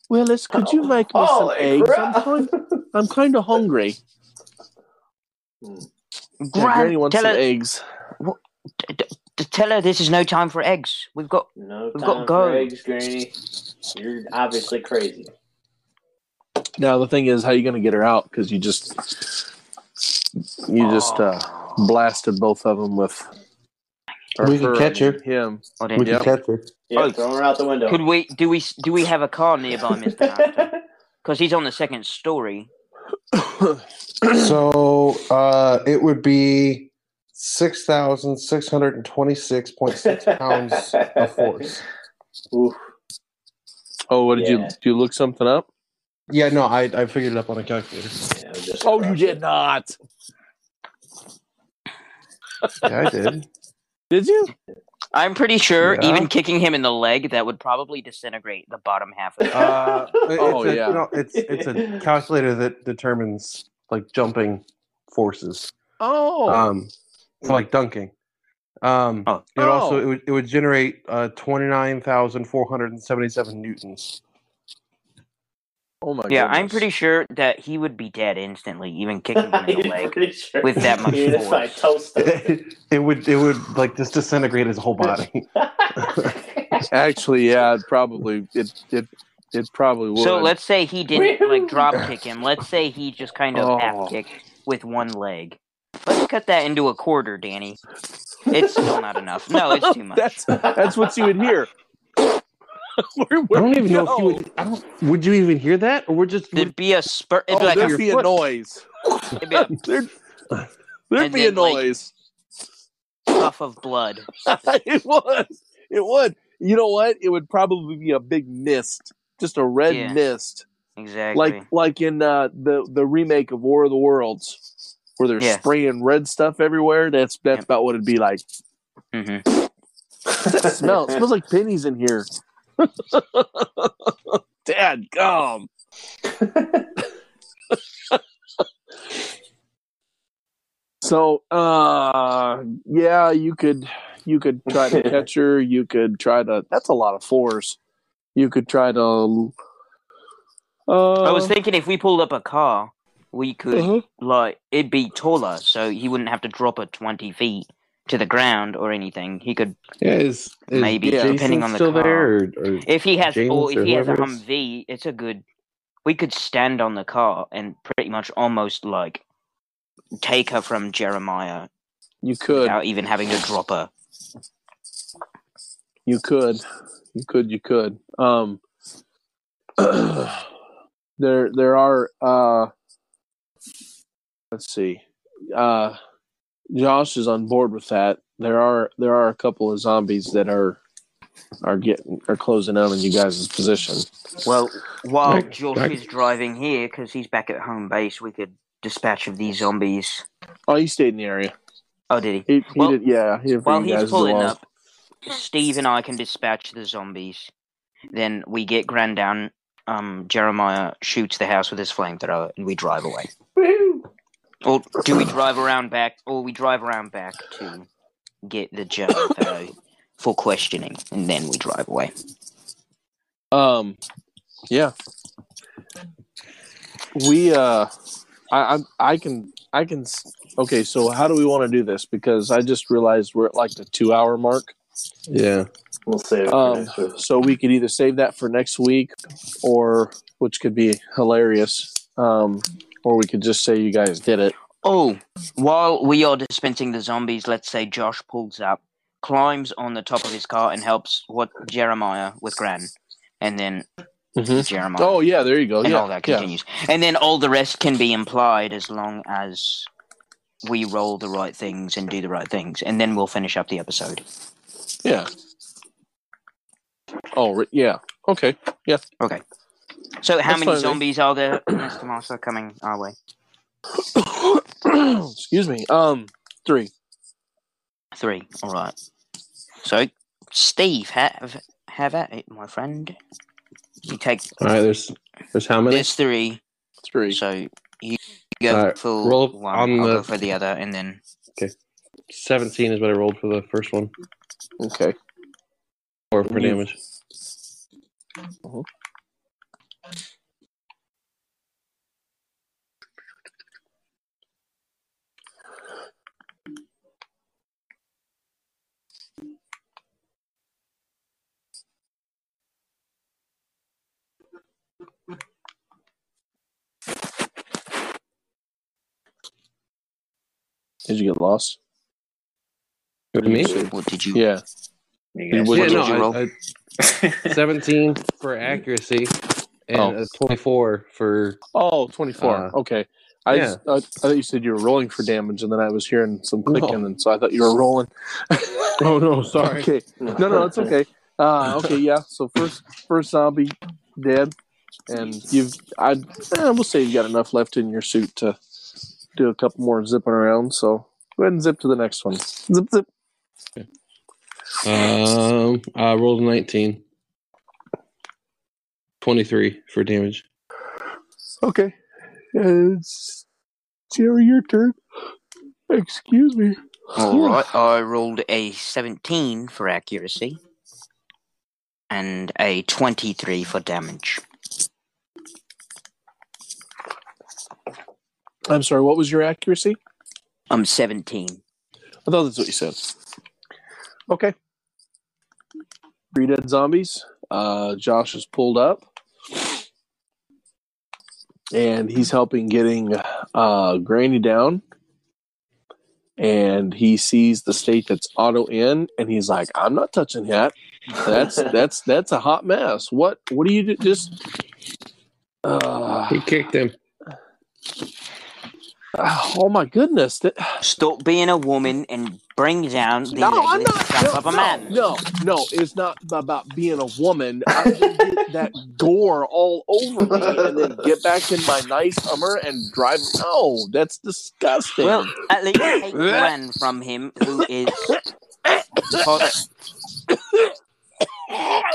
"Willis, could you make me some Holy eggs? I'm kind, I'm kind of hungry." Yeah, Gran, Granny wants tell some her, eggs. t- t- tell her this is no time for eggs. We've got No We've time got go. eggs, Granny. You're obviously crazy. Now the thing is, how you going to get her out? Because you just you just uh, blasted both of them with. Or We can catch her. Him. Or We then- can Yep. catch her. Yeah, Oh. throw her out the window. Could we do we do we have a car nearby, Mister [LAUGHS] Because he's on the second story. [COUGHS] So uh, it would be six thousand six hundred and twenty-six point six [LAUGHS] pounds of force. Oof. Oh, what did you do? You look something up? Yeah, no, I, I figured it up on a calculator. Yeah, Oh, you did not. Yeah, I did. [LAUGHS] Did you? I'm pretty sure Yeah. even kicking him in the leg that would probably disintegrate the bottom half of [LAUGHS] it. Uh, it's Oh, a, yeah. you know, it's it's a [LAUGHS] calculator that determines like jumping forces. Oh, Um, for like dunking. Um, Oh. it also Oh. it would it would generate uh twenty nine thousand four hundred and seventy seven newtons. Oh my. yeah, I'm pretty sure that he would be dead instantly, even [LAUGHS] kicking him in the leg. Sure. with that much Even if force. toast it, [LAUGHS] it would it would like just disintegrate his whole body. [LAUGHS] Actually, yeah, it probably it it it probably would. So let's say he didn't like drop kick him. Let's say he just kind of Oh. half kicked with one leg. Let's cut that into a quarter, Danny. It's still not enough. No, it's too much. that's that's what you would hear. [LAUGHS] Where, I don't even know go? if you would. I don't. Would you even hear that, or would just? There'd be a spurt. It'd Oh, be like there'd a, be a foot. noise. It'd be a [LAUGHS] There'd, there'd be a then, like- noise. puff of blood. [LAUGHS] it would. It would. You know what? It would probably be a big mist, just a red Yeah. mist, Exactly. like like in uh, the the remake of War of the Worlds, where they're Yeah. spraying red stuff everywhere. That's that's Yep. about what it'd be like. hmm That smell. It smells like pennies in here. [LAUGHS] Dad, gum. [LAUGHS] So, uh, yeah, you could you could try to [LAUGHS] catch her. You could try to. That's a lot of force. You could try to. Uh, I was thinking if we pulled up a car, we could uh-huh. like it'd be taller, so he wouldn't have to drop it twenty feet to the ground or anything. He could, Yeah, is, is Maybe, depending on the still car. there, or, or if he has, James or or if he has a whoever it is. Humvee, it's a good. We could stand on the car and pretty much almost like take her from Jeremiah You could. without even having to drop her. You could. You could. You could. Um, [CLEARS THROAT] there, there are. Uh, let's see. Uh, Josh is on board with that. There are there are a couple of zombies that are are getting are closing in on you guys' position. Well, while Back- Josh back- is driving here because he's back at home base, we could dispatch of these zombies. Oh, he stayed in the area. Oh, did he? He, he Well, did. Yeah, he While you guys he's pulling up, Steve and I can dispatch the zombies. Then we get Grand down. Um, Jeremiah shoots the house with his flamethrower, and we drive away. Or [LAUGHS] do we drive around back? Or we drive around back to get the German fellow for questioning, and then we drive away. Um, yeah. We uh, I I, I can I can. Okay, so how do we want to do this? Because I just realized we're at like the two hour mark. yeah, We'll save it Um, so we could either save that for next week, or which could be hilarious, um, or we could just say you guys did it. Oh, while we are dispensing the zombies, let's say Josh pulls up, climbs on the top of his car, and helps what Jeremiah with Gran, and then Mhm. Jeremiah. Oh yeah, there you go. and Yeah, all that yeah. continues. And then all the rest can be implied as long as we roll the right things and do the right things, and then we'll finish up the episode. yeah. Oh yeah. Okay. Yeah. Okay. So, how That's many fine, zombies are there, Mr. Master, coming our way? [COUGHS] Excuse me. Um, three. Three. All right. So, Steve, have have at it, my friend. You take all right. There's there's how many? there's three. Three. So you go Alright, for roll one, on I'll the- go for the other, and then Okay. Seventeen is what I rolled for the first one, Okay. or for You- damage. Did you get lost? Who, me? what did you? Yeah. You What Yeah, did no, you I- roll? I- seventeen for accuracy, and Oh. a twenty-four for Oh, 24. Uh, okay. I, yeah. just, I, I thought you said you were rolling for damage, and then I was hearing some clicking, and so I thought you were rolling. [LAUGHS] Oh no, sorry. okay. No, no, it's okay. Uh, okay, yeah. So first, first zombie dead. and you've I eh, we'll say you've got enough left in your suit to do a couple more zipping around. So go ahead and zip to the next one. Zip zip. Um, I rolled a 19. 23 for damage. Okay, it's Gerry, your turn. Excuse me. All right, I rolled a 17 for accuracy and a 23 for damage. I'm sorry. What was your accuracy? I'm 17. I thought that's what you said. Okay. Three dead zombies. Uh, Josh is pulled up, and he's helping getting uh, Granny down. And he sees the state that's auto in, and he's like, "I'm not touching that. That's [LAUGHS] that's that's a hot mess. What what do you do? Just uh, He kicked him. Oh my goodness! That, Stop being a woman and bring down the no, I'm not. No, of a no, man. no, no, it's not about being a woman. I will get that gore all over me and then get back in my nice Hummer and drive. No, that's disgusting. Well, at least take [LAUGHS] one from him who is. hot.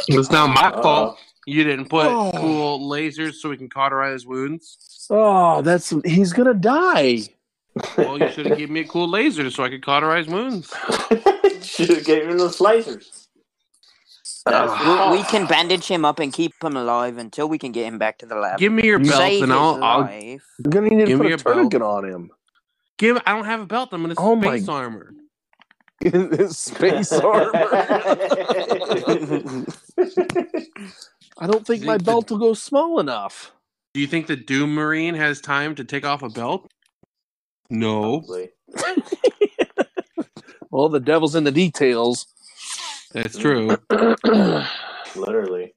It's not my Uh, fault. You didn't put Oh. cool lasers so we can cauterize wounds. oh, that's he's gonna die. Well, you should have given me a cool laser so I could cauterize wounds. [LAUGHS] Should have gave him the slicers. That's Ah. We, we can bandage him up and keep him alive until we can get him back to the lab. Give me your You belt Save and I'll, I'll life. You're gonna need to Give put me a a belt. tourniquet on him. give. I don't have a belt. I'm gonna Oh my- space armor. His [LAUGHS] space armor. [LAUGHS] I don't think my Think the- belt will go small enough. Do you think the Doom Marine has time to take off a belt? No, Probably. [LAUGHS] Well, the devil's in the details. that's true. [COUGHS] Literally.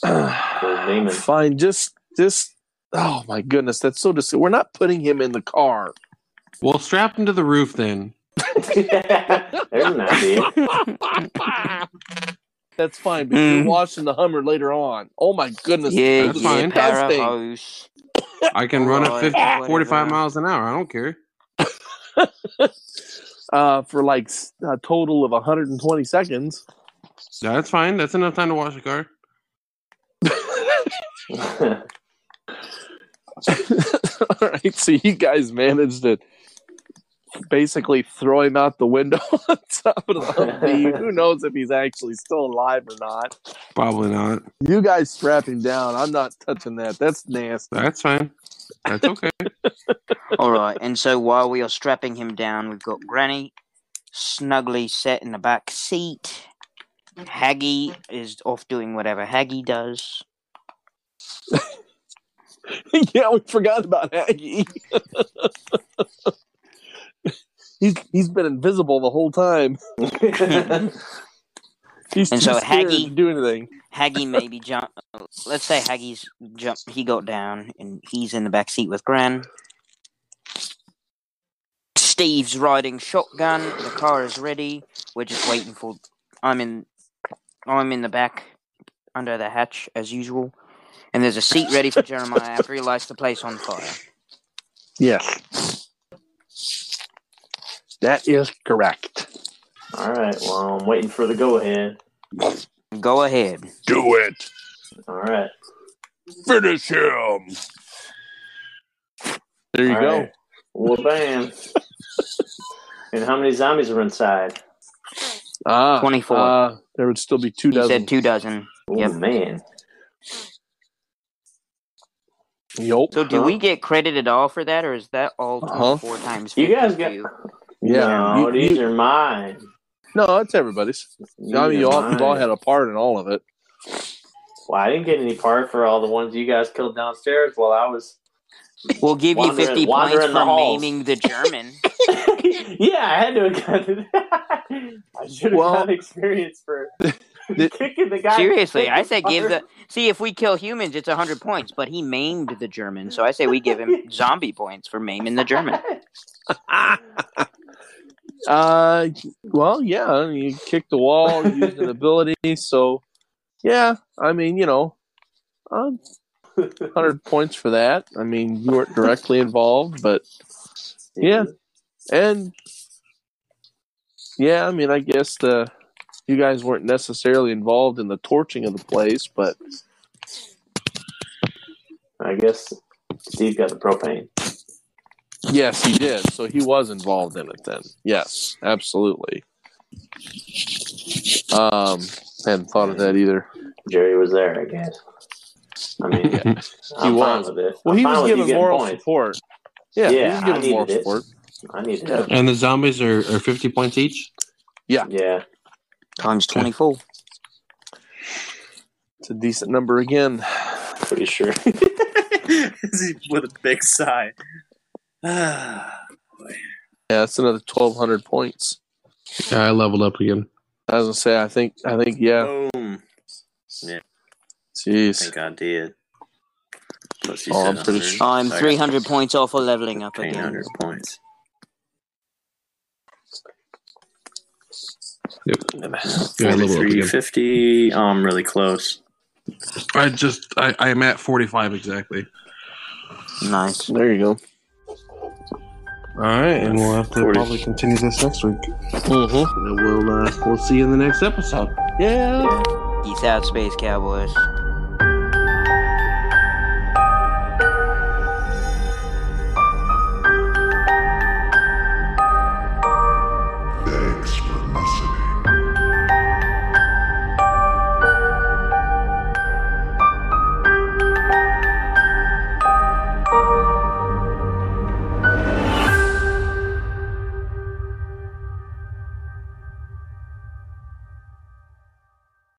For his name is Fine, just just oh my goodness, that's so dis- we're not putting him in the car. Well, strap him to the roof then. There's an idea. That's fine, but you're Mm. washing the Hummer later on. Oh my goodness, Yeah, That's yeah, fine. disgusting. powerhouse. I can run at 50, 45 miles an hour. I don't care. [LAUGHS] Uh, for like a total of 120 seconds. That's fine. That's enough time to wash a car. [LAUGHS] All right, so you guys managed to basically throw him out the window [LAUGHS] on top of the [LAUGHS] Humvee. Who knows if he's actually still alive or not? Probably not. You guys strap him down. I'm not touching that. That's nasty. That's fine. That's okay. [LAUGHS] All right, and so while we are strapping him down, we've got Granny snugly set in the back seat. Haggy is off doing whatever Haggy does. yeah, we forgot about Aggie. He's he's been invisible the whole time. [LAUGHS] He's And too so scared Haggy- to do anything. Haggy maybe jump. Let's say Haggy's jump. He got down, and he's in the back seat with Gran. Steve's riding shotgun. The car is ready. We're just waiting for. I'm in. I'm in the back, under the hatch as usual, and there's a seat ready for Jeremiah after he lights the place on fire. Yes, that is correct. All right. Well, I'm waiting for the go ahead. Go ahead. Do it. All right. Finish him. There you All go. right. Well, bam. and how many zombies are inside? Ah, 24. Uh, there would still be two He dozen. said two dozen. Oh Yep. man. Yup. So do Huh? we get credit at all for that, or is that all Uh-huh. four times? You guys for got- you? Yeah. No, you- these you- are mine. no, it's everybody's. These I mean, are you all, you've all had a part in all of it. Well, I didn't get any part for all the ones you guys killed downstairs while I was. We'll give you 50 points wandering the for halls. maiming the German. [LAUGHS] yeah, I had to have gotten. [LAUGHS] I should have Well- got experience for [LAUGHS] The- kicking the guy. Seriously, I say give the. See, if we kill humans, it's 100 points, but he maimed the German, so I say we give him zombie points for maiming the German. Uh, well, yeah, you kicked the wall, used an ability, so yeah. I mean, you know, Um, 100 points for that. I mean, you weren't directly involved, but Yeah. and yeah, I mean, I guess the you guys weren't necessarily involved in the torching of the place, but I guess Steve got the propane. Yes, he did. So he was involved in it then. Yes, absolutely. Um, hadn't thought of that either. Gerry was there, I guess. I mean, [LAUGHS] I'm He fine was. with it. Well, I'm he was giving getting moral points. support. Yeah, Yeah, he was I giving needed moral it. support. I need Yeah. And the zombies are, are 50 points each? Yeah. Yeah. Times 24. It's a decent number again. Pretty sure. [LAUGHS] With a big sigh. Ah, yeah, that's another twelve hundred points. Yeah, I leveled up again. I was gonna say, I think, I think, yeah. Boom. Jeez. Thank God did. Oh, I'm pretty 100, sure- I'm so 300 points off for leveling up again. 1500 points. Yep. Yeah, I leveled up again. 4350. Oh, I'm um, really close. I just, I, I'm at 45 exactly. Nice. There you go. All right, and we'll have to 40. probably continue this next week. Mm-hmm. And we'll, uh, we'll see you in the next episode. Yeah. Peace out, Space Cowboys.